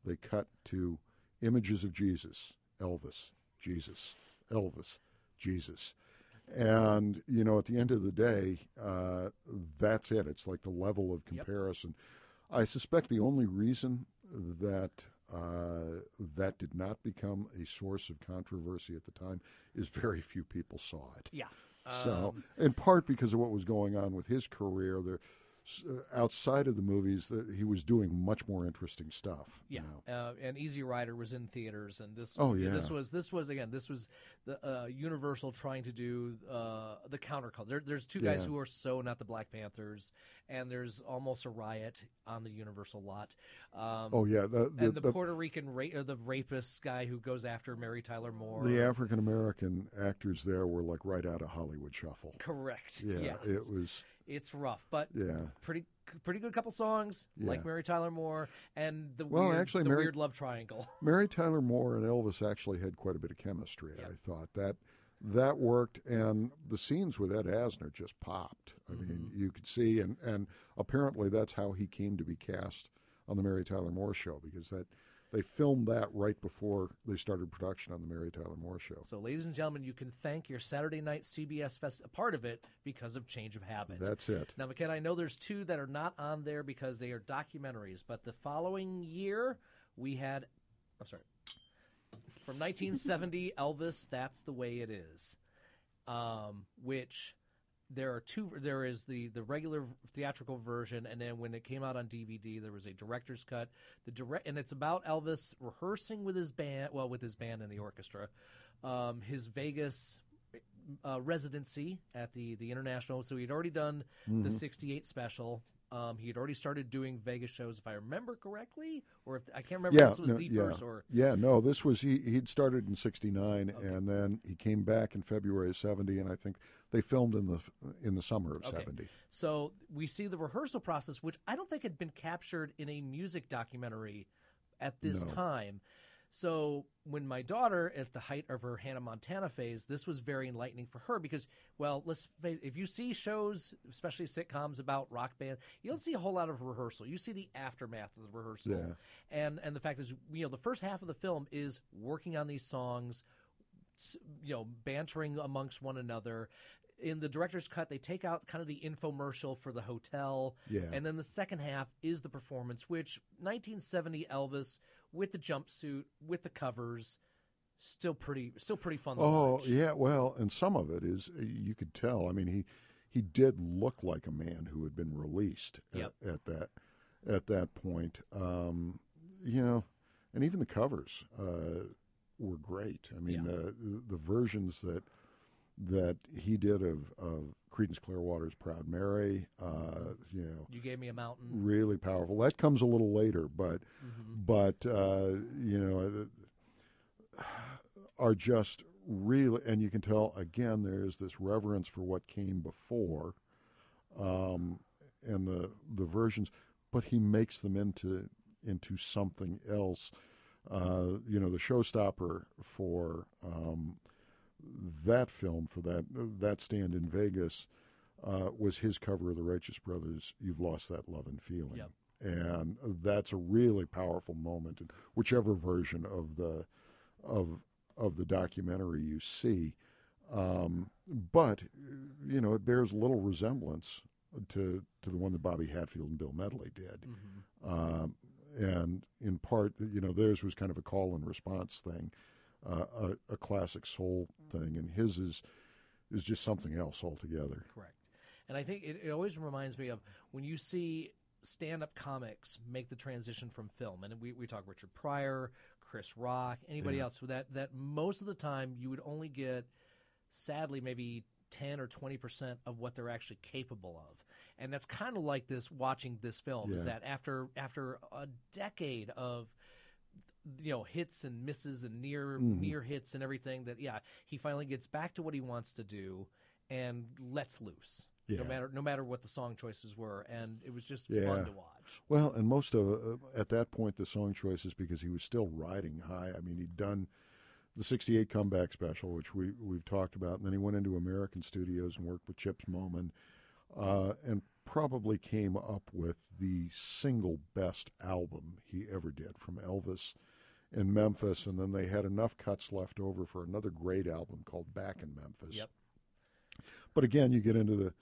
they cut to images of Jesus, Elvis, Jesus, Elvis, Jesus. And, you know, at the end of the day, uh, that's it. It's like the level of comparison. I suspect the only reason that uh, that did not become a source of controversy at the time is very few people saw it. yeah. So, Um, in part because of what was going on with his career, the uh, outside of the movies, that he was doing much more interesting stuff. Yeah, you know. uh, and Easy Rider was in theaters, and this. Oh, yeah. this was this was again this was the uh, Universal trying to do uh, the counterculture. There, there's two guys Yeah. who are so not the Black Panthers, and there's almost a riot on the Universal lot. Um, Oh yeah, the the, and the, the, Puerto Rican ra- or the rapist guy who goes after Mary Tyler Moore. the African American actors there were like right out of Hollywood Shuffle. Correct. Yeah, Yeah, it was. It's rough, but Yeah. pretty pretty good couple songs like Mary Tyler Moore and the Well, weird, actually, the Mary- weird love triangle. [laughs] Mary Tyler Moore and Elvis actually had quite a bit of chemistry. I thought that that worked, and the scenes with Ed Asner just popped. I mean, Mm-hmm. you could see, and and apparently that's how he came to be cast on the Mary Tyler Moore show because that they filmed that right before they started production on the Mary Tyler Moore show. So, ladies and gentlemen, you can thank your Saturday night CBS Fest, a part of it, because of Change of Habit. That's it. Now, McKenna, I know there's two that are not on there because they are documentaries, but the following year we had, I'm sorry, from 1970, Elvis, That's the Way It Is, um, which there are two. There is the the regular theatrical version, and then when it came out on DVD, there was a director's cut. The direct, and it's about Elvis rehearsing with his band, well, with his band and the orchestra, um, his Vegas uh, residency at the the international. So he'd already done the '68 special. Um, he had already started doing Vegas shows, if I remember correctly, or if I can't remember yeah, if this was no, the yeah, first or yeah, no, this was he. He'd started in '69, and then he came back in February of '70, and I think they filmed in the in the summer of Okay. '70. So we see the rehearsal process, which I don't think had been captured in a music documentary at this No. time. So when my daughter, at the height of her Hannah Montana phase, this was very enlightening for her because, well, let's face if you see shows, especially sitcoms about rock band, you don't see a whole lot of rehearsal. You see the aftermath of the rehearsal, Yeah. and and the fact is, you know, the first half of the film is working on these songs, you know, bantering amongst one another. In the director's cut, they take out kind of the infomercial for the hotel, Yeah. and then the second half is the performance, which 1970 Elvis with the jumpsuit, with the covers, still pretty, still pretty fun. Oh yeah, well, and some of it is you could tell. I mean, he he did look like a man who had been released Yep. at, at that at that point. Um, you know, and even the covers uh, were great. I mean, Yeah. the the versions that that he did of of Creedence Clearwater's "Proud Mary," uh, you know, You gave me a mountain. really powerful. That comes a little later, but Mm-hmm. but uh, you know uh, are just really, and you can tell again. There's this reverence for what came before, um, and the the versions, but he makes them into into something else. Uh, you know, the showstopper for um, that film for that that stand in Vegas uh, was his cover of the Righteous Brothers. You've lost that love and feeling, Yep. and that's a really powerful moment. in whichever version of the of of the documentary you see, um, but you know it bears little resemblance to to the one that Bobby Hatfield and Bill Medley did. Um, and in part, you know, theirs was kind of a call and response thing, uh, a, a classic soul thing, and his is is just something else altogether. Correct. And I think it, it always reminds me of when you see stand up comics make the transition from film. And we, we talk Richard Pryor, Chris Rock, anybody else with that, that most of the time you would only get, sadly, maybe 10 or 20% of what they're actually capable of. And that's kind of like this watching this film is that after after a decade of you know hits and misses and near Mm-hmm. near hits and everything that yeah he finally gets back to what he wants to do and lets loose Yeah. no matter no matter what the song choices were and it was just Yeah. fun to watch Well, and most of uh, at that point the song choices because he was still riding high. I mean, he'd done the '68 comeback special, which we we've talked about, and then he went into American Studios and worked with Chips Moman, uh, and probably came up with the single best album he ever did from Elvis in Memphis, and then they had enough cuts left over for another great album called Back in Memphis. Yep. But again, you get into the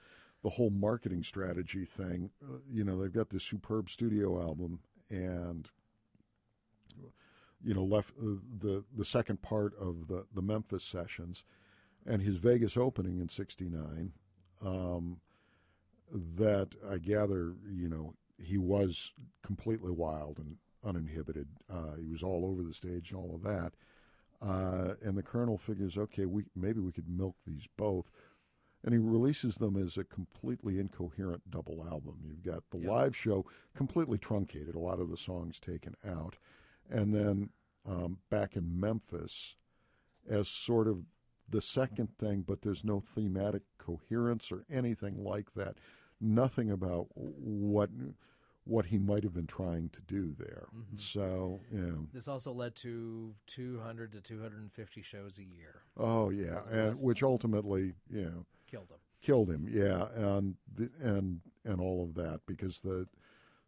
the whole marketing strategy thing. Uh, you know, they've got this superb studio album, and you know, left uh, the the second part of the the Memphis sessions, and his Vegas opening in '69. Um, that I gather, you know, he was completely wild and uninhibited. Uh, he was all over the stage and all of that. Uh, and the colonel figures, okay, we maybe we could milk these both and he releases them as a completely incoherent double album. You've got the Yep. live show completely truncated, a lot of the songs taken out, and then um, back in Memphis as sort of the second thing, but there's no thematic coherence or anything like that. Nothing about what what he might have been trying to do there. So, you know, this also led to 200 to 250 shows a year oh yeah, and which ultimately, you know, killed him killed him. Yeah, and the, and and all of that because the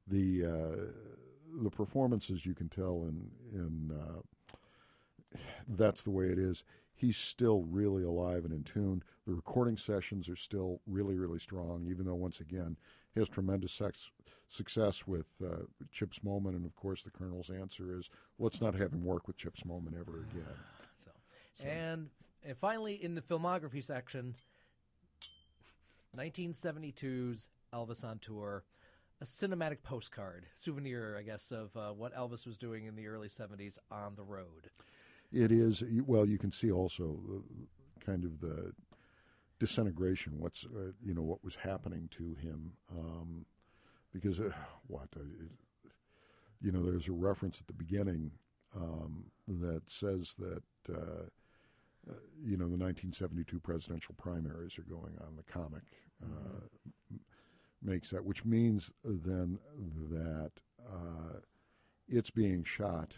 the uh, the performances you can tell in in uh, that's the way it is. He's still really alive and in tune. The recording sessions are still really really strong, even though once again has tremendous sex, success with uh, Chips Moman, and of course the Colonel's answer is let's not have him work with Chips Moman ever [sighs] again. so, and and finally in the filmography section 1972's Elvis on tour, a cinematic postcard, souvenir, I guess, of uh, what Elvis was doing in the early 70s on the road. It is well. You can see also uh, kind of the disintegration. What's uh, you know what was happening to him um, because uh, what uh, you know there's a reference at the beginning um, that says that uh, uh, you know the 1972 presidential primaries are going on. The comic mm-hmm. makes that, which means then that it's being shot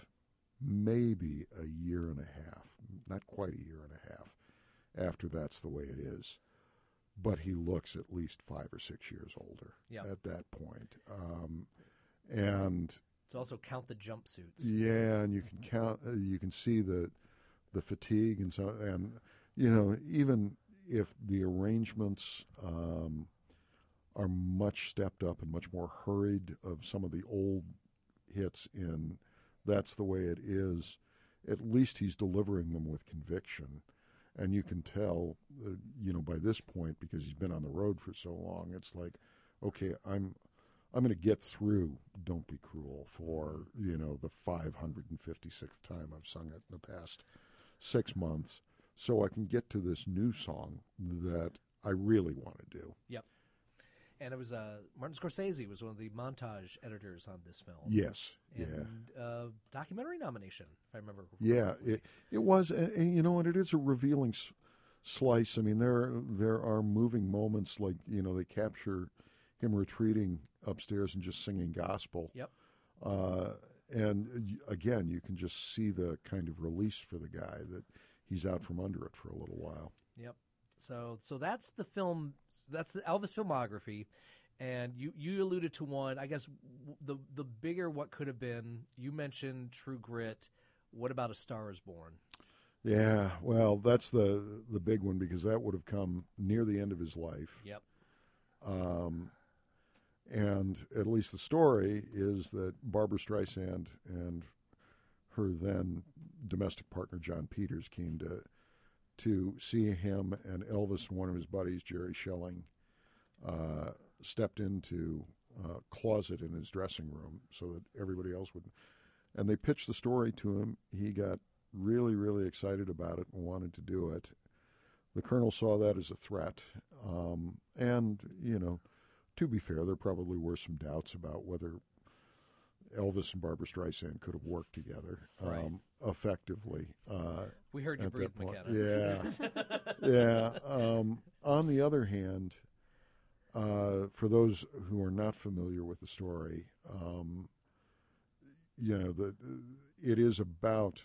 maybe a year and a half, not quite a year and a half after that's the way it is. But he looks at least five or six years older yep. at that point. Um, and it's also count the jumpsuits. Yeah, and you can count. Uh, you can see the the fatigue and so and you know even if the arrangements um, are much stepped up and much more hurried of some of the old hits in that's the way it is, at least he's delivering them with conviction. And you can tell, uh, you know, by this point, because he's been on the road for so long, it's like, okay, I'm, I'm going to get through "Don't Be Cruel" for you know the 556th time I've sung it in the past six months, so I can get to this new song that I really want to do. Yep and it was uh, Martin Scorsese was one of the montage editors on this film. Yes, and, yeah, uh, documentary nomination, if I remember. Yeah, it it was, and, and, you know, and it is a revealing s- slice. I mean, there there are moving moments, like you know, they capture him retreating upstairs and just singing gospel. Yep. Uh, and again, you can just see the kind of release for the guy that he's out from under it for a little while. Yep. So so that's the film. That's the Elvis filmography, and you you alluded to one. I guess the the bigger what could have been. You mentioned True Grit. What about A Star Is Born? Yeah, well, that's the the big one because that would have come near the end of his life. Yep. Um, and at least the story is that Barbra Streisand and her then domestic partner Jon Peters came to to see him and Elvis and one of his buddies, Jerry Schilling, uh, stepped into a closet in his dressing room so that everybody else would. And they pitched the story to him. He got really, really excited about it and wanted to do it. The colonel saw that as a threat. Um, and, you know, to be fair, there probably were some doubts about whether Elvis and Barbra Streisand could have worked together um, right. effectively. Uh, we heard you breathe, McKenna. Yeah, yeah. Um, on the other hand, uh, for those who are not familiar with the story, um, you know, the, it is about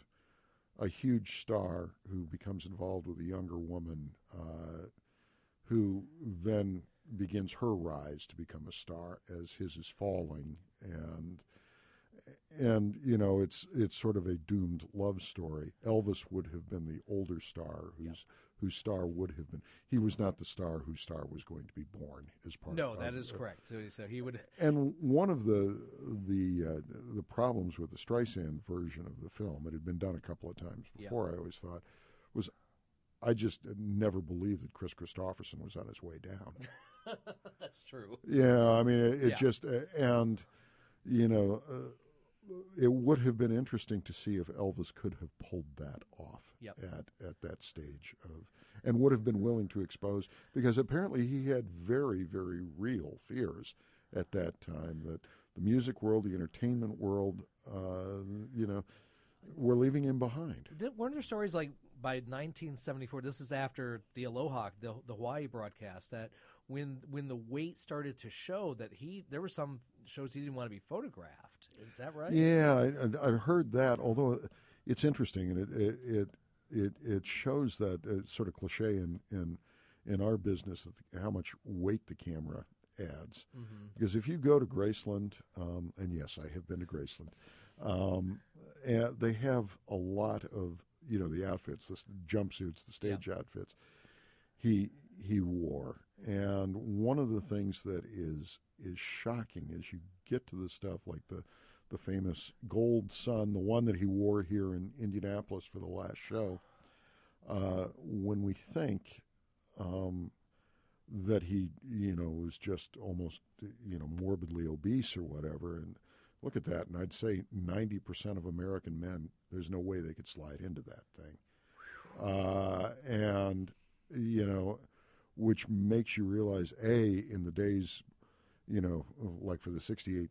a huge star who becomes involved with a younger woman uh, who then begins her rise to become a star as his is falling and and you know it's it's sort of a doomed love story. Elvis would have been the older star whose yep. whose star would have been. He was not the star whose star was going to be born as part. No, of, that is uh, correct. So, so he would. [laughs] And one of the the uh, the problems with the Streisand version of the film, it had been done a couple of times before. Yep. I always thought was. I just never believed that Kris Kristofferson was on his way down. [laughs] That's true. Yeah, I mean, it, it yeah. just uh, and you know, uh, it would have been interesting to see if Elvis could have pulled that off yep. at at that stage of, and would have been willing to expose because apparently he had very very real fears at that time that the music world, the entertainment world, uh, you know, were leaving him behind. Did, weren't there stories like by 1974? This is after the Aloha, the, the Hawaii broadcast, that when when the weight started to show that he there were some shows he didn't want to be photographed. Is that right? Yeah, I, have heard that. Although it's interesting, and it it it it, it shows that uh, sort of cliche in in in our business how much weight the camera adds. Mm-hmm. Because if you go to Graceland, um, and yes, I have been to Graceland, um, and they have a lot of you know the outfits, the jumpsuits, the stage yeah. outfits. He he wore, and one of the things that is is shocking as you get to the stuff like the the famous gold sun, the one that he wore here in Indianapolis for the last show. Uh, when we think um, that he, you know, was just almost, you know, morbidly obese or whatever. And look at that. And I'd say 90% of American men, there's no way they could slide into that thing. Uh, and, you know, which makes you realize, A, in the days, you know, like for the 68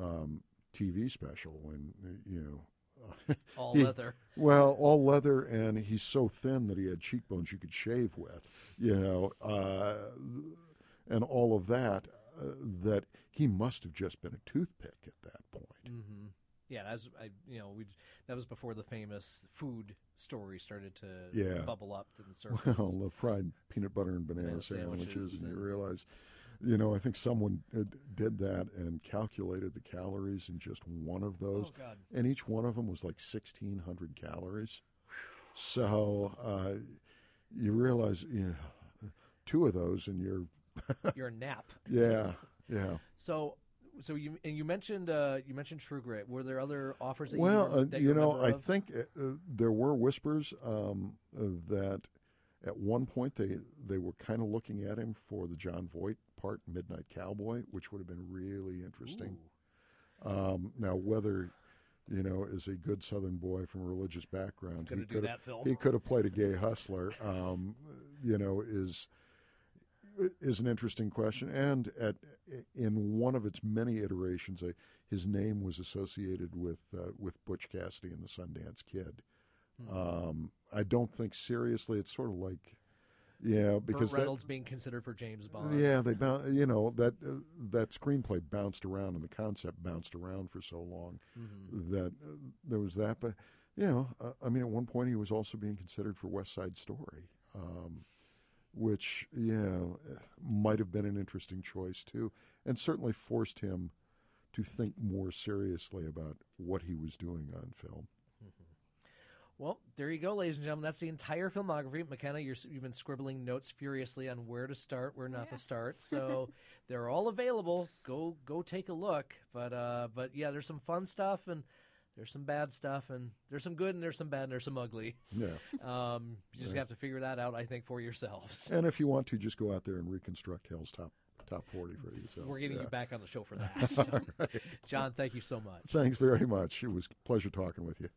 um, TV special, when, you know, [laughs] all he, leather. Well, all leather, and he's so thin that he had cheekbones you could shave with, you know, uh, and all of that. Uh, that he must have just been a toothpick at that point. Mm-hmm. Yeah, as I, you know, we that was before the famous food story started to yeah. bubble up to the surface. [laughs] Well, the fried peanut butter and banana, banana sandwiches, sandwiches, and you realize you know, I think someone did that and calculated the calories in just one of those, oh, and each one of them was like sixteen hundred calories. So uh, you realize, you know, two of those, and you're [laughs] your nap. yeah, yeah. So so you and you mentioned uh, you mentioned True Grit. Were there other offers? That well, you, were, uh, you know, I of? think uh, there were whispers um, that at one point they they were kind of looking at him for the Jon Voight part, Midnight Cowboy, which would have been really interesting. Um, now, whether you know, is a good Southern boy from a religious background, he could have, he could have played a gay hustler. Um, you know, is is an interesting question, and at in one of its many iterations, uh, his name was associated with uh, with Butch Cassidy and the Sundance Kid. Mm-hmm. Um, I don't think seriously. It's sort of like, yeah, because Burt Reynolds that, being considered for James Bond. Yeah, they bounced, you know that uh, that screenplay bounced around and the concept bounced around for so long mm-hmm. that uh, there was that. But you know, uh, I mean, at one point he was also being considered for West Side Story. Um, which yeah might have been an interesting choice too, and certainly forced him to think more seriously about what he was doing on film. Well, there you go, ladies and gentlemen. That's the entire filmography. McKenna, you have been scribbling notes furiously on where to start, where not yeah. to start. [laughs] So they're all available. Go go take a look. But uh, but yeah, there's some fun stuff and there's some bad stuff and there's some good and there's some bad and there's some ugly. Yeah. [laughs] Um, you just yeah. have to figure that out, I think, for yourselves. And if you want to, just go out there and reconstruct Hell's top top 40 for you. So we're getting yeah. you back on the show for [laughs] that. So. right. John, thank you so much. Thanks very much. It was a pleasure talking with you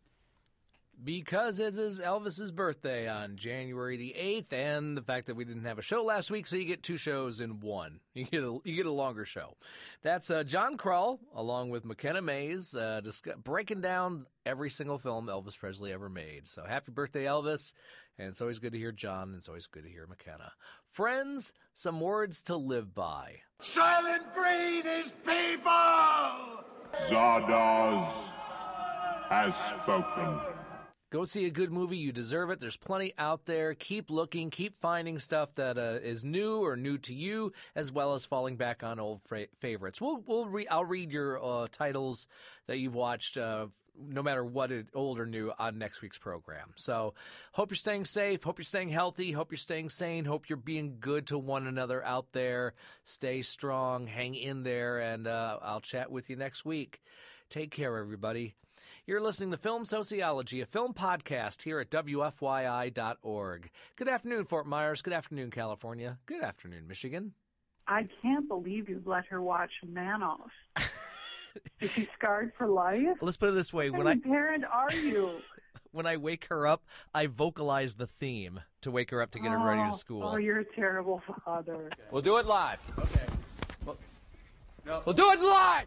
because it is Elvis's birthday on January the 8th and the fact that we didn't have a show last week so you get two shows in one. [laughs] You get a you get a longer show. That's uh, John Krull along with McKenna Mays uh, discuss, breaking down every single film Elvis Presley ever made. So happy birthday Elvis and it's always good to hear John and it's always good to hear McKenna. Friends, some words to live by. Soylent Green is people. Zardoz has spoken. Go see a good movie. You deserve it. There's plenty out there. Keep looking. Keep finding stuff that uh, is new or new to you, as well as falling back on old fra- favorites. We'll, we'll re- I'll read your uh, titles that you've watched. Uh, no matter what it, old or new on next week's program. So, hope you're staying safe. Hope you're staying healthy. Hope you're staying sane. Hope you're being good to one another out there. Stay strong. Hang in there. And uh, I'll chat with you next week. Take care, everybody. You're listening to Film Sociology, a film podcast here at WFYI.org. Good afternoon, Fort Myers. Good afternoon, California. Good afternoon, Michigan. I can't believe you let her watch Manos. Is she scarred for life? Let's put it this way: what when I parent are you? [laughs] when I wake her up, I vocalize the theme to wake her up to get her ready to oh, school. Oh, you're a terrible father. We'll do it live. Okay. We'll, we'll do it live.